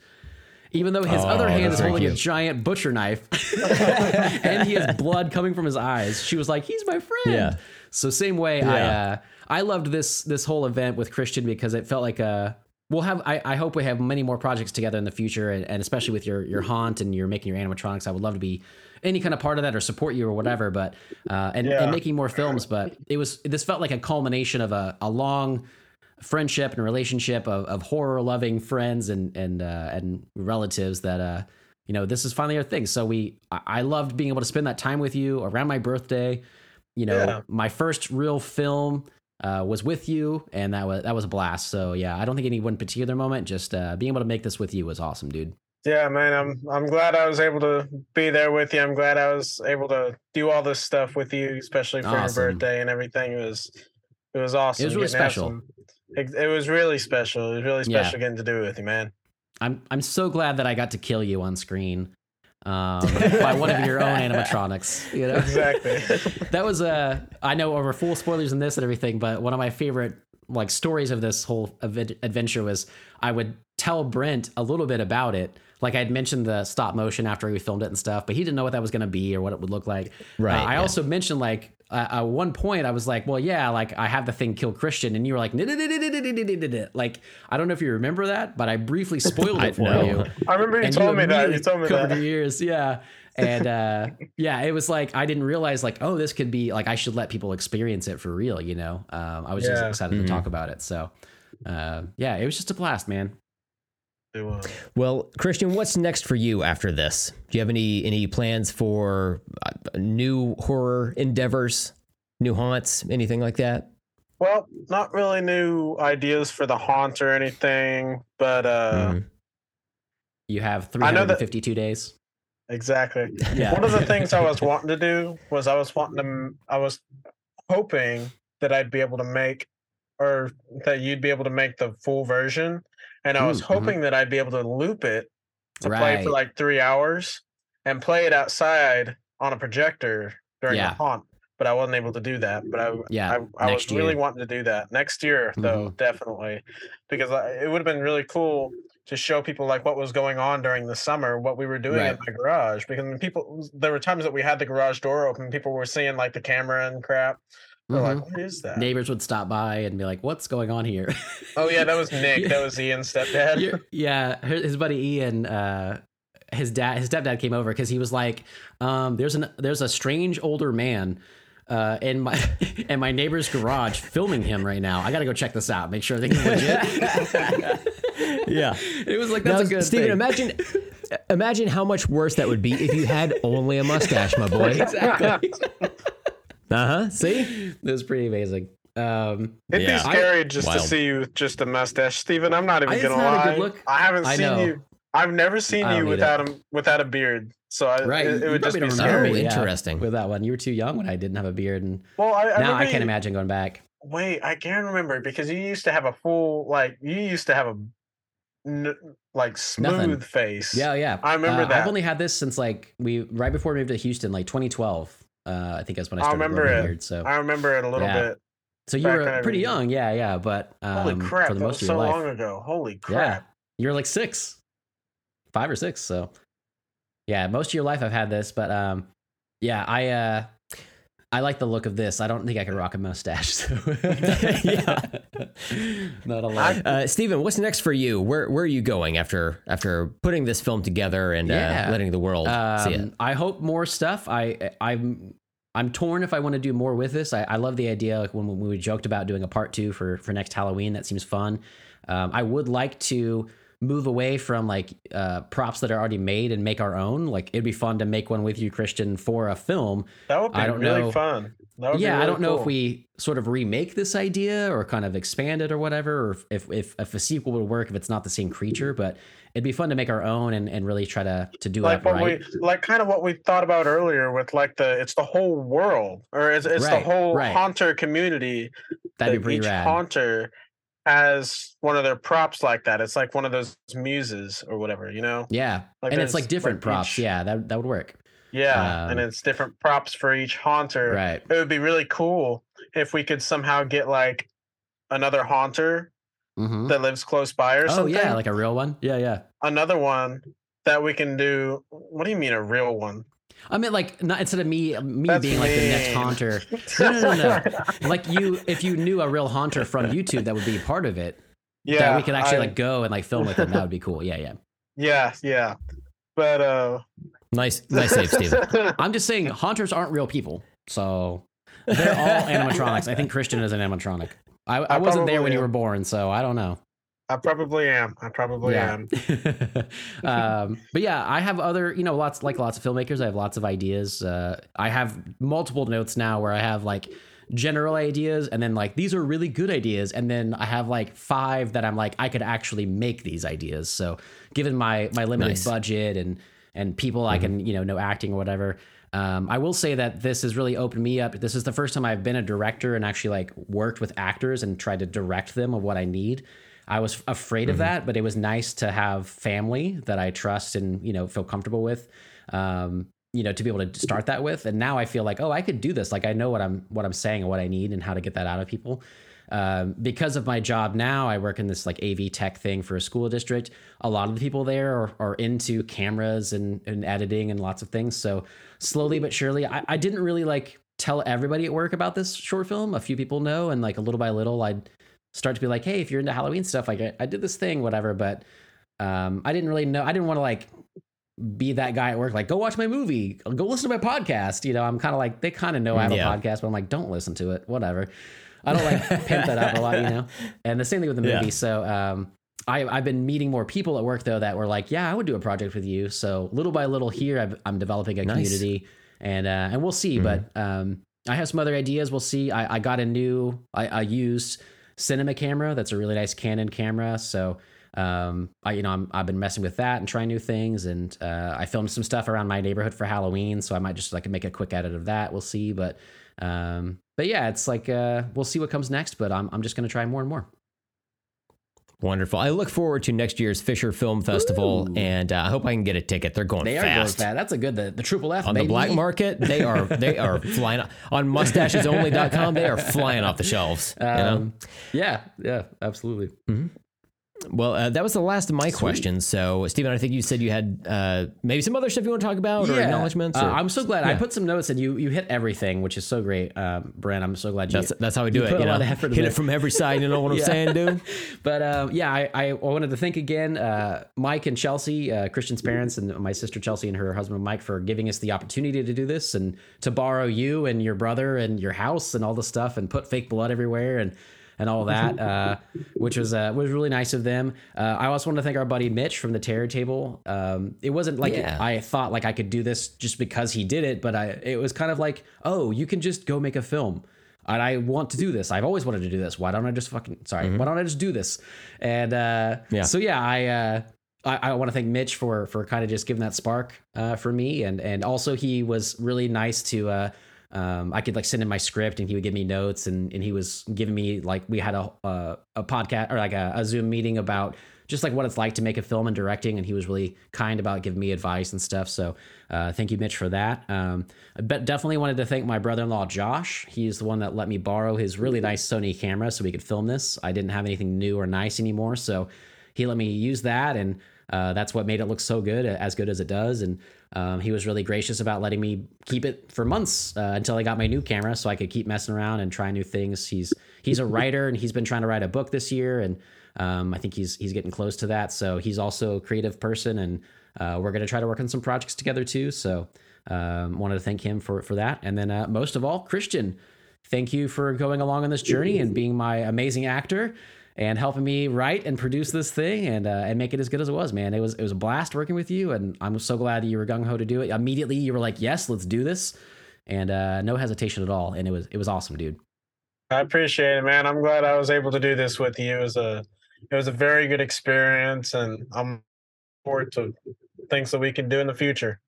Even though his Oh, other hand is holding a giant butcher knife and he has blood coming from his eyes. She was like, "He's my friend." Yeah. So same way, I uh, I loved this this whole event with Christian because it felt like a. We'll have. I, I hope we have many more projects together in the future, and, and especially with your your haunt and you're making your animatronics. I would love to be any kind of part of that or support you or whatever. But uh, and Yeah. and making more films. But it was this felt like a culmination of a a long friendship and relationship of, of horror loving friends and and uh, and relatives that uh you know this is finally our thing so we I, I loved being able to spend that time with you around my birthday you know Yeah. my first real film uh, was with you, and that was that was a blast. So yeah, I don't think any one particular moment. Just uh, being able to make this with you was awesome, dude. Yeah, man, I'm I'm glad I was able to be there with you. I'm glad I was able to do all this stuff with you, especially for Awesome. your birthday and everything. It was it was awesome. It was really getting to have special. some- It, it was really special. It was really Yeah. special getting to do it with you, man. I'm I'm so glad that I got to kill you on screen um, by one of your own animatronics. You know, Exactly. that was uh, I know we're full spoilers in this and everything, but one of my favorite like stories of this whole advent- adventure was I would tell Brent a little bit about it. Like I'd mentioned the stop motion after we filmed it and stuff, but he didn't know what that was going to be or what it would look like. Right, Uh, I yeah. also mentioned like at one point I was like, well, yeah, like I have the thing kill Christian, and you were like, like I don't know if you remember that, but I briefly spoiled it for you. I remember you told me that. You told me that. Years, yeah. And uh, yeah, it was like I didn't realize like oh this could be like I should let people experience it for real, you know. Um, I was just excited to talk mm-hmm. about it. So uh, yeah, it was just a blast, man. Was. Well, Christian, what's next for you after this? Do you have any any plans for uh, new horror endeavors, new haunts, anything like that? Well, not really new ideas for the haunt or anything, but uh Mhm. You have I know that- 352 days. exactly. Yeah. One of the things I was wanting to do was I was wanting to I was hoping that I'd be able to make or that you'd be able to make the full version and I was Mm, mhm. hoping that I'd be able to loop it to play for like 3 hours and play it outside on a projector during Yeah. the haunt but I wasn't able to do that but I Yeah, I, I was next really wanting to do that next year though definitely because I, it would have been really cool to show people like what was going on during the summer what we were doing in Right. my garage because people there were times that we had the garage door open people were seeing like the camera and crap they're Mhm. like what is that Neighbors would stop by and be like, "What's going on here?" oh yeah that was nick Yeah. that was ian's stepdad You're- yeah, his buddy Ian, uh, his dad, his stepdad came over because he was like, um, "There's an there's a strange older man." Uh, in my in my neighbor's garage, filming him right now. I got to go check this out, make sure everything's legit. Yeah. it was like Now, that's a good Steven, thing. imagine imagine how much worse that would be if you had only a mustache, my boy. exactly. Uh huh. See? it was pretty amazing. Um, It'd Yeah. be scary just Wild. to see you with just a mustache, Steven. I'm not even It's gonna not a lie. good look. I haven't I seen know. you. I've never seen you without a without a beard. So I, right, it, it would just be don't remember scary. yeah, Interesting. with that one. You were too young when I didn't have a beard, and Well, I, I now I can't you- imagine going back. Wait, I can't remember because you used to have a full like you used to have a n- like smooth Nothing. face. Yeah, yeah. I remember Uh, that. I've only had this since like we right before we moved to Houston, like 2012. Uh, I think that's when I I started remember growing it. beard. So, I remember it a little Yeah. bit. so you were pretty young, yeah, yeah. But um, Holy crap! for the That most was of so your long ago. Holy yeah, crap! you were like six, five or six. So, yeah, most of your life I've had this, but um, yeah, I uh, I like the look of this. I don't think I could rock a mustache. So. Yeah. not a lot. Uh, Steven, what's next for you? Where where are you going after after putting this film together and Yeah. uh, letting the world see it? Um, I hope more stuff. I I'm I'm torn if I want to do more with this. I, I love the idea like when, when we joked about doing a part two for for next Halloween. That seems fun. Um, I would like to move away from like uh, props that are already made and make our own. Like it'd be fun to make one with you, Christian, for a film. That would be I don't really know. fun. That would be yeah, I don't know if we sort of remake this idea or kind of expand it or whatever, or if, if, if, a sequel would work if it's not the same creature. But it'd be fun to make our own and, and really try to to do like it what right. we like kind of what we thought about earlier with like the it's the whole world or it's, it's Right, the whole right. haunter community That'd be pretty each rad. haunter has one of their props like that it's like one of those muses or whatever you know Yeah, Like and it's like different like, props. each- Yeah, that that would work. yeah and Um, it's different props for each haunter Right. it would be really cool if we could somehow get like another haunter hmm that lives close by or something. Oh something yeah, like a real one. Yeah, yeah. another one that we can do what do you mean a real one I mean, like not instead of me me That's being like the next haunter. No, no, no, no. like you, if you knew a real haunter from YouTube, that would be part of it. yeah that we could actually I- like go and like film with them. That would be cool. Yeah, yeah. yeah yeah but uh Nice, nice save, Steven. I'm just saying, haunters aren't real people, so they're all animatronics. I think Christian is an animatronic. I, I, I wasn't there when you were born, so I don't know. I probably am. I probably Yeah. am. um, but yeah, I have other, you know, lots like lots of filmmakers. I have lots of ideas. Uh, I have multiple notes now where I have like general ideas and then like these are really good ideas and then I have like five that I'm like I could actually make these ideas. So given my my limited Nice. budget and and people I can you know know acting or whatever. Um, I will say that this has really opened me up. This is the first time I've been a director and actually like worked with actors and tried to direct them of what I need. I was afraid of that, but it was nice to have family that I trust and you know feel comfortable with. Um, you know, to be able to start that with, and now I feel like, oh, I could do this. Like I know what I'm what I'm saying and what I need and how to get that out of people. Um, because of my job now, I work in this like AV tech thing for a school district. A lot of the people there are, are into cameras and, and editing and lots of things. So slowly but surely, I, I didn't really like tell everybody at work about this short film. A few people know, and like a little by little, I'd start to be like, hey, if you're into Halloween stuff, like I, I did this thing, whatever. But um, I didn't really know. I didn't want to like be that guy at work, like go watch my movie, go listen to my podcast. You know, I'm kind of like they kind of know I have Yeah. a podcast, but I'm like, don't listen to it, whatever. I don't like pimp that up a lot, you know. And the same thing with the Yeah. movie. So um, I, I've been meeting more people at work though that were like, yeah, I would do a project with you. So little by little here, I've, I'm developing a Nice. community, and uh, and we'll see. But um, I have some other ideas. We'll see. I, I got a new, I, I used cinema camera. That's a really nice Canon camera. So um, I, you know, I'm, I've been messing with that and trying new things. And uh, I filmed some stuff around my neighborhood for Halloween. So I might just like make a quick edit of that. We'll see. But um, but yeah, it's like uh, we'll see what comes next. But I'm I'm just gonna try more and more. Wonderful. I look forward to next year's Fisher Film Festival, Ooh. and uh, I hope I can get a ticket. They're going They are going fast. fast. That's a good the, the triple F On baby. the black market, they are they are flying on mustachesonly.com. They are flying off the shelves. you know? Um, yeah, yeah, absolutely. Well, uh, that was the last of my questions. So, Steven, I think you said you had uh, maybe some other stuff you want to talk about or acknowledgments. Uh, I'm so glad I put some notes and you you hit everything, which is so great, um, Brent. I'm so glad you. that's, that's how we do it. You know, lot of effort hit it from every side. You know what I'm Yeah. saying, dude? but uh, yeah, I, I wanted to thank again uh, Mike and Chelsea, uh, Christian's parents, and my sister Chelsea and her husband Mike for giving us the opportunity to do this and to borrow you and your brother and your house and all the stuff and put fake blood everywhere and and all that, uh, which was uh, was really nice of them. Uh, I also want to thank our buddy Mitch from the Terror Table. Um, it wasn't like Yeah. I thought like I could do this just because he did it, but I it was kind of like, oh, you can just go make a film and I want to do this. I've always wanted to do this. Why don't I just fucking sorry? Why don't I just do this? And uh, Yeah. so yeah, I uh, I, I want to thank Mitch for for kind of just giving that spark uh, for me, and and also he was really nice to. Uh, um, I could like send him my script and he would give me notes and, and he was giving me like we had a uh, a podcast or like a, a Zoom meeting about just like what it's like to make a film and directing and he was really kind about giving me advice and stuff. So uh, thank you, Mitch, for that. Um, I definitely wanted to thank my brother-in-law Josh. He's the one that let me borrow his really nice Sony camera so we could film this. I didn't have anything new or nice anymore, so he let me use that and uh, that's what made it look so good as good as it does and um, he was really gracious about letting me keep it for months uh, until i got my new camera so i could keep messing around and try new things. He's he's a writer and he's been trying to write a book this year and um, i think he's he's getting close to that. So he's also a creative person and uh, we're going to try to work on some projects together too. So um, wanted to thank him for for that. And then uh, most of all christian thank you for going along on this journey and being my amazing actor and helping me write and produce this thing and uh, and make it as good as it was, man. It was it was a blast working with you, and I'm so glad that you were gung ho to do it. Immediately, you were like, "Yes, let's do this," and uh, no hesitation at all. And it was it was awesome, dude. I appreciate it, man. I'm glad I was able to do this with you. It was a it was a very good experience, and I'm forward to things that we can do in the future.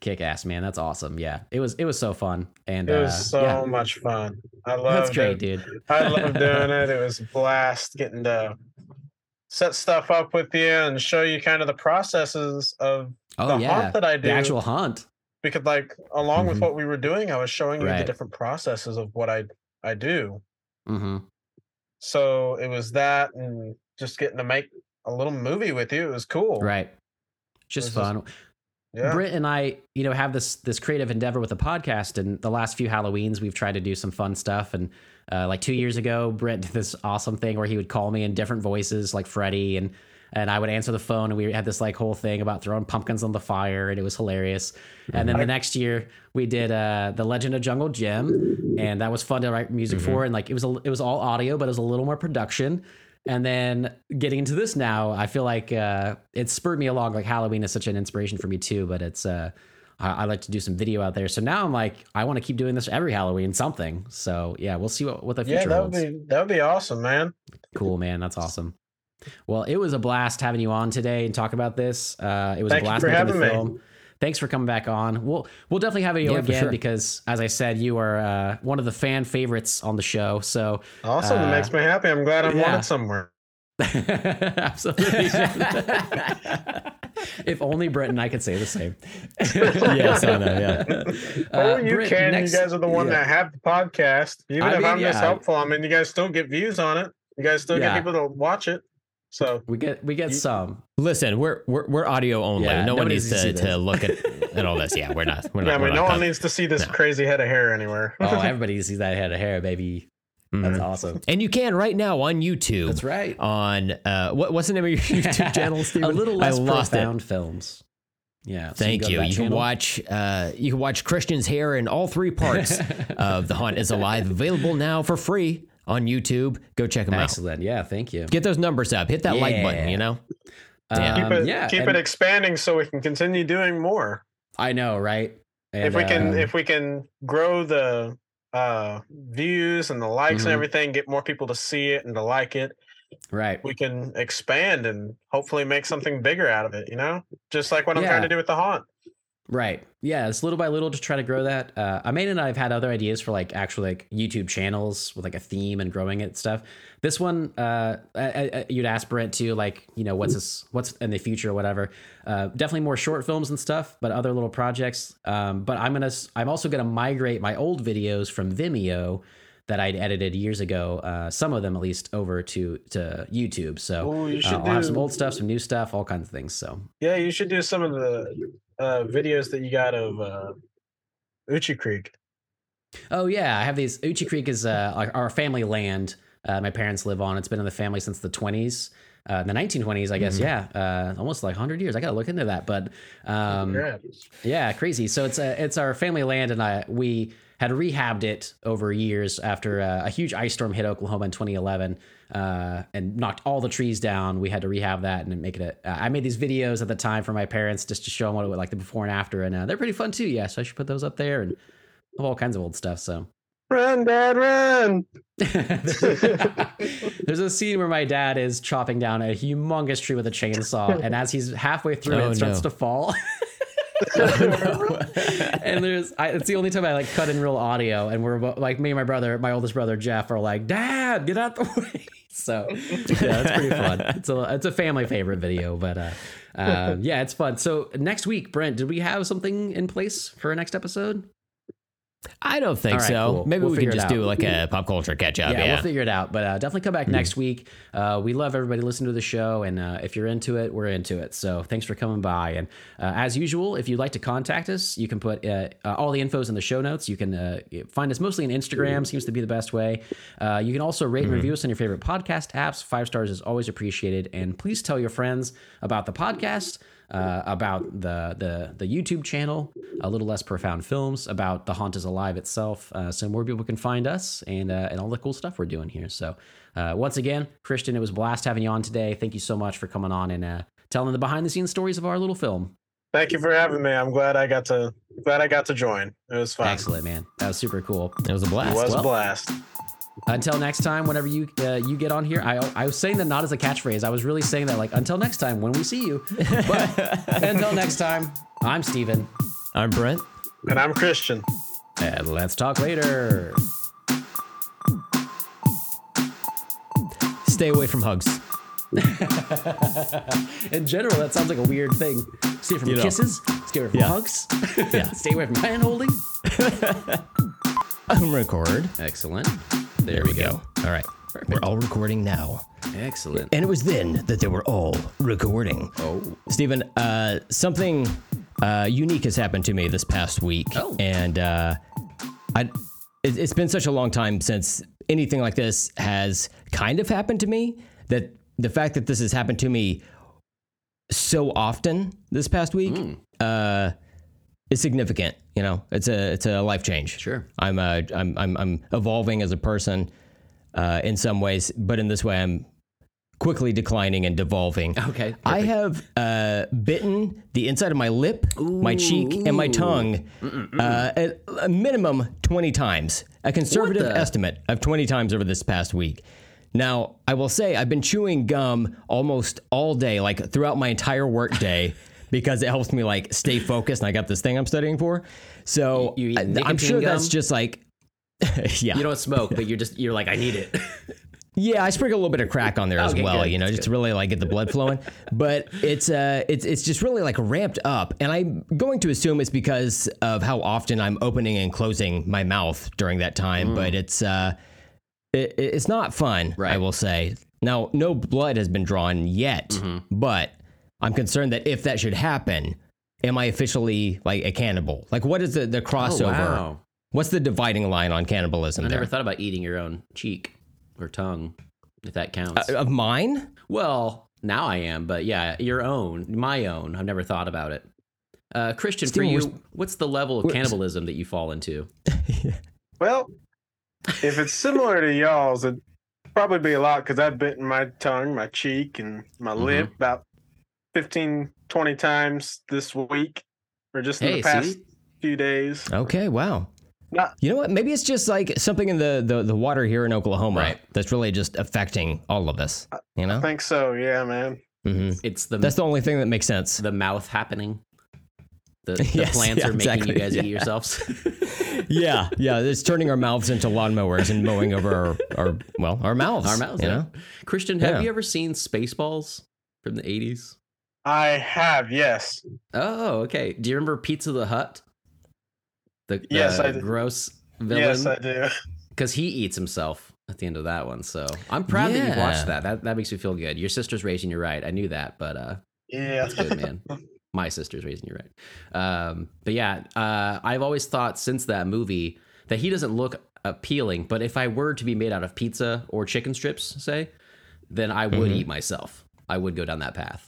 Kick ass, man. That's awesome. Yeah, it was it was so fun, and It was uh, so yeah, much fun. I love that's great, dude. I love doing it. It was a blast getting to set stuff up with you and show you kind of the processes of Oh the yeah, haunt that I do. the actual haunt. because like along with Mhm. what we were doing, I was showing you Right. the different processes of what I I do. hmm So it was that and just getting to make a little movie with you. It was cool. Right. Just fun. Yeah. Brent and I, you know, have this this creative endeavor with the podcast, and the last few Halloweens we've tried to do some fun stuff. And uh, like two years ago, Brent did this awesome thing where he would call me in different voices, like Freddie, and and I would answer the phone, and we had this like whole thing about throwing pumpkins on the fire, and it was hilarious. And then the next year we did uh, the Legend of Jungle Jim, and that was fun to write music for, and like it was a, it was all audio, but it was a little more production. And then getting into this now, I feel like uh, it spurred me along. Like Halloween is such an inspiration for me too, but it's uh, I, I like to do some video out there. So now I'm like, I want to keep doing this every Halloween, something. So yeah, we'll see what, what the future Yeah, that would holds. be that would be awesome, man. Cool, man. That's awesome. Well, it was a blast having you on today and talk about this. Uh, it was Thank a blast making the having me. Film. Thanks for coming back on. We'll we'll definitely have you Yeah, again sure. because, as I said, you are uh, one of the fan favorites on the show. So Awesome. Uh, it makes me happy. I'm glad I'm yeah. wanted somewhere. absolutely. if only Brent and I could say the same. yes, I know. Yeah. Uh, oh, you Brent, can. next- you guys are the one yeah. that have the podcast. Even I if mean, I'm this yeah. helpful, I mean, you guys still get views on it. You guys still Yeah. get people to watch it. So We get we get You- some. Listen, we're we're, we're audio only. Yeah, no one nobody needs needs to to, to look at, at all this. Yeah, we're not. We're not. yeah, I we're mean, not no one cut- needs to see this No. crazy head of hair anywhere. Oh, everybody sees that head of hair, baby. That's Mhm. awesome. And you can right now on YouTube. That's right. On uh, what, what's the name of your YouTube channel, Steven? a little less I lost profound it. films. Yeah. Thank go to you. You can watch. Uh, you can watch Christian's hair in all three parts of The Haunt Is Alive. Available now for free on YouTube. Go check them out. Excellent. Yeah. Thank you. Get those numbers up. Hit that like button. You know. Yeah. keep Um, it, yeah. keep and it expanding so we can continue doing more. I know, right? if we can, um, if we can grow the uh views and the likes Mhm. and everything, get more people to see it and to like it, right. we can expand and hopefully make something bigger out of it. You know, just like what I'm Yeah. trying to do with the haunt. Right. Yeah, it's little by little to try to grow that. Uh, Amin and I have had other ideas for like actual like YouTube channels with like a theme and growing it and stuff. This one, uh, I, I, you'd ask Brent too, like you know what's this, what's in the future or whatever. Uh, definitely more short films and stuff, but other little projects. Um, but I'm gonna, I'm also gonna migrate my old videos from Vimeo that I'd edited years ago, uh, some of them at least, over to to YouTube. So oh, you uh, I'll have some old stuff, some new stuff, all kinds of things. So Yeah, you should do some of the uh, videos that you got of uh, Uchi Creek. Oh yeah, I have these. Uchi Creek is uh, our, family land. Uh, my parents live on. It's been in the family since the twenties, uh, the nineteen twenties, I guess. Yeah, uh, almost like hundred years. I gotta look into that, but um, Yeah. yeah, crazy. So it's a, it's our family land, and I we had rehabbed it over years after uh, a huge ice storm hit Oklahoma in 2011 uh, and knocked all the trees down. We had to rehab that and make it. A, uh, I made these videos at the time for my parents just to show them what it was like the before and after, and uh, they're pretty fun too. Yeah, so I should put those up there and have all kinds of old stuff. So. Run, Dad, run! There's a scene where my dad is chopping down a humongous tree with a chainsaw, and as he's halfway through it, Oh, it starts no. to fall. and there's, I, it's the only time I like cut in real audio, and we're like, me and my brother, my oldest brother Jeff, are like, "Dad, get out the way!" So yeah, it's pretty fun. It's a it's a family favorite video, but uh, uh, yeah, it's fun. So next week, Brent, did we have something in place for our next episode? I don't think right, so. cool. Maybe We'll we can just do like a pop culture catch up. yeah, Yeah. we'll figure it out. But uh, definitely come back next week. Uh, we love everybody listening to the show, and uh, if you're into it, we're into it. So thanks for coming by. And uh, as usual, if you'd like to contact us, you can put uh, uh, all the infos in the show notes. You can uh, find us mostly on Instagram. Seems to be the best way. Uh, you can also rate and review us on your favorite podcast apps. Five stars is always appreciated. And please tell your friends about the podcast uh, about the, the the YouTube channel, a little less profound films, about the haunt is alive itself, uh, so more people can find us and uh, and all the cool stuff we're doing here. So uh, once again, Christian, it was a blast having you on today. Thank you so much for coming on and uh, telling the behind the scenes stories of our little film. Thank you for having me. I'm glad I got to glad I got to join. It was fun. Excellent, man. That was super cool. It was a blast. It was Well- a blast. Until next time, whenever you uh, you get on here, I I was saying that not as a catchphrase. I was really saying that like until next time when we see you. But until next time, I'm Steven. I'm Brent. And I'm Christian. And let's talk later. Stay away from Hugz. In general, that sounds like a weird thing. Stay away from You know. kisses. Stay away from Yeah. hugs. Yeah. Stay away from hand holding. I'm record. Excellent. There, we go. All right. We're all recording now. Excellent. And it was then that they were all recording. Oh, Steven, uh, something uh, unique has happened to me this past week, Oh. and uh, I, it, it's been such a long time since anything like this has kind of happened to me that the fact that this has happened to me so often this past week uh, is significant. You know, it's a it's a life change. Sure. I'm uh, I'm I'm I'm evolving as a person uh, in some ways, but in this way, I'm quickly declining and devolving. Okay. I have uh, bitten the inside of my lip, my cheek, and my tongue uh, at a minimum 20 times. A conservative estimate of 20 times over this past week. Now, I will say I've been chewing gum almost all day, like throughout my entire work day, because it helps me like stay focused. And I got this thing I'm studying for. So You- you I, am sure that's just like, yeah. You don't smoke, but you're just you're like I need it. Yeah, I sprinkle a little bit of crack on there as Okay, well, good. you know, That's just to really like get the blood flowing. But it's uh it's it's just really like ramped up. And I'm going to assume it's because of how often I'm opening and closing my mouth during that time, but it's uh it, it's not fun, I Mm. Will say. Now, no blood has been drawn yet, Mm-hmm. but I'm concerned that if that should happen, am I officially like a cannibal? Like what is the the crossover? Oh, wow. What's the dividing line on cannibalism I there? never thought about eating your own cheek or tongue, if that counts. of mine? well, now I am, but yeah, your own, my own. I've never thought about it. Uh, Christian, for you, what's the level of cannibalism that you fall into? Well, if it's similar to y'all's, it'd probably be a lot because I've bitten my tongue, my cheek, and my Mm-hmm. lip about 15, 20 times this week or just in Hey, the past see? few days. Okay, wow. Not, You know what? Maybe it's just like something in the, the, the water here in Oklahoma Right. that's really just affecting all of us. You know? I think so. Yeah, man. hmm It's the That's the only thing that makes sense. the mouth happening. The, the Yes, plants yeah, are making exactly, you guys yeah. eat yourselves. yeah, yeah. It's turning our mouths into lawnmowers and mowing over our, our well, our mouths. Our mouths. You yeah. know? Christian, have Yeah. you ever seen Spaceballs from the eighties? I have, yes. Oh, okay. Do you remember Pizza the Hut? The, the Yes, I do. gross villain. Yes, I do. because he eats himself at the end of that one. So I'm proud that you watched that. That that makes me feel good. Your sister's raising you right. I knew that, but uh, Yeah. that's good, man. My sister's raising you right. Um, but yeah, uh, I've always thought since that movie that he doesn't look appealing. But if I were to be made out of pizza or chicken strips, say, then I would Mhm. eat myself. I would go down that path.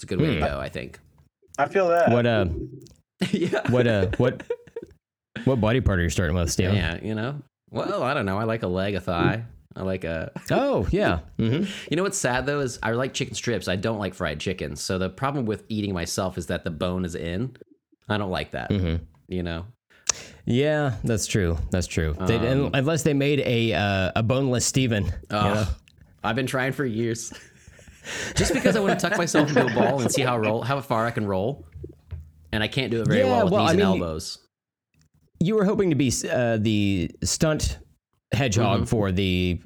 It's a good way Hmm. to go, I think. I feel that. What uh yeah. what uh what what body part are you starting with, Steven? Yeah, you know. Well, I don't know. I like a leg, a thigh. I like a. Oh, yeah. hmm You know what's sad though is I like chicken strips. I don't like fried chicken. So the problem with eating myself is that the bone is in. I don't like that. hmm You know. Yeah, that's true. That's true. Um, un- unless they made a uh, a boneless Steven. you know? I've been trying for years. Just because I want to tuck myself into a ball and see how roll how far I can roll, and I can't do it very Yeah, well with well, knees I and elbows. You were hoping to be uh, the stunt hedgehog Mhm. for the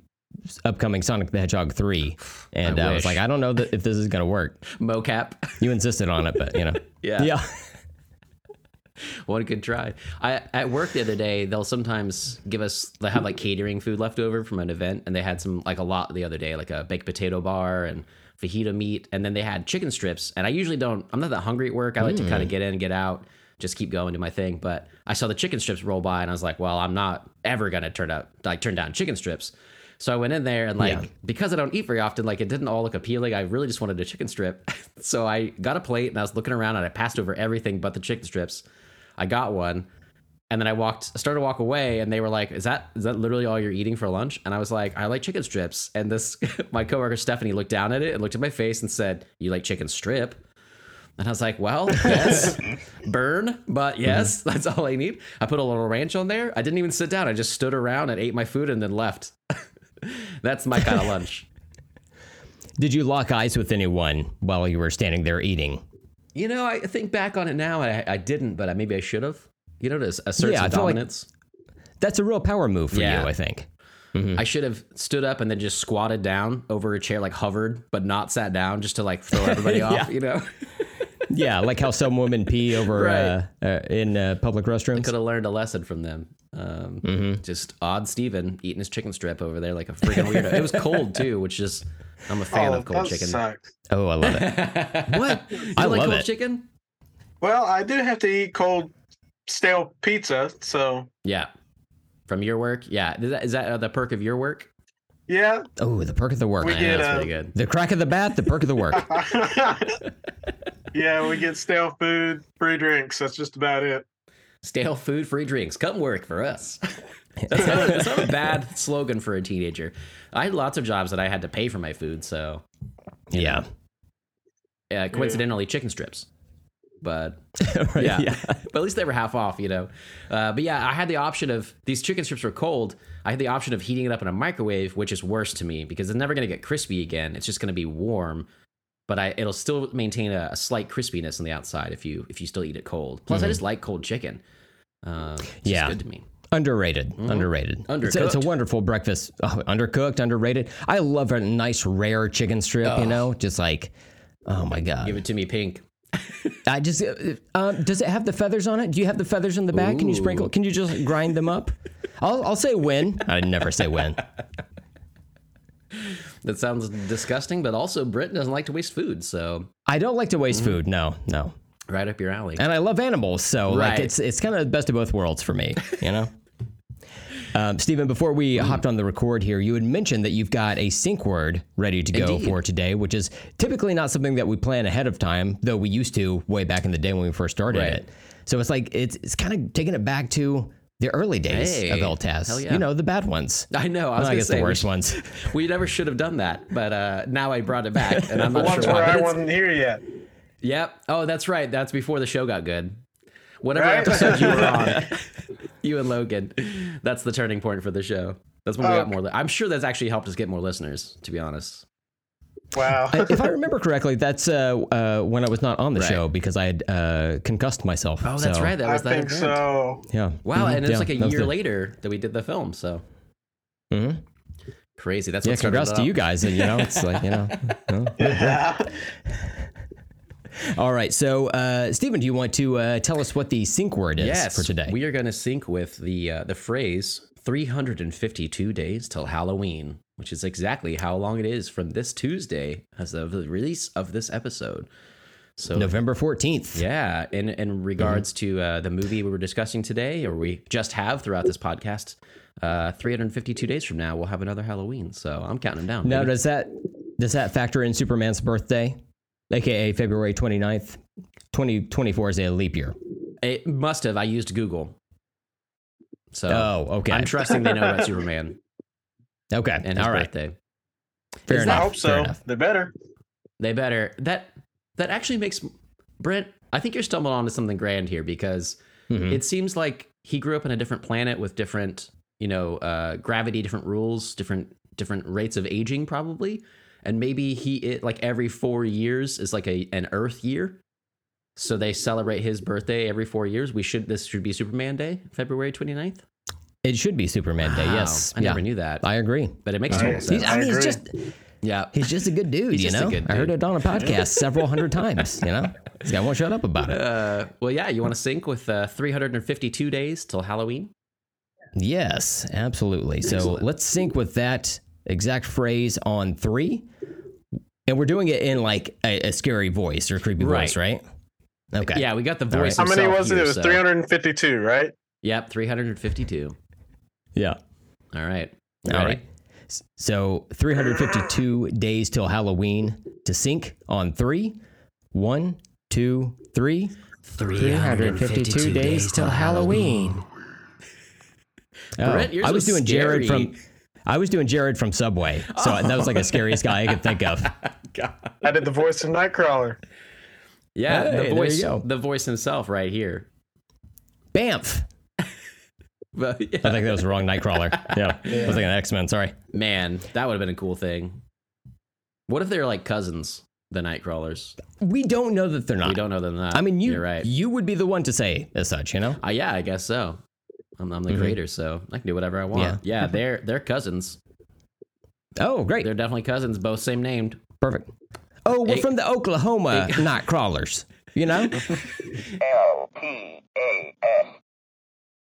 upcoming Sonic the Hedgehog 3. And I I, was like, I don't know that if this is going to work. Mocap. You insisted on it, but you know. Yeah. Yeah. One could try. I at work the other day, they'll sometimes give us they have like catering food left over from an event, and they had some like a lot the other day, like a baked potato bar and fajita meat, and then they had chicken strips. And I usually don't. I'm not that hungry at work. I like to kind of mm. get in and get out, just keep going, do my thing. But I saw the chicken strips roll by, and I was like, well, I'm not ever gonna turn out like turn down chicken strips. So I went in there and like Yeah. because I don't eat very often, like it didn't all look appealing. I really just wanted a chicken strip. so I got a plate and I was looking around and I passed over everything but the chicken strips. I got one. And then I walked started to walk away and they were like, Is that is that literally all you're eating for lunch? And I was like, I like chicken strips. And this my coworker Stephanie looked down at it and looked at my face and said, You like chicken strip? And I was like, well, yes, burn, but yes, mhm. that's all I need. I put a little ranch on there. I didn't even sit down. I just stood around and ate my food and then left. that's my kind of lunch. Did you lock eyes with anyone while you were standing there eating? You know, I think back on it now, I, I didn't, but maybe I should have. You know, to assert Yeah, some I like- dominance. That's a real power move for Yeah. you, I think. I should have stood up and then just squatted down over a chair, like hovered, but not sat down, just to like throw everybody off. You know, Yeah, like how some women pee over Right. uh, uh, in uh, public restrooms. could have learned a lesson from them. Um, Mm-hmm. Just odd Steven eating his chicken strip over there like a freaking weirdo. it was cold too, which is I'm a fan oh, of cold that chicken. sucks. Oh, I love it. what? You I like love cold it. chicken? Well, I do have to eat cold, stale pizza. So, Yeah. From your work? Yeah. Is that, is that uh, the perk of your work? yeah. Oh, the perk of the work. We Yeah, get, that's uh, pretty good. The crack of the bat, the perk of the work. yeah, we get stale food, free drinks. That's just about it. stale food, free drinks. Come work for us. that's, not, that's not a bad slogan for a teenager. I had lots of jobs that I had to pay for my food, so Yeah. uh, coincidentally, chicken strips. But Right, yeah. yeah. but at least they were half off, you know. Uh, but yeah, I had the option of these chicken strips were cold. I had the option of heating it up in a microwave, which is worse to me because it's never going to get crispy again. It's just going to be warm, but I it'll still maintain a, a slight crispiness on the outside if you if you still eat it cold. Plus, I just like cold chicken. Uh, it's Mm-hmm. Yeah. good to me. Underrated. Underrated. It's a, it's a wonderful breakfast. Oh, undercooked, underrated. I love a nice rare chicken strip, you know? Just like, oh my God. Give it to me pink. I just, uh, uh, does it have the feathers on it? Do you have the feathers in the back? Can you sprinkle? Can you just grind them up? I'll, I'll say when. I never say when. That sounds disgusting, but also Brent doesn't like to waste food, so I don't like to waste food. No, no. right up your alley. And I love animals, so like it's it's kind of the best of both worlds for me, you know. Um, Steven, before we hopped on the record here, you had mentioned that you've got a sync word ready to go Indeed. for today, which is typically not something that we plan ahead of time, though we used to way back in the day when we first started Right. it. So it's like it's it's kind of taking it back to the early days Hey, of LTAS. hell yeah. You know, the bad ones. I know. I was Well, I gonna guess say the worst should- ones. We never should have done that, but uh, now I brought it back, and I'm The not ones sure why. where I wasn't here yet. Yep. Oh, that's right. That's before the show got good. Whatever Right? episode you were on, you and Logan. That's the turning point for the show. That's when we got Oh. more. Li- I'm sure that's actually helped us get more listeners. To be honest. Wow. if I remember correctly, that's uh, uh, when I was not on the Right. show because I had uh, concussed myself. Oh, that's So, right. That I that think event. so. Yeah. Wow, Mhm. and it's Yeah, like a year the- later that we did the film. So Mhm. crazy. That's Yeah, what congrats to you guys. And you know, it's like you know. well, Yeah. All right, so uh, Steven, do you want to uh, tell us what the sync word is Yes, for today? we are going to sync with the uh, the phrase 352 days till Halloween, which is exactly how long it is from this Tuesday as of the release of this episode. So November fourteenth. Yeah, in in regards Mm-hmm. to uh, the movie we were discussing today, or we just have throughout this podcast, uh, 352 days from now we'll have another Halloween. So I'm counting them down. Now, baby. does that does that factor in Superman's birthday, aka February 29th? 2024 is a leap year. it must have. I used Google, so Oh, okay. I'm trusting they know about Superman okay. and his All right. birthday. Fair Is enough. I hope Fair so. enough. They better. They better that that actually makes Brent. I think you're stumbling onto something grand here because Mhm. it seems like he grew up in a different planet with different, you know, uh, gravity, different rules, different different rates of aging, probably, and maybe he it like every four years is like a an Earth year. So they celebrate his birthday every four years. We should this should be Superman Day, February 29th. It should be Superman Day. Wow, Yes. I yeah. never knew that, I agree. but it makes total sense. I mean, agree. he's just Yeah, he's just a good dude. He's you just a know, good I heard it on a podcast several hundred times. You know, this guy won't shut up about it. Uh, well, yeah. You want to sync with uh, 352 days till Halloween? Yes, absolutely. So Excellent. let's sync with that exact phrase on three. And we're doing it in like a, a scary voice or creepy voice, right? Okay. Yeah, we got the All right. voice. How many was it? here, It was so- 352, right? Yep, 352. Yeah. All right. All Ready? right. S- So 352 days till Halloween to sync on three. One, two, three. 352 days till Halloween. Oh, Brent, yours I was, was doing Jared from I was doing Jared from Subway. So that was like the scariest guy I could think of. I did the voice of Nightcrawler. Yeah, Hey, the voice, go. the voice himself, right here. Bamf. But yeah. I think that was the wrong Nightcrawler. Yeah. I was like an X Men. Sorry. man, that would have been a cool thing. What if they're like cousins, the Nightcrawlers? We don't know that they're not. We don't know them that. I mean, you You're right. you would be the one to say as such, you know? Uh, yeah, I guess so. I'm, I'm the Mhm. creator, so I can do whatever I want. Yeah, yeah, they're they're cousins. Oh, great. They're definitely cousins, both same named. Perfect. Oh, we're Hey- from the Oklahoma Night Crawlers. You know? L T A S